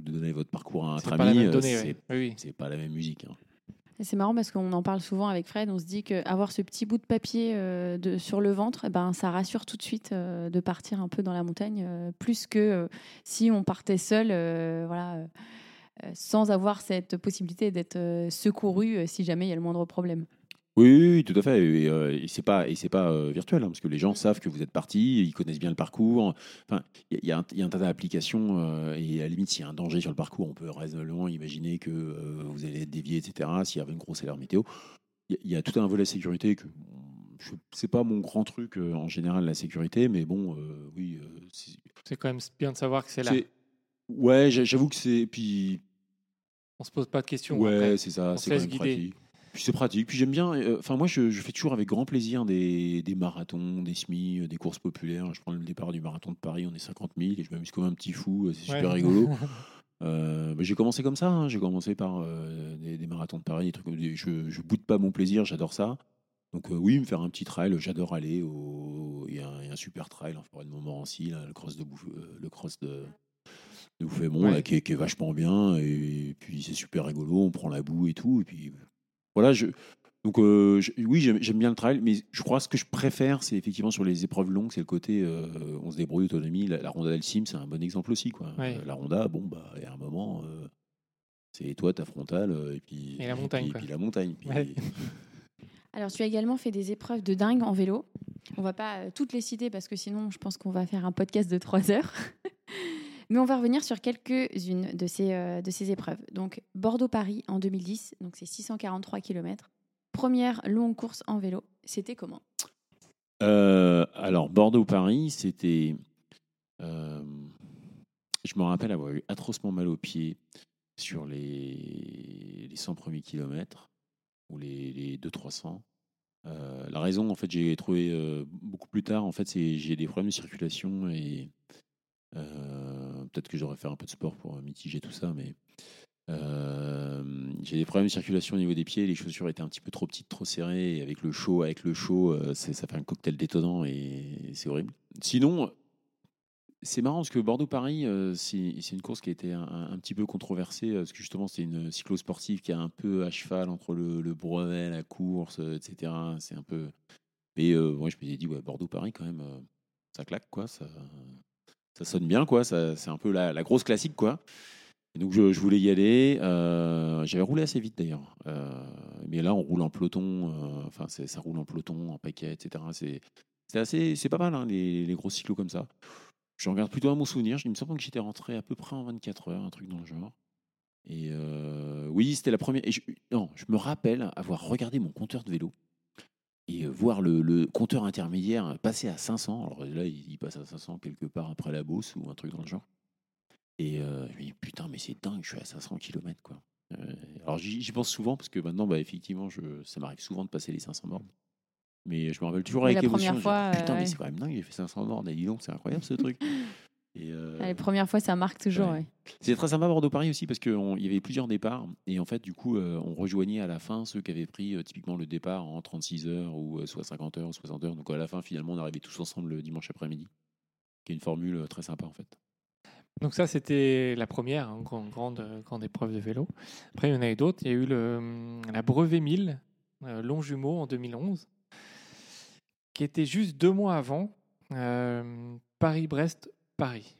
de donner votre parcours à un C'est ami, c'est. Oui, oui. pas la même musique. hein. C'est marrant parce qu'on en parle souvent avec Fred. On se dit qu'avoir ce petit bout de papier euh, de, sur le ventre, eh ben, ça rassure tout de suite euh, de partir un peu dans la montagne, euh, plus que euh, si on partait seul, euh, voilà, sans avoir cette possibilité d'être euh, secouru euh, si jamais il y a le moindre problème. Oui, oui, oui, tout à fait. Et, euh, et c'est pas, et c'est pas euh, virtuel, hein, parce que les gens savent que vous êtes parti, ils connaissent bien le parcours. Enfin, il y, a- y un- il y a un tas d'applications, euh, et à la limite, s'il y a un danger sur le parcours, on peut raisonnablement imaginer que euh, vous allez être dévié, etc. S'il y avait une grosse alerte météo, il y, a- il y a tout un volet sécurité que je- c'est pas mon grand truc euh, en général la sécurité, mais bon, euh, oui, euh, c'est- C'est quand même bien de savoir que c'est là. c'est- Ouais, j'a- j'avoue que c'est puis On se pose pas de questions. Ouais, c'est ça, c'est quand même guider. pratique. Puis c'est pratique. Puis j'aime bien. euh, Enfin, moi, je, je fais toujours avec grand plaisir des, des marathons, des semis, euh, des courses populaires. Je prends le départ du marathon de Paris, on est 50 000 et je m'amuse comme un petit fou. euh, C'est super Ouais. rigolo. Euh, bah, j'ai commencé comme ça. hein. J'ai commencé par euh, des, des marathons de Paris, des trucs. des- Je, je boude pas mon plaisir. J'adore ça. Donc euh, oui, me faire un petit trail. J'adore aller au. il y, a un, il y a un super trail en forêt de Montmorency, là, le cross de, Bouf- le cross de, de Bouffémont, Ouais. là, qui, est, qui est vachement bien. Et, puis c'est super rigolo, on prend la boue et tout. Et puis voilà, je, donc euh, je- oui, j'aime bien le trail, mais je crois que ce que je préfère, c'est effectivement sur les épreuves longues, c'est le côté euh, on se débrouille, autonomie. La, la Ronda del Sim, c'est un bon exemple aussi. Quoi. Ouais. Euh, la Ronda, bon, bah, il y a un moment, euh, c'est toi, ta frontale, euh, et puis, Et la montagne, puis, quoi. puis la montagne. Puis- Ouais. Alors, tu as également fait des épreuves de dingue en vélo. On va pas toutes les citer parce que sinon, je pense qu'on va faire un podcast de trois heures. Mais on va revenir sur quelques-unes de ces, euh, de ces épreuves. Donc, Bordeaux-Paris en 2010, donc c'est 643 km. Première longue course en vélo. C'était comment? Euh, alors, Bordeaux-Paris, c'était. euh, je me rappelle avoir eu atrocement mal aux pieds sur les, les 100 premiers kilomètres ou les, les 200-300. Euh, la raison, en fait, j'ai trouvé beaucoup plus tard, en fait, c'est j'ai des problèmes de circulation et peut-être que j'aurais fait un peu de sport pour mitiger tout ça, mais euh, j'ai des problèmes de circulation au niveau des pieds. Les chaussures étaient un petit peu trop petites, trop serrées. Et avec le chaud, avec le chaud, euh, ça fait un cocktail détonnant et c'est horrible. Sinon, c'est marrant parce que Bordeaux-Paris, euh, c'est une course qui a été un, petit peu controversée euh, parce que justement, c'est une cyclo-sportive qui est un peu à cheval entre le, brevet, la course, euh, etc. C'est un peu. Mais euh, moi, je me suis dit, Bordeaux-Paris, quand même, euh, ça claque, quoi. Ça sonne bien, quoi. C'est un peu la, grosse classique, quoi. Donc je, je voulais y aller. euh, J'avais roulé assez vite d'ailleurs. Euh, mais là, on roule en peloton. euh, Enfin, ça roule en peloton, en paquet, etc. C'est assez, c'est pas mal hein, les, gros cyclos comme ça. Je regarde plutôt à mon souvenir. Il me semble que j'étais rentré à peu près en 24 heures, un truc dans le genre. Et oui, c'était la première. Je, non, je me rappelle avoir regardé mon compteur de vélo et voir le, le compteur intermédiaire passer à 500. Alors là, il, il passe à 500 quelque part après la bosse ou un truc dans le genre. Et euh, je me dis, putain, mais c'est dingue, je suis à 500 km. Quoi. Euh, alors j'y pense souvent parce que maintenant, bah, effectivement, je, ça m'arrive souvent de passer les 500 bornes. Mais je me rappelle toujours Mais avec la émotion. première dis, fois, putain, mais c'est quand même dingue, j'ai fait 500 bornes. Et dis donc, c'est incroyable ce truc. Et, euh, Ah, Les premières fois, ça marque toujours. ouais. ouais. c'est très sympa Bordeaux-Paris aussi parce qu'il y avait plusieurs départs et en fait du coup euh, on rejoignait à la fin ceux qui avaient pris euh, typiquement le départ en 36 heures ou euh, soit 50 heures ou 60 heures. Donc à la fin finalement on arrivait tous ensemble le dimanche après-midi. Qui est une formule très sympa en fait. Donc ça, c'était la première hein, grande, grande, grande épreuve de vélo. Après, il y en a eu d'autres. Il y a eu le, hum, la Brevet 1000, euh, long jumeau en 2011, qui était juste deux mois avant euh, Paris-Brest-Paris.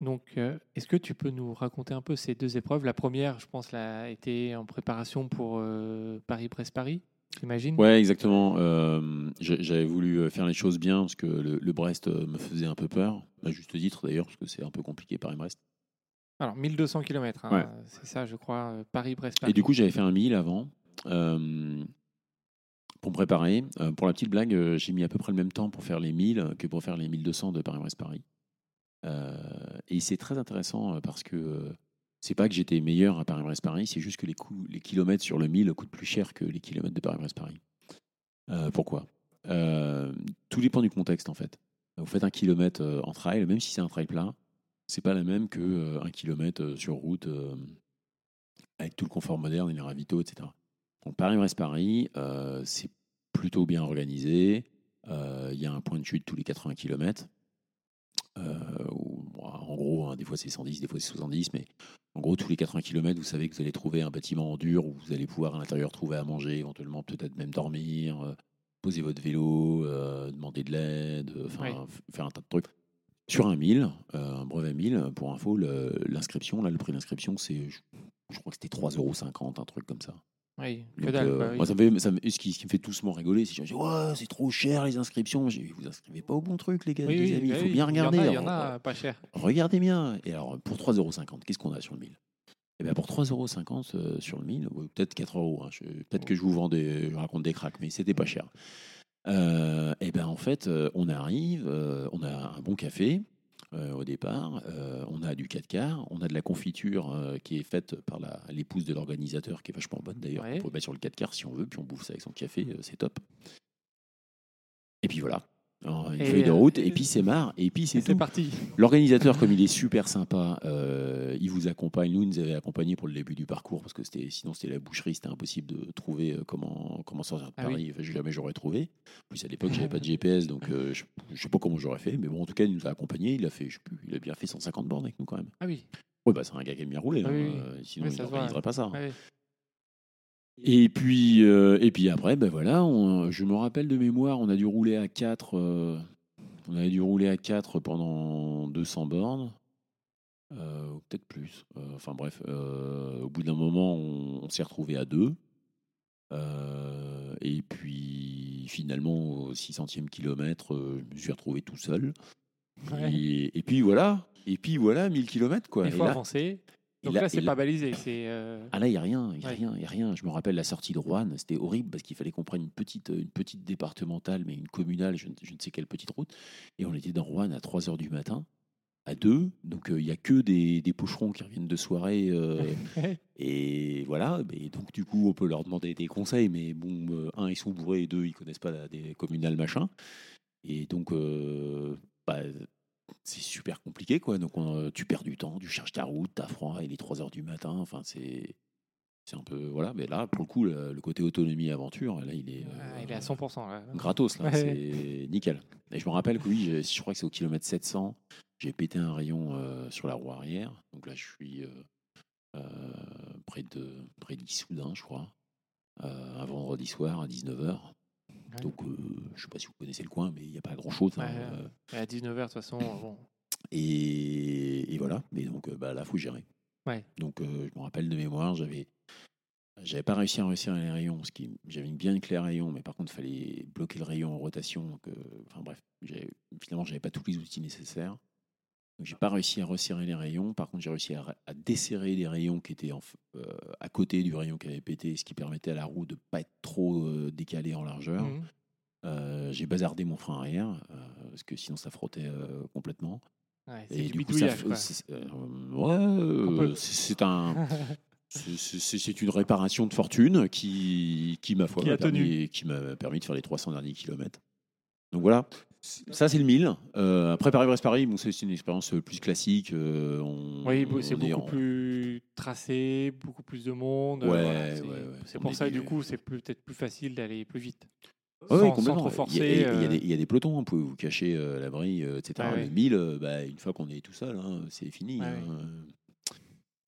Donc, euh, est-ce que tu peux nous raconter un peu ces deux épreuves? La première, je pense, a été en préparation pour euh, Paris-Brest-Paris, j'imagine? Ouais exactement. Euh, J'avais voulu faire les choses bien parce que le, le Brest me faisait un peu peur. À juste titre d'ailleurs parce que c'est un peu compliqué Paris-Brest. Alors, 1200 km, Ouais. c'est ça, je crois, Paris-Brest-Paris. Et du coup, j'avais fait un 1000 avant. euh, pour me préparer. Euh, pour la petite blague, j'ai mis à peu près le même temps pour faire les 1000 que pour faire les 1200 de Paris-Brest-Paris. Euh, et c'est très intéressant euh, parce que euh, c'est pas que j'étais meilleur à Paris-Brest-Paris, c'est juste que les, kilomètres sur le 1000 coûtent plus cher que les kilomètres de Paris-Brest-Paris. Euh, pourquoi? Euh, Tout dépend du contexte en fait. Vous faites un kilomètre en trail, même si c'est un trail plat, c'est pas la même que un kilomètre sur route avec tout le confort moderne et les ravitaux, etc. Donc Paris-Brest-Paris, c'est plutôt bien organisé. Il y a un point de chute tous les 80 km. En gros, hein, des fois c'est 110, des fois c'est 70, mais en gros, tous les 80 km, vous savez que vous allez trouver un bâtiment en dur où vous allez pouvoir à l'intérieur trouver à manger, éventuellement peut-être même dormir, euh, poser votre vélo, euh, demander de l'aide, euh, faire un tas de trucs. Sur un 1000, euh, un brevet 1000, pour info, l'inscription, là, le prix d'inscription, c'est, je, je crois que c'était 3,50 euros, un truc comme ça. Oui, que Donc, dalle. euh, oui. moi, ça me fait, ça me- ce, qui, ce qui me fait doucement rigoler, c'est que je dis Ouais, c'est trop cher les inscriptions. J'ai Vous inscrivez pas au bon truc, les gars, Oui, les oui, amis. Il bah faut oui, bien Il y en regarder. a, il y en Alors, a pas cher. Regardez bien. Et alors, pour 3,50€, qu'est-ce qu'on a sur le 1000 Eh bien, pour 3,50€ euh, sur le 1000, ou peut-être 4 euros. hein, Peut-être que je vous vends des, je raconte des cracks, mais c'était pas cher. Euh, et ben en fait, euh, on arrive, euh, on a un bon café euh, au départ, euh, on a du 4 quarts, on a de la confiture euh, qui est faite par l'épouse de l'organisateur, qui est vachement bonne d'ailleurs. Ouais. On peut mettre sur le 4 quarts si on veut, puis on bouffe ça avec son café, c'est top. Et puis voilà. Alors, une Et, feuille de route, et- puis c'est marre, et puis c'est C'est tout. parti. L'organisateur, comme il est super sympa, euh, il vous accompagne. Nous, il nous avait accompagnés pour le début du parcours parce que c'était, sinon c'était la boucherie, c'était impossible de trouver euh, comment, comment sortir de Ah Paris. Enfin, jamais j'aurais trouvé. En plus, à l'époque, j'avais pas de GPS, donc euh, je, je sais pas comment j'aurais fait. Mais bon, en tout cas, il nous a accompagnés. Il a fait, je il a bien fait 150 bornes avec nous quand même. Ah oui. Oui, bah c'est un gars qui aime bien rouler. Ah hein, oui, oui. sinon, Ouais, il n'organiserait pas ça. hein. Et puis, euh, et puis après, ben voilà, on- je me rappelle de mémoire, on a dû rouler à 4 on avait dû rouler à 4 pendant 200 bornes, euh, ou peut-être plus. Euh, enfin bref, euh, au bout d'un moment, on, on s'est retrouvé à 2. et puis finalement, au 600e kilomètre, euh, je me suis retrouvé tout seul. Ouais. Et, et puis voilà, et puis voilà, 1000 kilomètres quoi. Il Et faut là- avancer. Donc là- là, c'est pas balisé. C'est. euh, ah là, il n'y a rien, il Ouais. rien, il y a rien. Je me rappelle la sortie de Rouen, c'était horrible parce qu'il fallait qu'on prenne une petite, une petite départementale, mais une communale, je, ne- je ne sais quelle petite route. Et on était dans Rouen à 3 heures du matin, à 2. Donc euh, il n'y a que des, des pocherons qui reviennent de soirée. euh, et voilà. Et donc du coup, on peut leur demander des conseils, mais bon, euh, un, ils sont bourrés, et deux, ils connaissent pas la- des communales machin. Et donc, euh, bah, c'est super compliqué, quoi. Donc, on- tu perds du temps, tu cherches ta route, t'as froid, il est 3 heures du matin. Enfin, c'est. C'est un peu. Voilà. Mais là, pour le coup, le, le côté autonomie aventure, là, il est. euh, il est à 100%. Là. gratos, là. Ouais. C'est nickel. Et je me rappelle que oui, je, je crois que c'est au kilomètre 700. J'ai pété un rayon euh, sur la roue arrière. Donc là, je suis euh, euh, près de près d'Issoudun, je crois. Euh, un vendredi soir à 19h. Ouais. Donc, euh, je sais pas si vous connaissez le coin, mais il n'y a pas grand-chose. hein. Ouais, Euh, à 19h, de toute façon, bon. et, et voilà. Mais donc, euh, bah, là, faut gérer. Ouais. Donc, euh, je me rappelle de mémoire, j'avais. J'avais pas réussi à réussir les rayons, parce que j'avais une bien clair rayon, mais par contre, il fallait bloquer le rayon en rotation. Donc, euh, enfin bref, finalement, j'avais pas tous les outils nécessaires. Donc, j'ai pas réussi à resserrer les rayons. Par contre, j'ai réussi à, à desserrer les rayons qui étaient en euh, à côté du rayon qui avait pété, ce qui permettait à la roue de pas être trop euh, décalée en largeur. Mhm. Euh, j'ai bazardé mon frein arrière, parce que sinon, ça frottait complètement. Ouais, Et du du coup, ça, c'est- ouais, c'est un, c'est- une réparation de fortune qui, qui ma permis, qui m'a permis de faire les 300 derniers kilomètres. Donc voilà, ça c'est le 1000. Euh, après Paris-Brest-Paris, bon, c'est une expérience plus classique. euh, on- Oui, c'est beaucoup en- plus tracé, beaucoup plus de monde. Ouais, voilà, c'est ouais, ouais. pour est ça que des- du coup, c'est peut-être plus facile d'aller plus vite. Sans, sans complètement. trop Il y a- forcer. Il y, a euh, des- il y a des pelotons, vous pouvez vous cacher euh, à l'abri, euh, etc. Le 1000, euh, bah, une fois qu'on est tout seul, hein, c'est fini. Hein.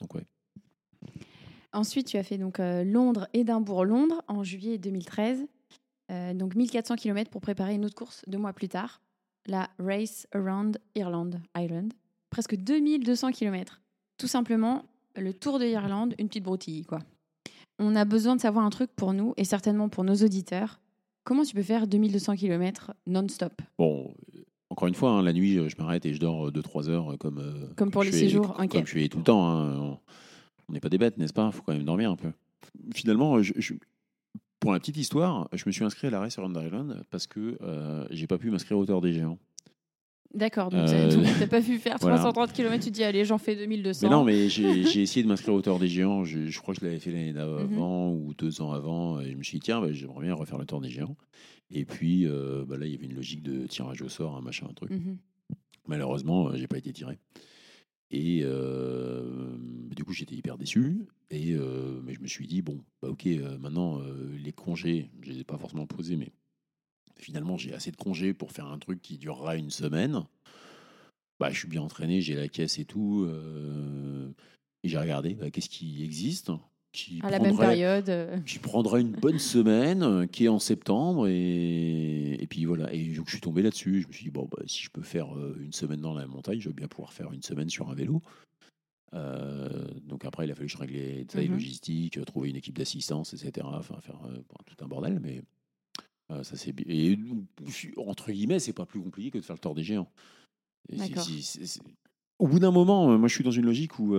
Donc ouais. Ensuite, tu as fait donc euh, Londres, Édimbourg, Londres en juillet 2013. Euh, donc 1400 km pour préparer une autre course deux mois plus tard, la Race Around Ireland, Ireland. Presque 2200 km. Tout simplement, le Tour de Irlande, une petite broutille, quoi. On a besoin de savoir un truc pour nous et certainement pour nos auditeurs. Comment tu peux faire 2200 km non-stop? Bon, euh, encore une fois, hein, la nuit, je m'arrête et je dors 2-3 heures euh, comme, euh, Comme pour les séjours, Comme je fais tout le temps. hein. On- On n'est pas des bêtes, n'est-ce pas? Il faut quand même dormir un peu. Finalement, je- je- pour la petite histoire, je me suis inscrit à la Race Around Ireland parce que euh, j'ai pas pu m'inscrire au Tour des Géants. D'accord, donc Euh, tu n'as pas pu faire voilà. 330 km, tu te dis allez, j'en fais 2200. Mais non, mais j'ai essayé de m'inscrire au Tour des Géants. Je, je crois que je l'avais fait l'année d'avant Mhm. ou deux ans avant. Et je me suis dit, tiens, bah, j'aimerais bien refaire le Tour des Géants. Et puis euh, bah, là, il y avait une logique de tirage au sort, un machin, un truc. Mhm. Malheureusement, euh, j'ai pas été tiré. Et euh, du coup, j'étais hyper déçu. Et euh, mais je me suis dit bon, bah ok, euh, maintenant les congés, je les ai pas forcément posés, mais finalement j'ai assez de congés pour faire un truc qui durera une semaine. Bah, je suis bien entraîné, j'ai la caisse et tout. et j'ai regardé bah, qu'est-ce qui existe, qui À la même prendrait- période. euh, qui prendra une bonne semaine, euh, qui est en septembre, et, et puis voilà. Et donc, je suis tombé là-dessus. Je me suis dit, bon, bah, si je peux faire euh, une semaine dans la montagne, je vais bien pouvoir faire une semaine sur un vélo. Euh, donc après, il a fallu que je règle les détails Mhm. logistiques, trouver une équipe d'assistance, etc. Enfin, faire euh, tout un bordel, mais euh, ça c'est. Et entre guillemets, c'est pas plus compliqué que de faire le tour des géants. Et Au bout d'un moment, moi, je suis dans une logique où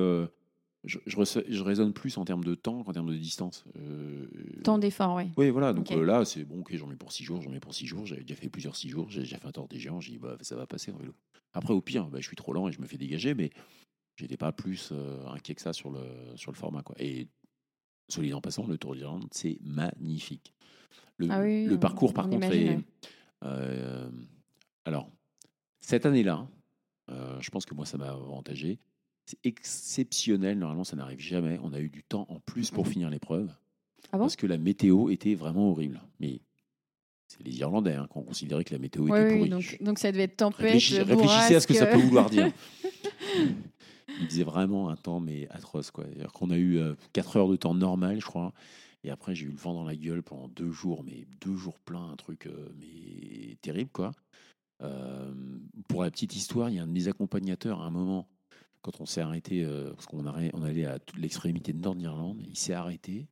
je, je, raisonne plus en termes de temps qu'en termes de distance. Euh, Temps d'effort, oui. oui, voilà. Donc euh, là, c'est bon, ok, j'en mets pour six jours, j'en mets pour six jours. J'avais déjà fait plusieurs six jours, j'ai déjà fait un tour des géants. J'ai dit, bah, ça va passer en vélo. Après, au pire, bah, je suis trop lent et je me fais dégager, mais j'étais pas plus euh, inquiet que ça sur le, sur le format. Quoi. Et solide en passant, le Tour d'Irlande, c'est magnifique. Le, Ah oui, le on- parcours, par on contre, imagine, est. euh, Alors, cette année-là, je pense que moi, ça m'a avantagé. Exceptionnel. Normalement, ça n'arrive jamais. On a eu du temps en plus pour finir l'épreuve. Ah bon parce que la météo était vraiment horrible. Mais c'est les Irlandais hein, qui ont considéré que la météo Ouais, était oui, pourrie. donc, donc ça devait être tempête. Réfléchissez, réfléchissez à ce que ça peut vouloir dire. Il faisait vraiment un temps mais atroce quoi. Qu'on a eu 4 heures de temps normal, je crois. Et après, j'ai eu le vent dans la gueule pendant deux jours, mais deux jours pleins, un truc euh, mais terrible quoi. Euh, pour la petite histoire, il y a un de mes accompagnateurs à un moment, quand on s'est arrêté, euh, parce qu'on on allait à toute l'extrémité de Nord d'Irlande, il s'est arrêté.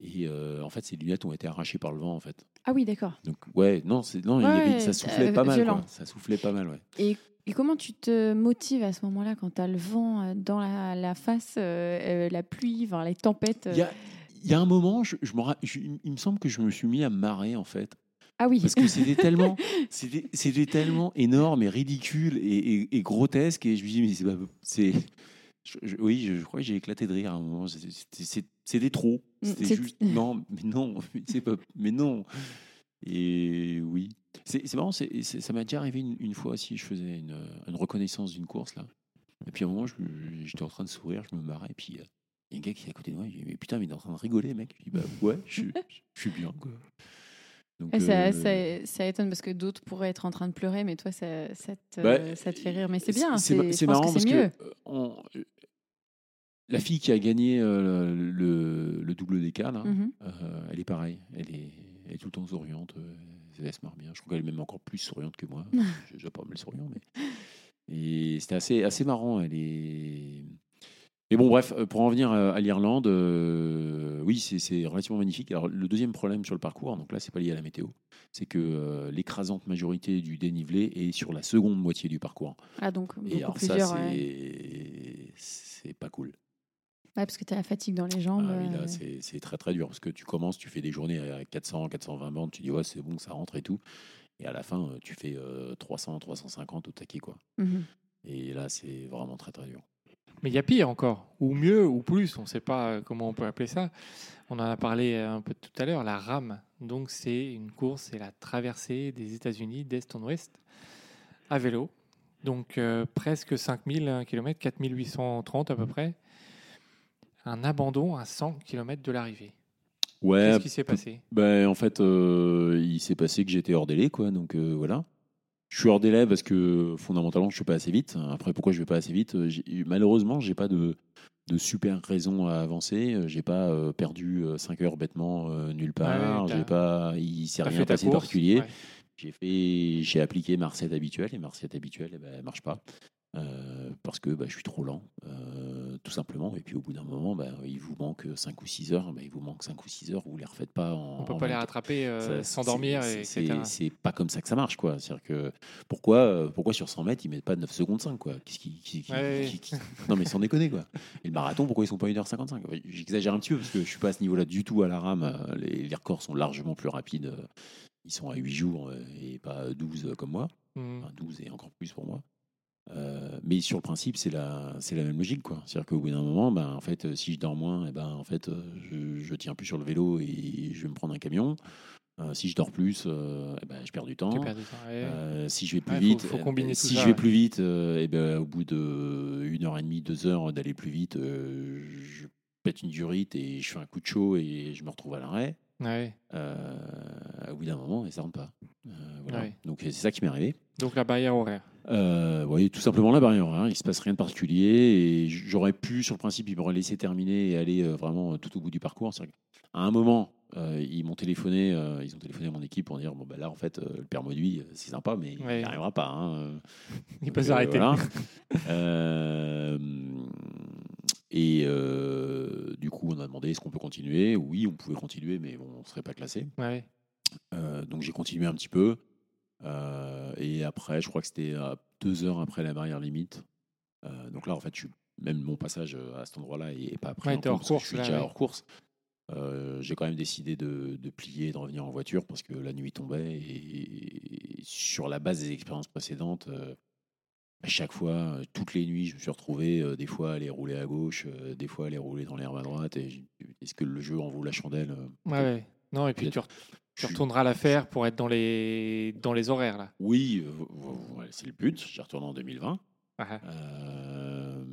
Et euh, en fait, ses lunettes ont été arrachées par le vent en fait. Ah oui, d'accord. Donc ouais, non, c'est non, il y avait- ça soufflait euh, pas mal. quoi. Ça soufflait pas mal, ouais. Et, et comment tu te motives à ce moment-là quand tu as le vent euh, dans la, la face, la pluie, enfin, les tempêtes Il y a, il y a un moment, je, je me je- il me semble que je me suis mis à me marrer en fait, Ah oui, parce que c'était tellement, c'était tellement énorme et ridicule et, et- et grotesque et je me dis mais c'est je- je- oui, je, je crois que j'ai éclaté de rire à un moment. C'était- trop. Mm, C'était juste non, mais non, mais c'est pas, mais non. Et oui, c'est marrant. ça m'a déjà arrivé une, une fois aussi. Je faisais une, une reconnaissance d'une course là. Et puis à un moment, j'étais en train de sourire, je me marrais. Et puis euh, il y a un gars qui est à côté de moi. Il dit mais putain, mais il est en train de rigoler, mec. Je dis bah ouais, je, suis- je suis bien quoi. Donc, Ouais, ça, euh, ça- ça étonne parce que d'autres pourraient être en train de pleurer, mais toi, ça, ça, te, Bah, ça te fait rire. Mais c'est bien, C'est je marrant que parce c'est que mieux. euh, on- la fille qui a gagné euh, le, le double DK, là, Mhm. euh, elle est pareille. Elle est, elle est tout le temps souriante. Elle se marre bien. Je crois qu'elle est même encore plus souriante que moi. J'ai déjà pas mal souriant, mais. Et c'était assez, assez marrant. Elle est. Mais bon, bref, euh, pour en venir à, à l'Irlande, euh, oui, c'est- relativement magnifique. Alors, le deuxième problème sur le parcours, donc là, c'est pas lié à la météo, c'est que euh, l'écrasante majorité du dénivelé est sur la seconde moitié du parcours. Ah, donc, Et beaucoup alors, ça, c'est ouais. pas cool. Ouais, parce que tu as la fatigue dans les jambes. Ah oui, là, euh, c'est très très dur parce que tu commences, tu fais des journées à 400, 420 bandes, tu dis ouais, c'est bon, ça rentre et tout. Et à la fin, euh, tu fais euh, 300, 350 au taquet, quoi. mhm. Et là, c'est vraiment très très dur. Mais il y a pire encore, ou mieux, ou plus, on ne sait pas euh, comment on peut appeler ça. On en a parlé un peu tout à l'heure, la RAM. Donc c'est une course, c'est la traversée des États-Unis d'est en ouest à vélo. Donc euh, presque 5000 km, 4830 à peu près. Un abandon à 100 km de l'arrivée. Ouais, Qu'est-ce qui s'est passé? ben, en fait, euh, il s'est passé que j'étais hors délai, quoi. Donc euh, voilà. Je suis hors délai parce que fondamentalement, je ne suis pas assez vite. Après, pourquoi je ne vais pas assez vite? Euh, Malheureusement, j'ai pas de, de super raison à avancer. Euh, J'ai pas euh, perdu 5 heures bêtement euh, nulle part. Ouais, j'ai pas, il s'est rien passé particulier. ouais. J'ai fait, j'ai appliqué ma recette habituelle et ma recette habituelle, eh ben, elle marche pas euh, parce que bah, je suis trop lent, euh, tout simplement. Et puis au bout d'un moment, bah, il vous manque 5 ou 6 heures. bah, il vous manque 5 ou 6 heures, vous les refaites pas en. On peut en pas les rattraper euh, sans dormir, c'est- pas comme ça que ça marche, quoi. Que pourquoi, euh, pourquoi sur 100 mètres ils mettent pas 9 secondes 5, quoi? Qu'est-ce qui, qui- Ouais, qui- Non, mais sans déconner, quoi. Et le marathon, pourquoi ils sont pas 1h55 Enfin, J'exagère un petit peu parce que je suis pas à ce niveau-là du tout à la rame. Les, les records sont largement plus rapides. Ils sont à 8 jours euh, et pas 12 comme moi. Mhm. Enfin, 12 et encore plus pour moi. Euh, mais sur le principe, c'est la, c'est la même logique. quoi. C'est-à-dire qu'au bout d'un moment, ben, en fait, si je dors moins, eh ben, en fait, euh, je, je tiens plus sur le vélo et je vais me prendre un camion. Euh, si je dors plus, euh, eh ben, je perds du temps. Tu perds du temps, ouais. Euh, si je vais plus Ouais, vite, faut combiner tout si ça, je vais ouais. plus vite, eh ben, au bout de une heure et demie, deux heures d'aller plus vite, je pète une durite et je fais un coup de chaud et je me retrouve à l'arrêt. Au bout d'un moment, et ça rentre pas. Voilà. Donc c'est ça qui m'est arrivé. Donc la barrière horaire. Euh, oui, tout simplement la barrière horaire. Il se passe rien de particulier et j'aurais pu, sur le principe, ils m'auraient laissé terminer et aller euh, vraiment tout au bout du parcours. Qu'à un moment, euh, ils m'ont téléphoné, euh, ils ont téléphoné à mon équipe pour dire bon bah là en fait euh, le père Mauduit, euh, c'est sympa, mais il Ouais. n'y arrivera pas. hein. Il peut euh, s'arrêter. voilà. Euh, et euh, du coup, on a demandé est-ce qu'on peut continuer? Oui, on pouvait continuer, mais bon, on ne serait pas classé. Ouais. Euh, donc j'ai continué un petit peu. Euh, et après, je crois que c'était à deux heures après la barrière limite. Euh, donc là, en fait, je suis, même mon passage euh, à cet endroit-là est pas pris Ouais, en t'es compte hors parce que course, je suis là, déjà ouais. hors course. Euh, j'ai quand même décidé de, de plier, de revenir en voiture parce que la nuit tombait et sur la base des expériences précédentes, euh, à chaque fois, euh, toutes les nuits, je me suis retrouvé euh, des fois à aller rouler à gauche, euh, des fois à aller rouler dans l'herbe à droite. Et est-ce que le jeu en vaut la chandelle euh, ouais. Non, et puis tu, re- Tu retourneras la faire pour être dans les, dans les horaires, là. Oui, euh, c'est le but. J'y retourne en 2020. Ah, Euh,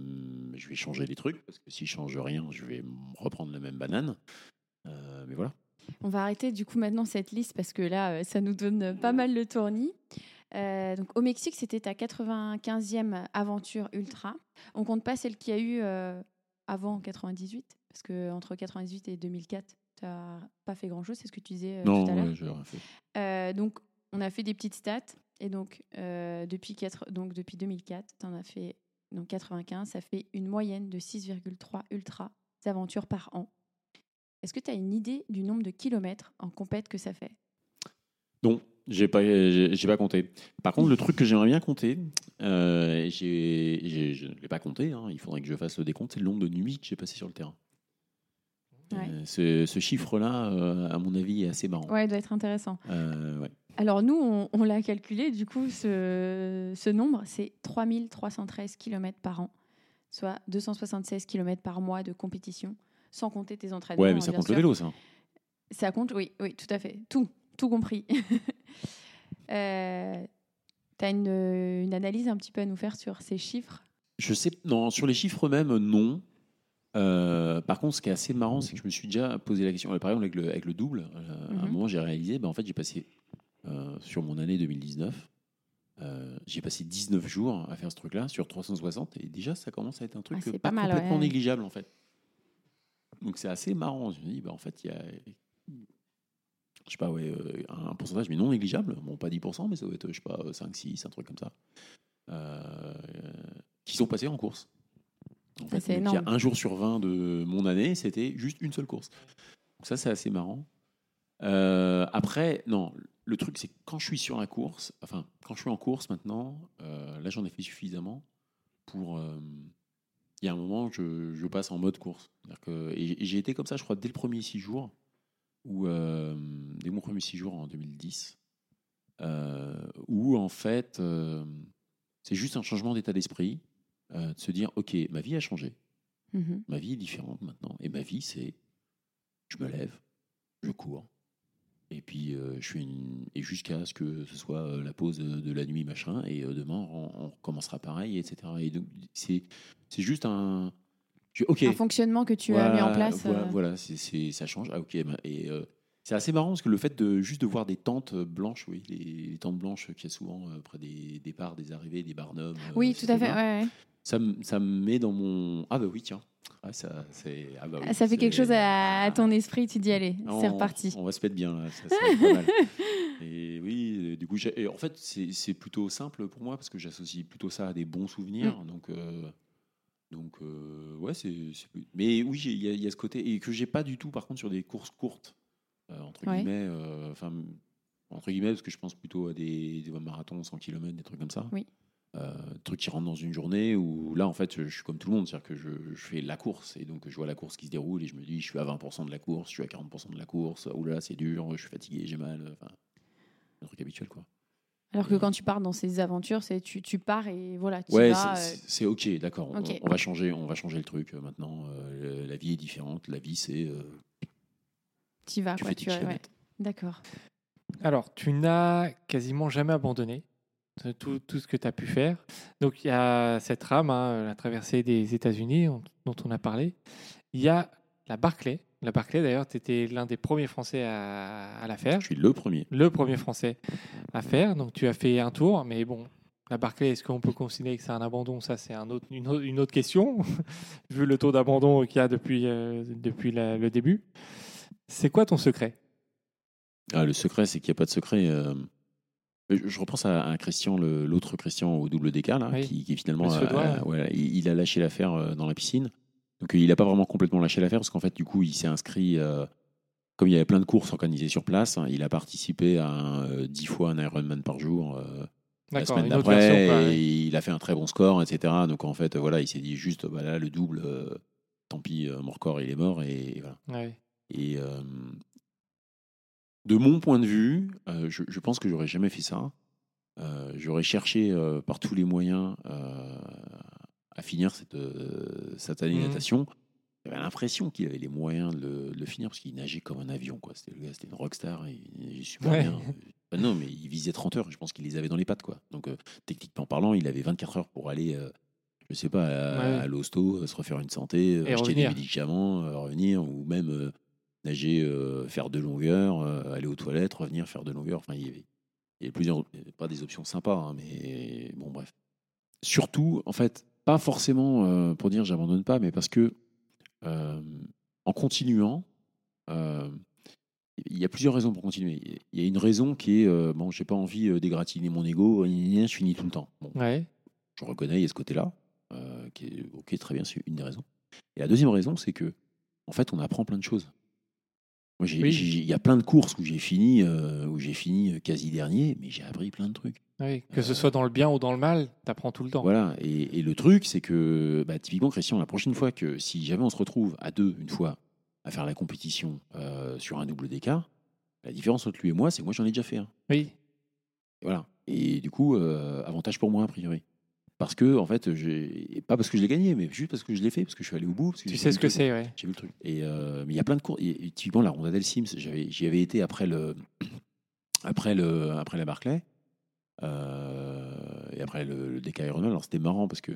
je vais changer les trucs parce que si je change rien, je vais reprendre la même banane. Euh, mais voilà. On va arrêter du coup maintenant cette liste parce que là, euh, ça nous donne pas mal le tournis. Euh, donc au Mexique, c'était ta 95e aventure ultra. On compte pas celle qu'il y a eu euh, avant 98 parce que entre 98 et 2004, tu n'as pas fait grand chose. C'est ce que tu disais euh, non, tout à l'heure. ouais, j'ai rien fait. Euh, donc, on a fait des petites stats. Et donc, euh, depuis, quatre- donc, depuis 2004, tu en as fait donc 95. Ça fait une moyenne de 6,3 ultra aventures par an. Est-ce que tu as une idée du nombre de kilomètres en compète que ça fait? Non, j'ai pas, j'ai pas compté. Par contre, le truc que j'aimerais bien compter, euh, j'ai- je ne l'ai pas compté. hein, il faudrait que je fasse le décompte. C'est le nombre de nuits que j'ai passé sur le terrain. Ouais. Euh, ce ce chiffre-là, euh, à mon avis, est assez marrant. Ouais, il doit être intéressant. Euh, ouais. Alors, nous, on, on l'a calculé. Du coup, ce, ce nombre, c'est 3313 kilomètres par an, soit 276 kilomètres par mois de compétition, sans compter tes entraînements. Ouais, mais ça compte le vélo, ça. Ça compte, oui, oui, tout à fait. Tout, tout compris. euh, tu as une, une analyse un petit peu à nous faire sur ces chiffres? Je sais, non, sur les chiffres eux-mêmes, non. Euh, par contre, ce qui est assez marrant, c'est que je me suis déjà posé la question. Par exemple, avec le, avec le double, euh, à un Mhm. moment, j'ai réalisé, ben, en fait, j'ai passé euh, sur mon année 2019, euh, j'ai passé 19 jours à faire ce truc-là sur 360, et déjà, ça commence à être un truc Ah, pas pas, mal, complètement ouais. négligeable, en fait. Donc, c'est assez marrant. Je me dis, ben, en fait, il y a, je sais pas, ouais, un pourcentage, mais non négligeable. Bon, pas 10%, mais ça doit être, je sais pas, 5, 6, un truc comme ça. Qui sont passés en course. En Ça, fait, c'est il y a un jour sur 20 de mon année, c'était juste une seule course. Donc ça, c'est assez marrant. Euh, après, non, le truc, c'est quand je suis sur la course, enfin, quand je suis en course maintenant, euh, là, j'en ai fait suffisamment pour. euh, Il y a un moment, je, je passe en mode course. Que- et j'ai été comme ça, je crois, dès le premier six jours, ou dès mon premier six jours en 2010, euh, où en fait, c'est juste un changement d'état d'esprit, euh, de se dire, ok, ma vie a changé, Mhm. ma vie est différente maintenant, et ma vie, c'est, je me lève, je cours, et puis euh, je fais une, et jusqu'à ce que ce soit euh, la pause de, de la nuit, machin, et euh, demain on, on recommencera pareil, etc. Et donc c'est, c'est juste un, je- ok, Un fonctionnement que tu as mis en place. Voilà, voilà, c'est, ça change. Ah, ok. bah, Et c'est assez marrant parce que le fait de juste de voir des tentes blanches, oui, les, les tentes blanches qu'il y a souvent près des départs, des arrivées, des barnums. Oui, tout à fait. ouais. Ça, me- ça me met dans mon. Ah bah oui, tiens. Ah, ça, c'est, ah bah oui, Ah, Ça fait quelque chose à, à ton esprit. Tu dis, allez, on- c'est reparti. On va se mettre bien là. Ça, ça pas mal. Et oui, du coup, et en fait, c'est c'est plutôt simple pour moi parce que j'associe plutôt ça à des bons souvenirs. Mm. Donc, euh, donc euh, ouais, c'est. Mais oui, il y, a- il y a ce côté et que j'ai pas du tout, par contre, sur des courses courtes euh, entre Ouais. guillemets. euh, Enfin, entre guillemets, parce que je pense plutôt à des, des marathons 100 km, des trucs comme ça. Oui. Euh, trucs qui rentrent dans une journée où là, en fait, je, je suis comme tout le monde, c'est-à-dire que je, je fais la course et donc je vois la course qui se déroule et je me dis, je suis à 20% de la course, je suis à 40% de la course, oh là, c'est dur, je suis fatigué, j'ai mal. Enfin, le truc habituel, quoi. Alors que quand tu pars dans ces aventures, c'est tu, tu pars et voilà, tu Ouais, vas. c'est- euh, c'est ok, d'accord. on- va changer, on va changer le truc euh, maintenant. euh, la vie est différente. La vie, c'est euh, tu vas. tu quoi, fais tu vas- ouais. D'accord. Alors, tu n'as quasiment jamais abandonné tout, tout ce que tu as pu faire. Donc, il y a cette rame, hein, la traversée des États-Unis on- dont on a parlé. Il y a la Barclay. La Barclay, d'ailleurs, tu étais l'un des premiers Français à, à la faire. Je suis le premier. Le premier Français à faire. Donc, tu as fait un tour, mais bon. La Barclay, est-ce qu'on peut considérer que c'est un abandon? Ça, c'est un autre, une, autre, une autre question, vu le taux d'abandon qu'il y a depuis, euh, depuis la- le début. C'est quoi ton secret? Ah, le secret, c'est qu'il n'y a pas de secret. euh, Je repense à, à Christian, l'autre Christian au double là, Oui. qui, qui finalement, a- ouais. il, a lâché l'affaire euh, dans la piscine. Donc, il n'a pas vraiment complètement lâché l'affaire parce qu'en fait, du coup, il s'est inscrit. euh, comme il y avait plein de courses organisées sur place, hein, il a participé à un, euh, 10 fois un Ironman par jour euh, la semaine d'après. ouais. il a fait un très bon score, etc. Donc, en fait, voilà, il s'est dit juste, bah, là, le double, euh, tant pis, mon record, il est mort. Et, et voilà. Ouais. Et de mon point de vue, euh, je, je pense que j'aurais jamais fait ça. Euh, j'aurais cherché euh, par tous les moyens à finir cette, cette année Mhm. natation. j'avais l'impression qu'il avait les moyens de le, de le finir parce qu'il nageait comme un avion. quoi. C'était le gars, c'était une rockstar. et Il nageait super Ouais. bien. Non, mais il visait 30 heures. Je pense qu'il les avait dans les pattes. quoi. Donc, techniquement parlant, il avait 24 heures pour aller, je sais pas, à, Ouais. à l'hosto, se refaire une santé, Et acheter revenir. des médicaments, revenir, ou même nager, euh, faire de longueur, euh, aller aux toilettes, revenir, faire de longueur. Enfin, il y avait, il y avait plusieurs, pas des options sympas, hein, mais bon, bref. Surtout, en fait, pas forcément euh, pour dire j'abandonne pas, mais parce que euh, en continuant, il y a plusieurs raisons pour continuer. Il y a une raison qui est bon, j'ai pas envie d'égratigner mon ego, je finis tout le temps. Bon, Ouais. je reconnais, il y a ce côté-là, qui est ok, très bien, c'est une des raisons. Et la deuxième raison, c'est que en fait, on apprend plein de choses. Moi, Oui. il y a plein de courses où j'ai fini, euh, où j'ai fini euh, quasi dernier, mais j'ai appris plein de trucs. Oui, que ce soit dans le bien ou dans le mal, tu apprends tout le temps. Voilà. Et, et le truc, c'est que bah, typiquement, Christian, la prochaine fois que si jamais on se retrouve à deux une fois à faire la compétition euh, sur un double d'écart, la différence entre lui et moi, c'est que moi j'en ai déjà fait un. Oui, Et voilà. Et du coup, euh, avantage pour moi a priori. Parce que, en fait, j'ai pas parce que je l'ai gagné, mais juste parce que je l'ai fait, parce que je suis allé au bout. Parce que tu sais ce que c'est, ouais. J'ai vu le truc. Et euh, mais il y a plein de cours. Et, et typiquement, la Ronda del Sims, j'avais, j'y avais été après le, après le, après la Barclay. euh, et après le, le DK Ironman. Alors c'était marrant parce que,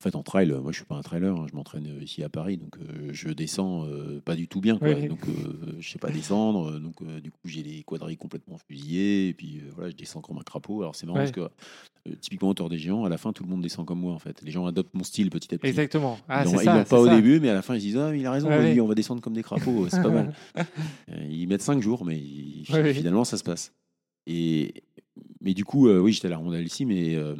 en fait, en trail, moi je suis pas un trailer, hein, je m'entraîne ici à Paris, donc euh, je descends euh, pas du tout bien, quoi. Oui. Donc euh, je sais pas descendre, euh, donc euh, du coup j'ai les quadrilles complètement fusillés, et puis euh, voilà, je descends comme un crapaud. Alors c'est marrant Ouais. parce que euh, typiquement hauteur des géants, à la fin tout le monde descend comme moi en fait. Les gens adoptent mon style petit à petit. Exactement. Ah, ils ça. c'est pas au début, mais à la fin ils se disent Ah, mais il a raison, Ouais, on va descendre comme des crapauds, c'est pas mal. Euh, Ils mettent cinq jours, mais ils- Ouais, ouais. finalement ça se passe. Et, mais du coup, euh, oui, j'étais à la rondelle ici, mais euh,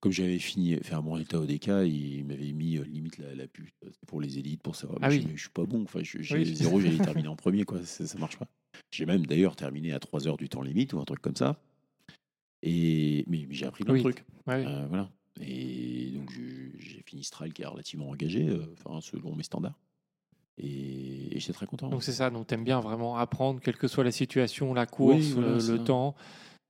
comme j'avais fini, fait un bon résultat au DK, il m'avait mis euh, limite la, la puce euh, pour les élites, pour savoir. Ah oui. je, je suis pas bon, enfin, j'ai Oui. zéro, j'allais terminer en premier, quoi, ça, ça marche pas. J'ai même d'ailleurs terminé à 3 heures du temps limite ou un truc comme ça. Et, mais, mais j'ai appris plein Oui. de trucs. Ouais. Euh, voilà. Et donc j'ai fini ce trail qui est relativement engagé, euh, enfin, selon mes standards. Et, et j'étais très content. Donc c'est ça, donc t'aimes bien vraiment apprendre, quelle que soit la situation, la course, voilà, le, temps,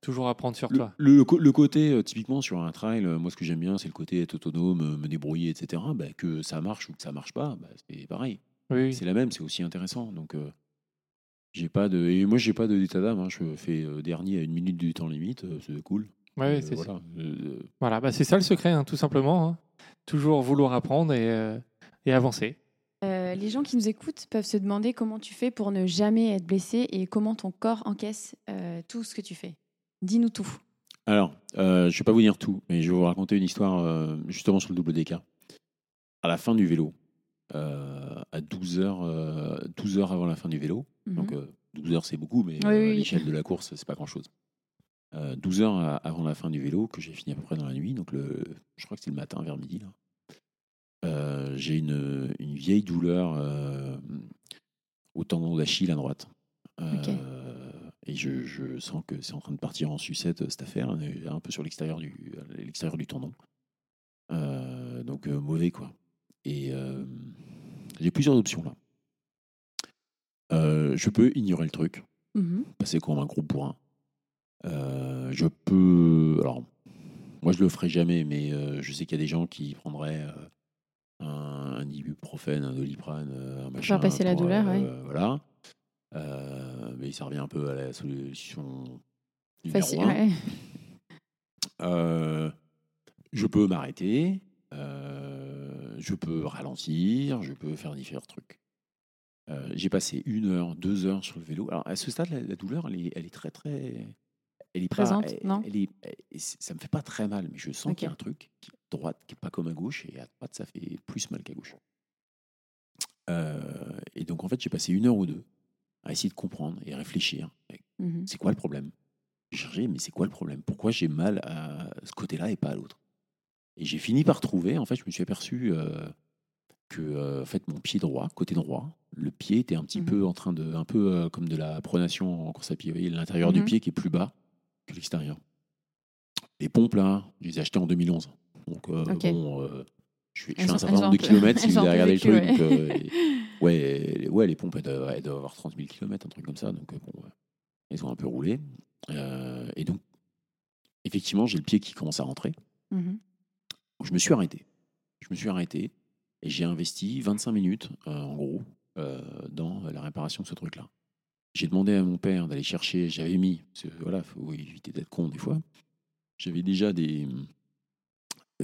toujours apprendre sur Le, toi. le côté, euh, typiquement sur un trail, euh, moi ce que j'aime bien, c'est le côté être autonome, euh, me débrouiller, etc. Bah, que ça marche ou que ça marche pas, bah, c'est pareil. Oui. C'est la même, c'est aussi intéressant. Donc, euh, j'ai pas de. Et moi, j'ai pas de d'état d'âme. hein. Je fais euh, dernier à une minute du temps limite, euh, c'est cool. Ouais, Euh, c'est voilà. Euh, voilà, bah, c'est ça le secret, hein, tout simplement. hein. Toujours vouloir apprendre et, euh, et avancer. Euh, les gens qui nous écoutent peuvent se demander comment tu fais pour ne jamais être blessé et comment ton corps encaisse euh, tout ce que tu fais. Dis-nous tout. Alors, euh, je vais pas vous dire tout, mais je vais vous raconter une histoire euh, justement sur le double DK. À la fin du vélo, euh, à 12 heures, euh, 12 heures avant la fin du vélo, Mhm. donc euh, 12 heures c'est beaucoup, mais Oui, oui, à oui. l'échelle de la course, c'est pas grand-chose. Euh, 12 heures avant la fin du vélo, que j'ai fini à peu près dans la nuit, donc le, je crois que c'est le matin vers midi. Là. J'ai une, une vieille douleur au tendon d'Achille à droite. Et je, je sens que c'est en train de partir en sucette cette affaire, un peu sur l'extérieur du, à l'extérieur du tendon. Euh, donc euh, mauvais quoi. Et euh, j'ai plusieurs options là. Je peux ignorer le truc, Mhm. passer comme un gros bourrin. Euh, je peux. Alors, moi je le ferai jamais, mais euh, je sais qu'il y a des gens qui prendraient euh, un, un ibuprofène, un doliprane, un machin. passer la pour, douleur, ouais. Voilà. Euh, mais ça revient un peu à la solution numéro Facile. ouais. Euh, je peux m'arrêter, euh, je peux ralentir, je peux faire différents trucs. Euh, J'ai passé une heure, deux heures sur le vélo. Alors à ce stade, la, la douleur, elle est, elle est très très, elle est Présente, pas, elle- non? elle est, elle- ça me fait pas très mal, mais je sens qu'il y a un truc qui est à droite qui est pas comme à gauche, et à droite ça fait plus mal qu'à gauche. Euh, et donc en fait, j'ai passé une heure ou deux à essayer de comprendre et réfléchir. Mhm. C'est quoi le problème? J'ai mais c'est quoi le problème? Pourquoi j'ai mal à ce côté-là et pas à l'autre? Et j'ai fini par trouver, en fait, je me suis aperçu euh, que euh, en fait, mon pied droit, côté droit, le pied était un petit Mhm. peu en train de, un peu euh, comme de la pronation en course à pied, vous voyez, l'intérieur du Mhm. pied qui est plus bas que l'extérieur. Les pompes, là, je les ai achetées en 2011. Donc, euh, Ok. bon, je fais un certain nombre de kilomètres si vous avez regardé le truc. ouais. donc, euh, Ouais, les- ouais, les pompes, elles doivent, elles doivent avoir 30 000 km, un truc comme ça. Donc, euh, bon, ouais, elles ont un peu roulé. Euh, et donc, effectivement, j'ai le pied qui commence à rentrer. Mhm. Je me suis arrêté. Je me suis arrêté. Et j'ai investi 25 minutes, euh, en gros, dans la réparation de ce truc-là. J'ai demandé à mon père d'aller chercher, j'avais mis, parce que voilà, faut éviter d'être con des fois. J'avais déjà des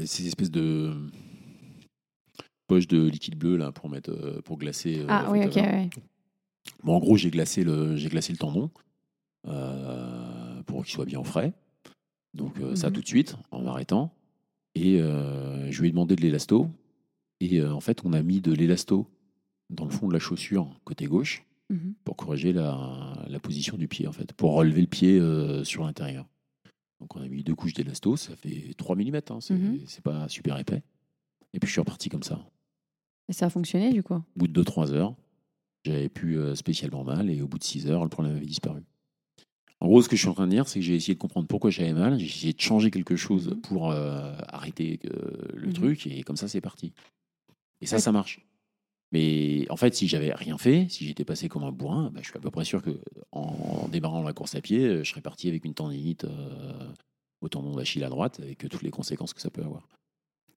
ces espèces de poches de liquide bleu là pour mettre euh, pour glacer. euh, Ah oui, ok, ouais. Bon, en gros, j'ai glacé le, j'ai glacé le tendon euh, pour qu'il soit bien frais. Donc, euh, ça Mhm. tout de suite, en m'arrêtant. Et euh, je lui ai demandé de l'élasto. Et euh, en fait, on a mis de l'élasto dans le fond de la chaussure, côté gauche, Mhm. pour corriger la, la position du pied, en fait, pour relever le pied euh, sur l'intérieur. Donc, on a mis deux couches d'élasto, ça fait 3 mm, hein, c'est Mhm. c'est pas super épais. Et puis, je suis reparti comme ça. Et ça a fonctionné du coup? Au bout de 2-3 heures, j'avais plus euh, spécialement mal et au bout de 6 heures, le problème avait disparu. En gros, ce que je suis en train de dire, c'est que j'ai essayé de comprendre pourquoi j'avais mal, j'ai essayé de changer quelque chose Mhm. pour euh, arrêter euh, le Mhm. truc et comme ça, c'est parti. Et ça, Ouais. ça marche. Mais en fait, si j'avais rien fait, si j'étais passé comme un bourrin, bah, je suis à peu près sûr que en démarrant la course à pied, je serais parti avec une tendinite euh, au tendon d'Achille à droite, avec toutes les conséquences que ça peut avoir.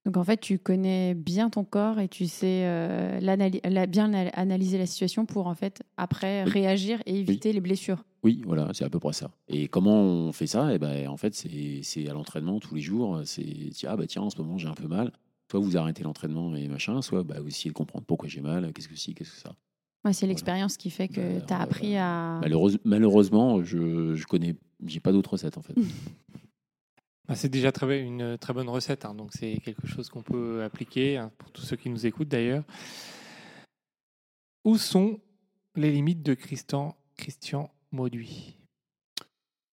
Donc en fait, tu connais bien ton corps et tu sais euh, la- bien analyser la situation pour en fait après Oui. réagir et éviter les blessures. Oui, voilà, c'est à peu près ça. Et comment on fait ça? Eh ben, en fait, c'est à l'entraînement tous les jours. C'est ah bah tiens, en ce moment j'ai un peu mal. Soit vous arrêtez l'entraînement et machin, soit bah, vous essayez de comprendre pourquoi j'ai mal, qu'est-ce que c'est, qu'est-ce que ça. Ouais, c'est l'expérience qui fait que Bah, tu as appris à. Malheureuse- malheureusement, je, je connais, j'ai pas d'autres recettes en fait. Bah, c'est déjà très, une très bonne recette, hein, donc c'est quelque chose qu'on peut appliquer hein, pour tous ceux qui nous écoutent d'ailleurs. Où sont les limites de Christian, Christian Mauduit?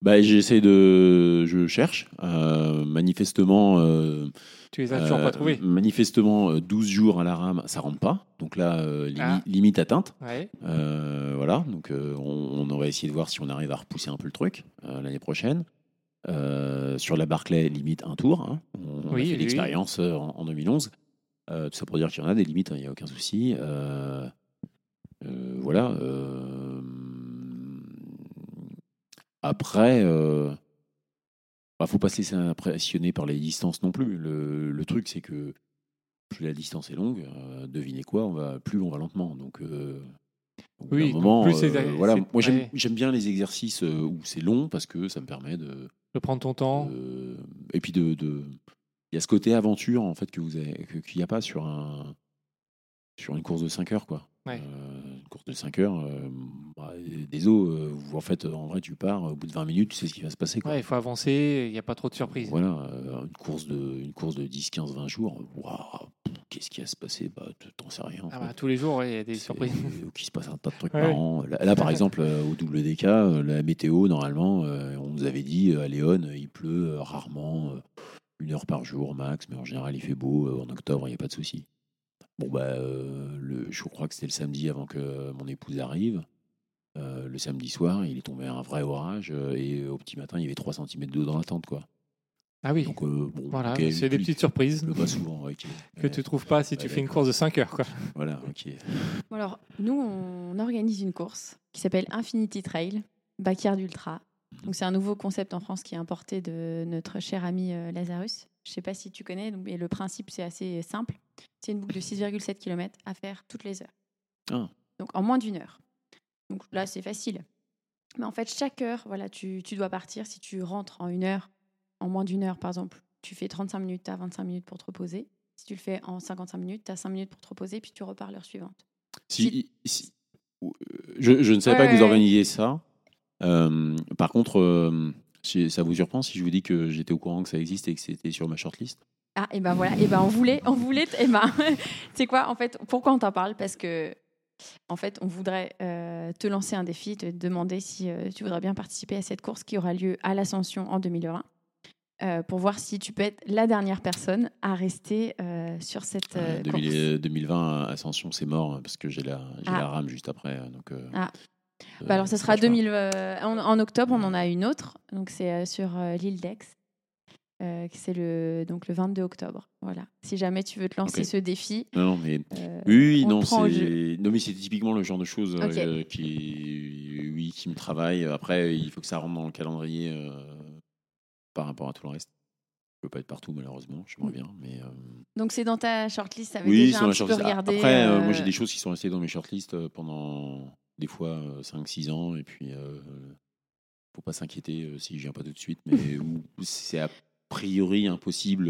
Bah, j'essaie de, je cherche. Euh, manifestement, euh, Tu les as toujours euh, pas trouvés? manifestement, euh, 12 jours à la rame, ça rentre pas. Donc là, limi- Ah. limite atteinte. Ouais. Voilà, donc on, on aurait essayé de voir si on arrive à repousser un peu le truc l'année prochaine. Euh, sur la Barclay, limite un tour. hein. On, Oui, a fait oui, l'expérience euh, en, en 2011. Euh, tout ça pour dire qu'il y en a des limites, il n'y a aucun souci. Euh, voilà. après, euh, bah, faut pas se laisser impressionner par les distances non plus. Le, le truc, c'est que plus la distance est longue, devinez quoi, on va, plus on va lentement. Donc, Oui, moment, plus c'est- euh, voilà. c'est- Moi, j'aime ouais. j'aime bien les exercices euh, où c'est long parce que ça me permet de. De prendre ton temps. de- et puis de. de- il y a ce côté aventure en fait que vous avez, qu'il n'y a pas sur un sur une course de 5 heures quoi. Ouais. Euh, une course de 5 heures, euh, bah, des eaux, euh, en fait, en vrai, tu pars, au bout de 20 minutes, tu sais ce qui va se passer. Ouais, il faut avancer, il n'y a pas trop de surprises. Voilà, euh, une course de, une course de 10, 15, 20 jours, waouh, qu'est-ce qui va se passer? Bah, T'en sais rien. Ah bah, tous les jours, ouais, il y a des surprises. euh, se passe un tas de trucs Ouais. marrants. Là, là, par exemple, euh, au WDK, euh, la météo, normalement, euh, on nous avait dit euh, à Léon, euh, il pleut euh, rarement, euh, une heure par jour max, mais en général, il fait beau. euh, en octobre, il n'y a pas de souci. Bon, bah, euh, le, je crois que c'était le samedi avant que mon épouse arrive. Euh, le samedi soir, il est tombé un vrai orage euh, et au petit matin, il y avait 3 cm d'eau dans la tente. Quoi. Ah oui, Donc, euh, bon, voilà, c'est des petites surprises pas souvent. que Ouais, tu trouves pas si tu fais une course de 5 heures. Quoi. Voilà, ok. Bon, alors, nous, on organise une course qui s'appelle Infinity Trail, Backyard Ultra. Donc, c'est un nouveau concept en France qui est importé de notre cher ami euh, Lazarus. Je ne sais pas si tu connais, donc, mais le principe, c'est assez simple. C'est une boucle de 6,7 km à faire toutes les heures. Ah. Donc, en moins d'une heure. Donc là, c'est facile. Mais en fait, chaque heure, voilà, tu, tu dois partir. Si tu rentres en une heure, en moins d'une heure, par exemple, tu fais 35 minutes, tu as 25 minutes pour te reposer. Si tu le fais en 55 minutes, tu as 5 minutes pour te reposer, puis tu repars l'heure suivante. Si, si- euh, je, je ne savais Ouais, pas que vous organisiez ça. Euh, par contre, euh, si- ça vous surprend si je vous dis que j'étais au courant que ça existe et que c'était sur ma shortlist? Ah, et ben voilà, et ben on voulait, on voulait, et ben, tu sais quoi, en fait, pourquoi on t'en parle? Parce que, en fait, on voudrait euh, te lancer un défi, te demander si euh, tu voudrais bien participer à cette course qui aura lieu à l'Ascension en 2020. euh, pour voir si tu peux être la dernière personne à rester euh, sur cette euh, course. 2000 euh, 2020, Ascension, c'est mort hein, parce que j'ai la, Ah. la rame juste après. euh, Donc, Ah. Euh, Bah alors, ça sera marche pas. 2000. euh, en, en octobre, on en a une autre. Donc, c'est euh, sur l'île d'Aix. Euh, c'est le, donc le 22 octobre. Voilà. Si jamais tu veux te lancer ce défi. Non, mais euh, oui, oui, on non, c'est non, mais c'est typiquement le genre de choses qui, oui, qui me travaille. Après, il faut que ça rentre dans le calendrier par rapport à tout le reste. peux pas être partout, malheureusement. J'aimerais bien. Mais, euh, Donc c'est dans ta shortlist, ça avait oui, déjà un petit peu regardé. Après, euh, moi, j'ai des choses qui sont restées dans mes shortlists pendant des fois 5-6 ans. Et puis, faut pas s'inquiéter si je viens pas tout de suite. Mais c'est a priori impossible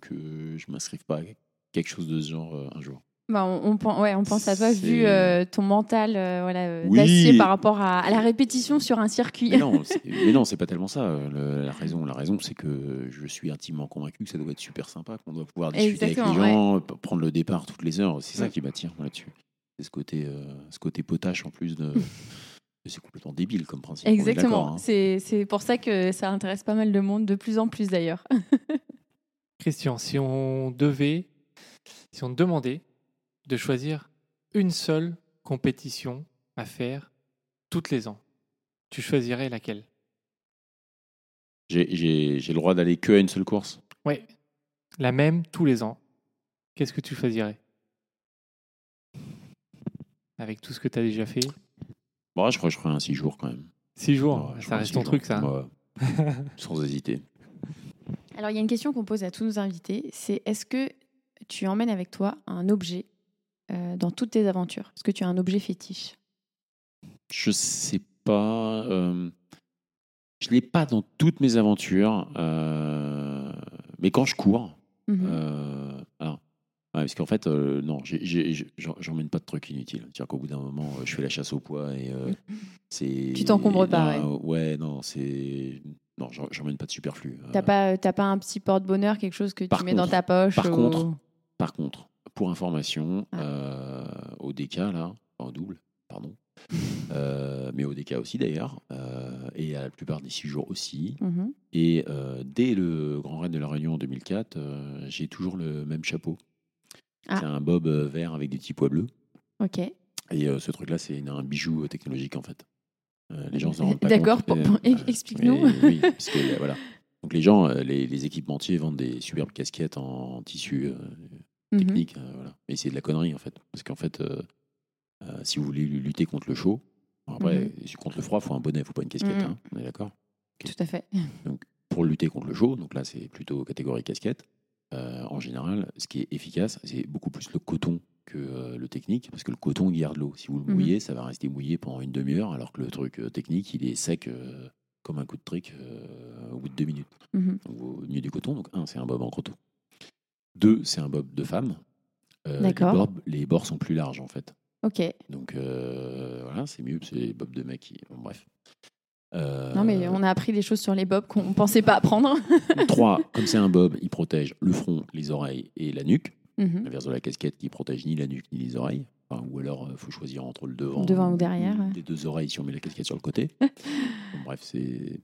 que je m'inscrive pas à quelque chose de ce genre un jour. bah, on, ouais, on pense à toi vu euh, ton mental euh, voilà, euh, Oui. d'acier par rapport à, à la répétition sur un circuit. Mais non, c'est- mais non, c'est pas tellement ça. le- la raison, la raison, c'est que je suis intimement convaincu que ça doit être super sympa, qu'on doit pouvoir discuter avec les gens, prendre le départ toutes les heures. C'est ça qui m'attire là-dessus. C'est ce côté, euh, ce côté potache en plus de. c'est complètement débile comme principe. Exactement. hein. C'est pour ça que ça intéresse pas mal de monde, de plus en plus d'ailleurs. Christian, si on devait, si on te demandait de choisir une seule compétition à faire toutes les ans, tu choisirais laquelle? J'ai le droit d'aller que à une seule course? Oui, la même tous les ans. Qu'est-ce que tu choisirais? Avec tout ce que tu as déjà fait Bon, je crois que je ferai un 6 jours quand même. Six jours, Ouais, je ça reste ton jours. truc, ça. Ouais. Sans hésiter. Alors il y a une question qu'on pose à tous nos invités, c'est est-ce que tu emmènes avec toi un objet euh, dans toutes tes aventures? Est-ce que tu as un objet fétiche? Je sais pas. euh, je l'ai pas dans toutes mes aventures, euh, mais quand je cours, Mhm. Euh, alors, ouais, parce qu'en fait, euh, non, j'emmène pas de trucs inutiles. C'est-à-dire qu'au bout d'un moment, euh, je fais la chasse au poids et euh, c'est. Tu t'encombres pas, non, Ouais, non, c'est. Non, j'emmène pas de superflu. T'as Euh, pas, t'as pas un petit porte-bonheur, quelque chose que Par tu mets dans ta poche par ou- contre- Par contre, pour information, Ah. euh, au DK, là, en double, pardon, mais au DK aussi d'ailleurs, et à la plupart des six jours aussi, Mhm. et dès le Grand Raid de la Réunion en 2004, euh, j'ai toujours le même chapeau. Ah. C'est un bob euh, vert avec des petits pois bleus. Ok. Et euh, ce truc-là, c'est un bijou euh, technologique en fait. Euh, les gens s'en rendent pas D'accord, compte. Euh, pour- explique-nous. Oui, parce que, voilà. Donc les gens, les, les équipementiers vendent des superbes casquettes en, tissu Mhm. technique. voilà. Mais c'est de la connerie en fait. Parce qu'en fait, si vous voulez lutter contre le chaud, après, Mhm. contre le froid, il faut un bonnet, il faut pas une casquette. Mhm. hein, on est d'accord Tout à fait. pour lutter contre le chaud, donc là c'est plutôt catégorie casquette, en général, ce qui est efficace, c'est beaucoup plus le coton que euh, le technique, parce que le coton garde l'eau. Si vous le Mhm. mouillez, ça va rester mouillé pendant une demi-heure, alors que le truc euh, technique, il est sec euh, comme un coup de trick euh, au bout de deux minutes. Donc, mieux du coton. Donc, un, c'est un bob en coton. Deux, c'est un bob de femme. Euh, les, D'accord. bobs- les bords sont plus larges, en fait. Ok. Donc, euh, voilà, c'est mieux. C'est les bobs de mec qui. bon, bref. Euh, Non, mais on a appris des choses sur les bobs qu'on pensait pas apprendre. 3, comme c'est un bob, il protège le front, les oreilles et la nuque. Mhm. L'inverse de la casquette qui protège ni la nuque ni les oreilles. Enfin, ou alors, il faut choisir entre le devant, Devant ou derrière. Les deux oreilles si on met la casquette sur le côté. Bon, bref, c'est.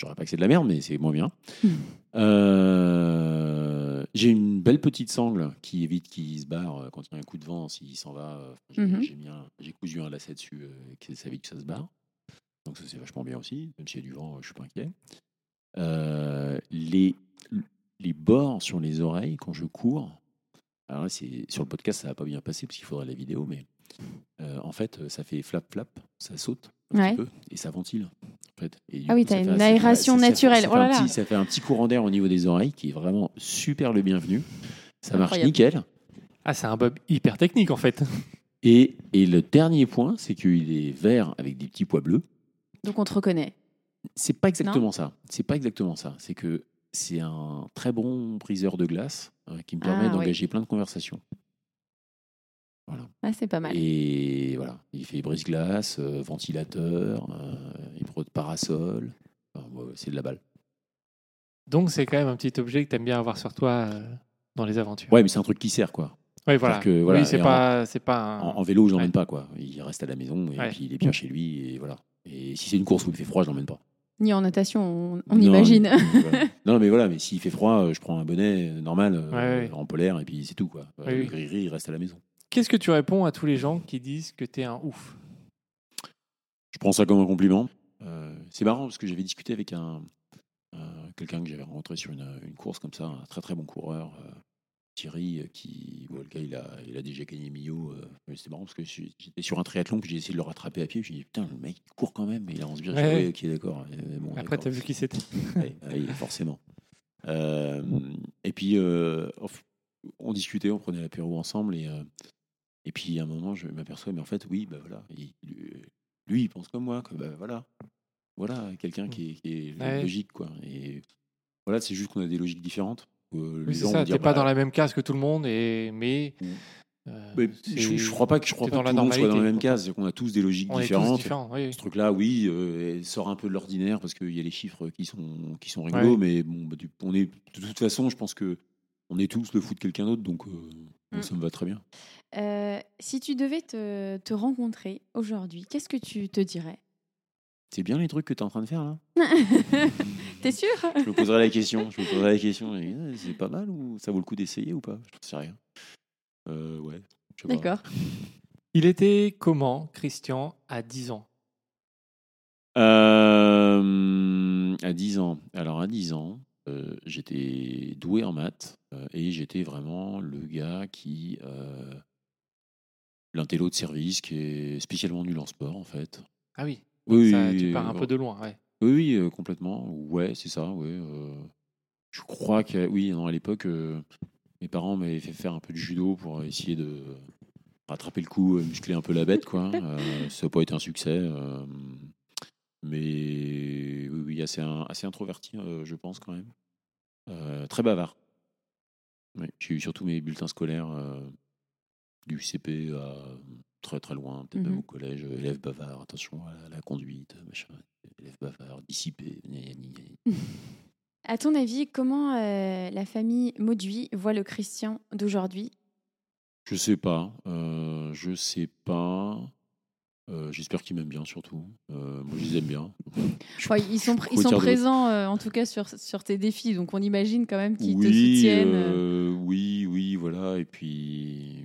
Je dirais pas que c'est de la merde, mais c'est moins bien. Mhm. Euh, J'ai une belle petite sangle qui évite qu'il se barre euh, quand il y a un coup de vent, s'il s'en va. euh, J'ai Mhm. j'ai mis un- j'ai cousu un lacet dessus, euh, qui- ça évite que ça se barre. Donc ça c'est vachement bien aussi, même s'il y a du vent, je suis pas inquiet. Euh, les, les bords sur les oreilles quand je cours, alors là, c'est sur le podcast ça va pas bien passer parce qu'il faudrait la vidéo, mais euh, en fait ça fait flap flap, ça saute un Ouais. petit peu et ça ventile. En fait. Et Ah oui, t'as fait- une aération ça- ça fait- naturelle. Ça Oh fait, là un là. petit, ça fait un petit courant d'air au niveau des oreilles qui est vraiment super le bienvenu. Ça marche Incroyable. nickel. Ah, c'est un bob hyper technique en fait. Et, et le dernier point, c'est qu'il est vert avec des petits pois bleus. Donc on te reconnaît. C'est pas exactement ça. C'est pas exactement ça. C'est que c'est un très bon briseur de glace euh, qui me permet Ah, oui. d'engager plein de conversations. Voilà. Ah, c'est pas mal. Et voilà, il fait brise-glace, euh, ventilateur, euh, il prend parasol. Enfin, ouais, c'est de la balle. Donc c'est quand même un petit objet que tu aimes bien avoir sur toi euh, dans les aventures. Ouais, mais c'est un truc qui sert quoi. Ouais, voilà. que, voilà, oui, c'est pas, c'est pas un- En, en vélo, je l'emmène Ouais. pas quoi. Il reste à la maison et Ouais. puis il est bien chez lui et voilà. Et si c'est une course où il fait froid, je l'emmène pas. Ni en natation, on, on Non, imagine. voilà. non, mais voilà, mais s'il fait froid, euh, je prends un bonnet euh, normal euh, Ouais, en polaire et puis c'est tout quoi. Oui, le oui. il reste à la maison. Qu'est-ce que tu réponds à tous les gens qui disent que tu es un ouf? Je prends ça comme un compliment. Euh, c'est marrant parce que j'avais discuté avec un, un- quelqu'un que j'avais rencontré sur une, une course comme ça, un très très bon coureur, euh, Thierry, euh, qui, bon, le gars, il a, il a déjà gagné Millau. euh, mais c'était marrant parce que j'étais sur un triathlon puis j'ai essayé de le rattraper à pied. Je me suis dit, putain, le mec il court quand même, il a 11 Ouais. ok, d'accord. euh, bon, Après, d'accord. tu as vu qui c'était. Ouais, ouais, forcément. Euh, et puis, euh, on- on discutait, on prenait l'apéro ensemble. Et, euh, et puis, à un moment, je m'aperçois, mais en fait, oui, bah voilà. il- lui, il pense comme moi. Que, bah, voilà. Voilà, quelqu'un qui est, qui est Ouais. logique. Quoi. Et voilà, c'est juste qu'on a des logiques différentes. Euh, Oui, c'est ça. T'es dire, pas bah, dans la même case que tout le monde, et mais. Mm. euh, mais je, je crois pas que je crois pas dans que tout le monde soit dans la même case. C'est qu'on a tous des logiques On est tous différentes. Oui. Ce truc-là, oui, euh, sort un peu de l'ordinaire parce qu'il y a les chiffres qui sont, qui sont rigolos, Ouais. mais bon, bah, du- on est, de toute façon, je pense que on est tous le fou de quelqu'un d'autre, donc euh, Mm. ça me va très bien. Euh, si tu devais te, te rencontrer aujourd'hui, qu'est-ce que tu te dirais? C'est bien les trucs que tu es en train de faire là? T'es sûr Je me poserai la question. Je me poserai la question. C'est pas mal ou ça vaut le coup d'essayer ou pas? Je sais rien. Euh, ouais. D'accord. Il était comment, Christian, à 10 ans? Euh, à 10 ans. Alors, à 10 ans, euh, j'étais doué en maths euh, et j'étais vraiment le gars qui. Euh, L'intello de service qui est spécialement nul en sport, en fait. Ah oui. Oui, ça, tu pars un peu de loin. Ouais. Oui, euh, complètement. Ouais, c'est ça. Ouais, euh, je crois que oui, non, à l'époque, euh, mes parents m'avaient fait faire un peu de judo pour essayer de rattraper le coup, muscler un peu la bête, quoi. Ça n'a pas été un succès, mais oui, oui, assez, un- assez introverti, je pense quand même. Très bavard. J'ai eu surtout mes bulletins scolaires du CP à très très loin, peut-être même Mhm. au collège. euh, Élève bavard, attention à la conduite, machin. Élève bavard, dissipé. gna, gna. À ton avis, comment euh, la famille Mauduit voit le Christian d'aujourd'hui? Je sais pas. euh, je sais pas. Euh, J'espère qu'ils m'aiment bien surtout. Euh, moi, je les aime bien. Ils sont, ils sont présents, euh, en tout cas, sur, sur tes défis. Donc, on imagine quand même qu'ils te soutiennent. euh. euh, oui, oui, voilà. Et puis,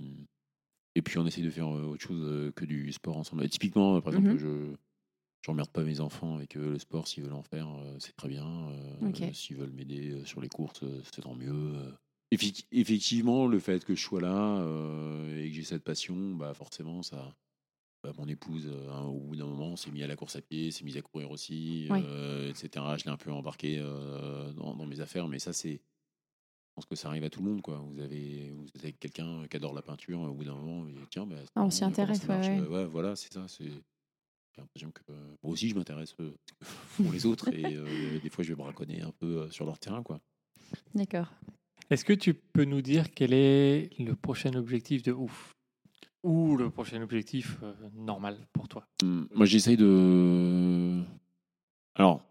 et puis on essaie de faire euh, autre chose euh, que du sport ensemble. Et typiquement, euh, par exemple, Mhm. je je emmerde pas mes enfants avec le sport. S'ils veulent en faire, c'est très bien. S'ils veulent m'aider sur les courses, c'est tant mieux. Effectivement, le fait que je sois là et que j'ai cette passion, bah forcément, ça. bah, mon épouse, hein, au bout d'un moment, s'est mis à la course à pied, s'est mise à courir aussi, Oui. euh, etc. Je l'ai un peu embarqué euh, dans, dans mes affaires, mais ça, c'est. Je pense que ça arrive à tout le monde, quoi. Vous avez, vous quelqu'un qui adore la peinture, au bout d'un moment, dit, tiens, bah, c'est Ah, on s'y intéresse, ouais, ouais. Ouais, voilà, c'est ça. C'est. J'ai l'impression que moi aussi, je m'intéresse euh, font les autres, et euh, des fois, je vais braconner un peu euh, sur leur terrain, quoi. D'accord. Est-ce que tu peux nous dire quel est le prochain objectif de ouf? Ou le prochain objectif euh, normal pour toi? Hum, Moi, j'essaye de. Alors,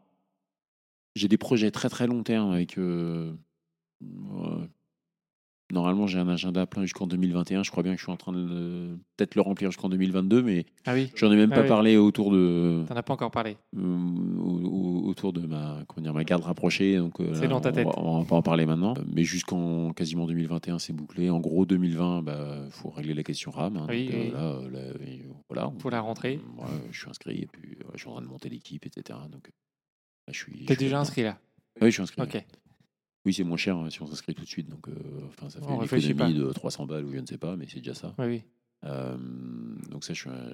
j'ai des projets très très long terme avec. euh, Normalement, j'ai un agenda plein jusqu'en 2021. Je crois bien que je suis en train de peut-être le remplir jusqu'en 2022, mais Ah oui, j'en ai même Ah pas oui. parlé autour de t'en as pas encore parlé. euh, au- autour de ma comment dire ma garde rapprochée. Donc euh, C'est là, dans ta on tête. va- On va pas en parler maintenant, mais jusqu'en quasiment 2021, c'est bouclé. En gros, 2020, bah faut régler la question RAM. hein. Oui, Donc, euh, là, euh, là, euh, voilà. Pour la rentrée. Ouais, je suis inscrit et puis je suis en train de monter l'équipe, etc. Donc là, je suis. T'es déjà inscrit là Oui, je suis inscrit. Ok. Oui, c'est moins cher hein, si on s'inscrit tout de suite. Donc, euh, enfin, ça fait On une économie de 300 balles ou je ne sais pas, mais c'est déjà ça. Oui, oui. Euh, donc ça, je suis, euh,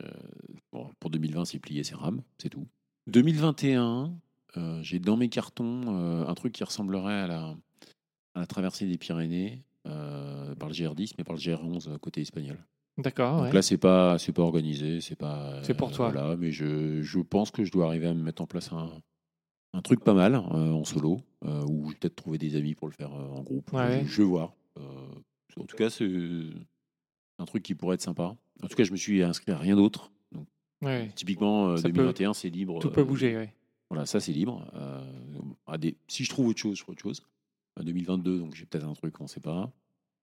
bon, pour 2020, c'est plié, c'est RAM, c'est tout. 2021, euh, j'ai dans mes cartons un truc qui ressemblerait à la, à la traversée des Pyrénées par le GR10, mais par le GR11 euh, côté espagnol. D'accord. Donc ouais. là, c'est pas, c'est pas organisé, c'est pas. C'est pour toi. Voilà, mais je, je pense que je dois arriver à me mettre en place un, un truc pas mal euh, en solo, euh, ou peut-être trouver des amis pour le faire euh, en groupe. Ouais. Je, je vais voir. En tout cas, c'est un truc qui pourrait être sympa. En tout cas, je me suis inscrit à rien d'autre. Ouais, typiquement, euh, Ça peut- 2021, c'est libre. Tout peut bouger, oui. Voilà, ça c'est libre. À des... Si je trouve autre chose, je ferai autre chose. Euh, 2022, donc j'ai peut-être un truc, on ne sait pas.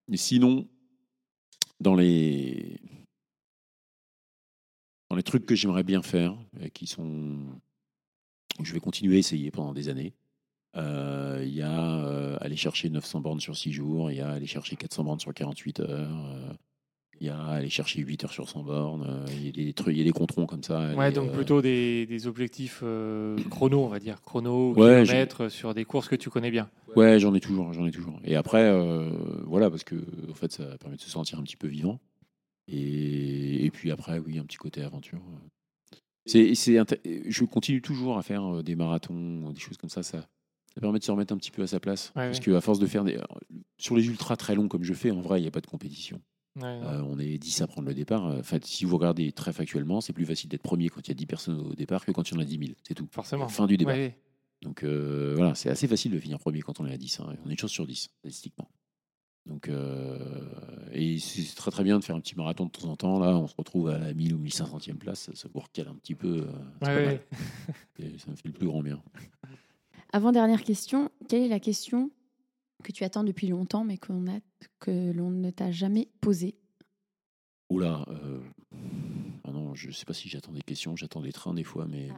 Mais sinon, dans les dans les trucs que j'aimerais bien faire, et qui sont je vais continuer à essayer pendant des années, euh, il y a euh, aller chercher 900 bornes sur 6 jours, il y a aller chercher 400 bornes sur 48 heures. euh, il y a aller chercher 8 heures sur 100 bornes, il y a des trucs, il y a des controns comme ça. Ouais, donc plutôt des, des objectifs chrono, on va dire. Chrono, Ouais, kilomètres, sur des courses que tu connais bien. Ouais, j'en ai toujours, j'en ai toujours. Et après, voilà, parce que en fait, ça permet de se sentir un petit peu vivant. Et, et puis après, oui, un petit côté aventure. C'est, je continue toujours à faire euh, des marathons, des choses comme ça. Ça, Ça permet de se remettre un petit peu à sa place. Ouais, parce qu'à force de faire des. Sur les ultras très longs comme je fais, en vrai, il n'y a pas de compétition. Ouais. Euh, on est 10 à prendre le départ. Euh, Enfin, si vous regardez très factuellement, c'est plus facile d'être premier quand il y a 10 personnes au départ que quand il y en a 10 000. C'est tout. Forcément. Fin du débat. Ouais, ouais. Donc euh, voilà, c'est assez facile de finir premier quand on est à 10. hein. On est une chance sur 10, statistiquement. Donc, euh, et c'est très très bien de faire un petit marathon de temps en temps. Là, on se retrouve à la 1000 ou 1500e place. Ça vous recale un petit peu. euh, Ouais, ouais. Et ça me fait le plus grand bien. Avant-dernière question, quelle est la question que tu attends depuis longtemps mais qu'on a, que l'on ne t'a jamais posée? Oula, euh, ah non, je sais pas si j'attends des questions, j'attends des trains des fois, mais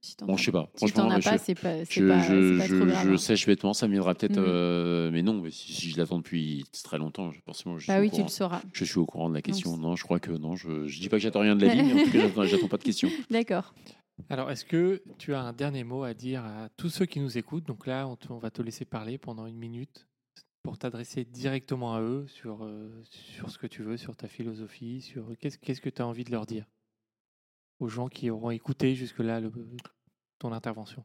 Si t'en bon, as- je sais pas. Si t'en Franchement, as je, pas, c'est pas, je, pas, je, pas je- trop grave. je sèche bêtement, ça viendra peut-être, Mhm. euh, mais non, mais si, si je l'attends depuis très longtemps, je- forcément, je suis, Bah au oui, tu courant, le sauras. je suis au courant de la question. non, je crois que non, je, je dis pas que j'attends rien de la vie, mais en tout cas, j'attends- pas de questions. D'accord. Alors, est-ce que tu as un dernier mot à dire à tous ceux qui nous écoutent? Donc là, on, va te laisser parler pendant une minute pour t'adresser directement à eux sur, euh, sur ce que tu veux, sur ta philosophie, sur qu'est-ce qu'est-ce que tu as envie de leur dire? Aux gens qui auront écouté jusque-là ton intervention?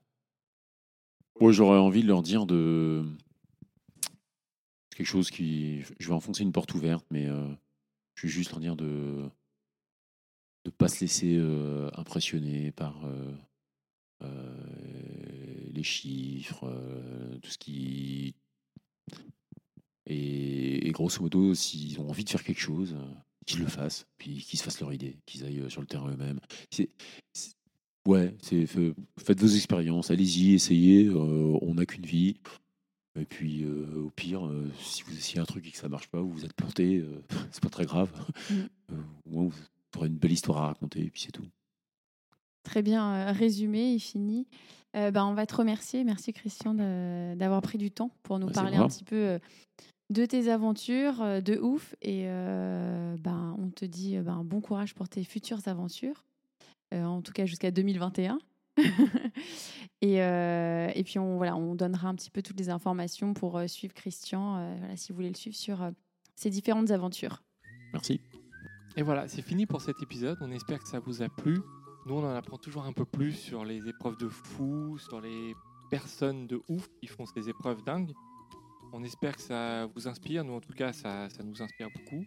Moi, j'aurais envie de leur dire de quelque chose qui, je vais enfoncer une porte ouverte, mais euh, je vais juste leur dire de de pas se laisser euh, impressionner par euh, les chiffres, tout ce qui et, grosso modo, s'ils ont envie de faire quelque chose, qu'ils le fassent, puis qu'ils se fassent leur idée, qu'ils aillent euh, sur le terrain eux-mêmes. C'est- c'est- Ouais, c'est faites vos expériences, allez-y, essayez. euh, on n'a qu'une vie. Et puis, euh, au pire, euh, si vous essayez un truc et que ça marche pas, vous vous êtes planté, c'est pas très grave. Mm. Au moins, vous aurez une belle histoire à raconter, et puis c'est tout. Très bien résumé et fini. Euh, ben, on va te remercier. Merci Christian de- d'avoir pris du temps pour nous Bah, parler un petit peu de tes aventures, euh, de ouf. Et euh, ben, on te dit euh, ben, bon courage pour tes futures aventures, Euh, en tout cas jusqu'à 2021. et, euh, et puis on, voilà, on donnera un petit peu toutes les informations pour euh, suivre Christian, euh, voilà, si vous voulez le suivre sur euh, ses différentes aventures. Merci. Et voilà, c'est fini pour cet épisode. On espère que ça vous a plu. Nous, on en apprend toujours un peu plus sur les épreuves de fou, sur les personnes de ouf qui font ces épreuves dingues. On espère que ça vous inspire. Nous, en tout cas, ça, nous inspire beaucoup.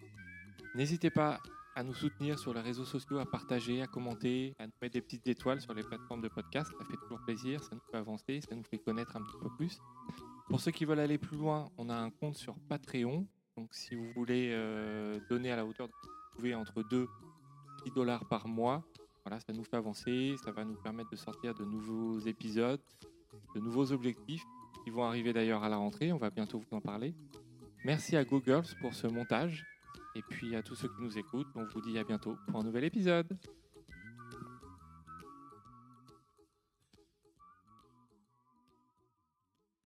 N'hésitez pas à nous soutenir sur les réseaux sociaux, à partager, à commenter, à nous mettre des petites étoiles sur les plateformes de podcast. Ça fait toujours plaisir, ça nous fait avancer, ça nous fait connaître un petit peu plus. Pour ceux qui veulent aller plus loin, on a un compte sur Patreon. Donc, si vous voulez euh, donner à la hauteur de vous pouvez entre 2 et 10 dollars par mois. Voilà, ça nous fait avancer, ça va nous permettre de sortir de nouveaux épisodes, de nouveaux objectifs qui vont arriver d'ailleurs à la rentrée, on va bientôt vous en parler. Merci à GoGirls pour ce montage et puis à tous ceux qui nous écoutent, on vous dit à bientôt pour un nouvel épisode.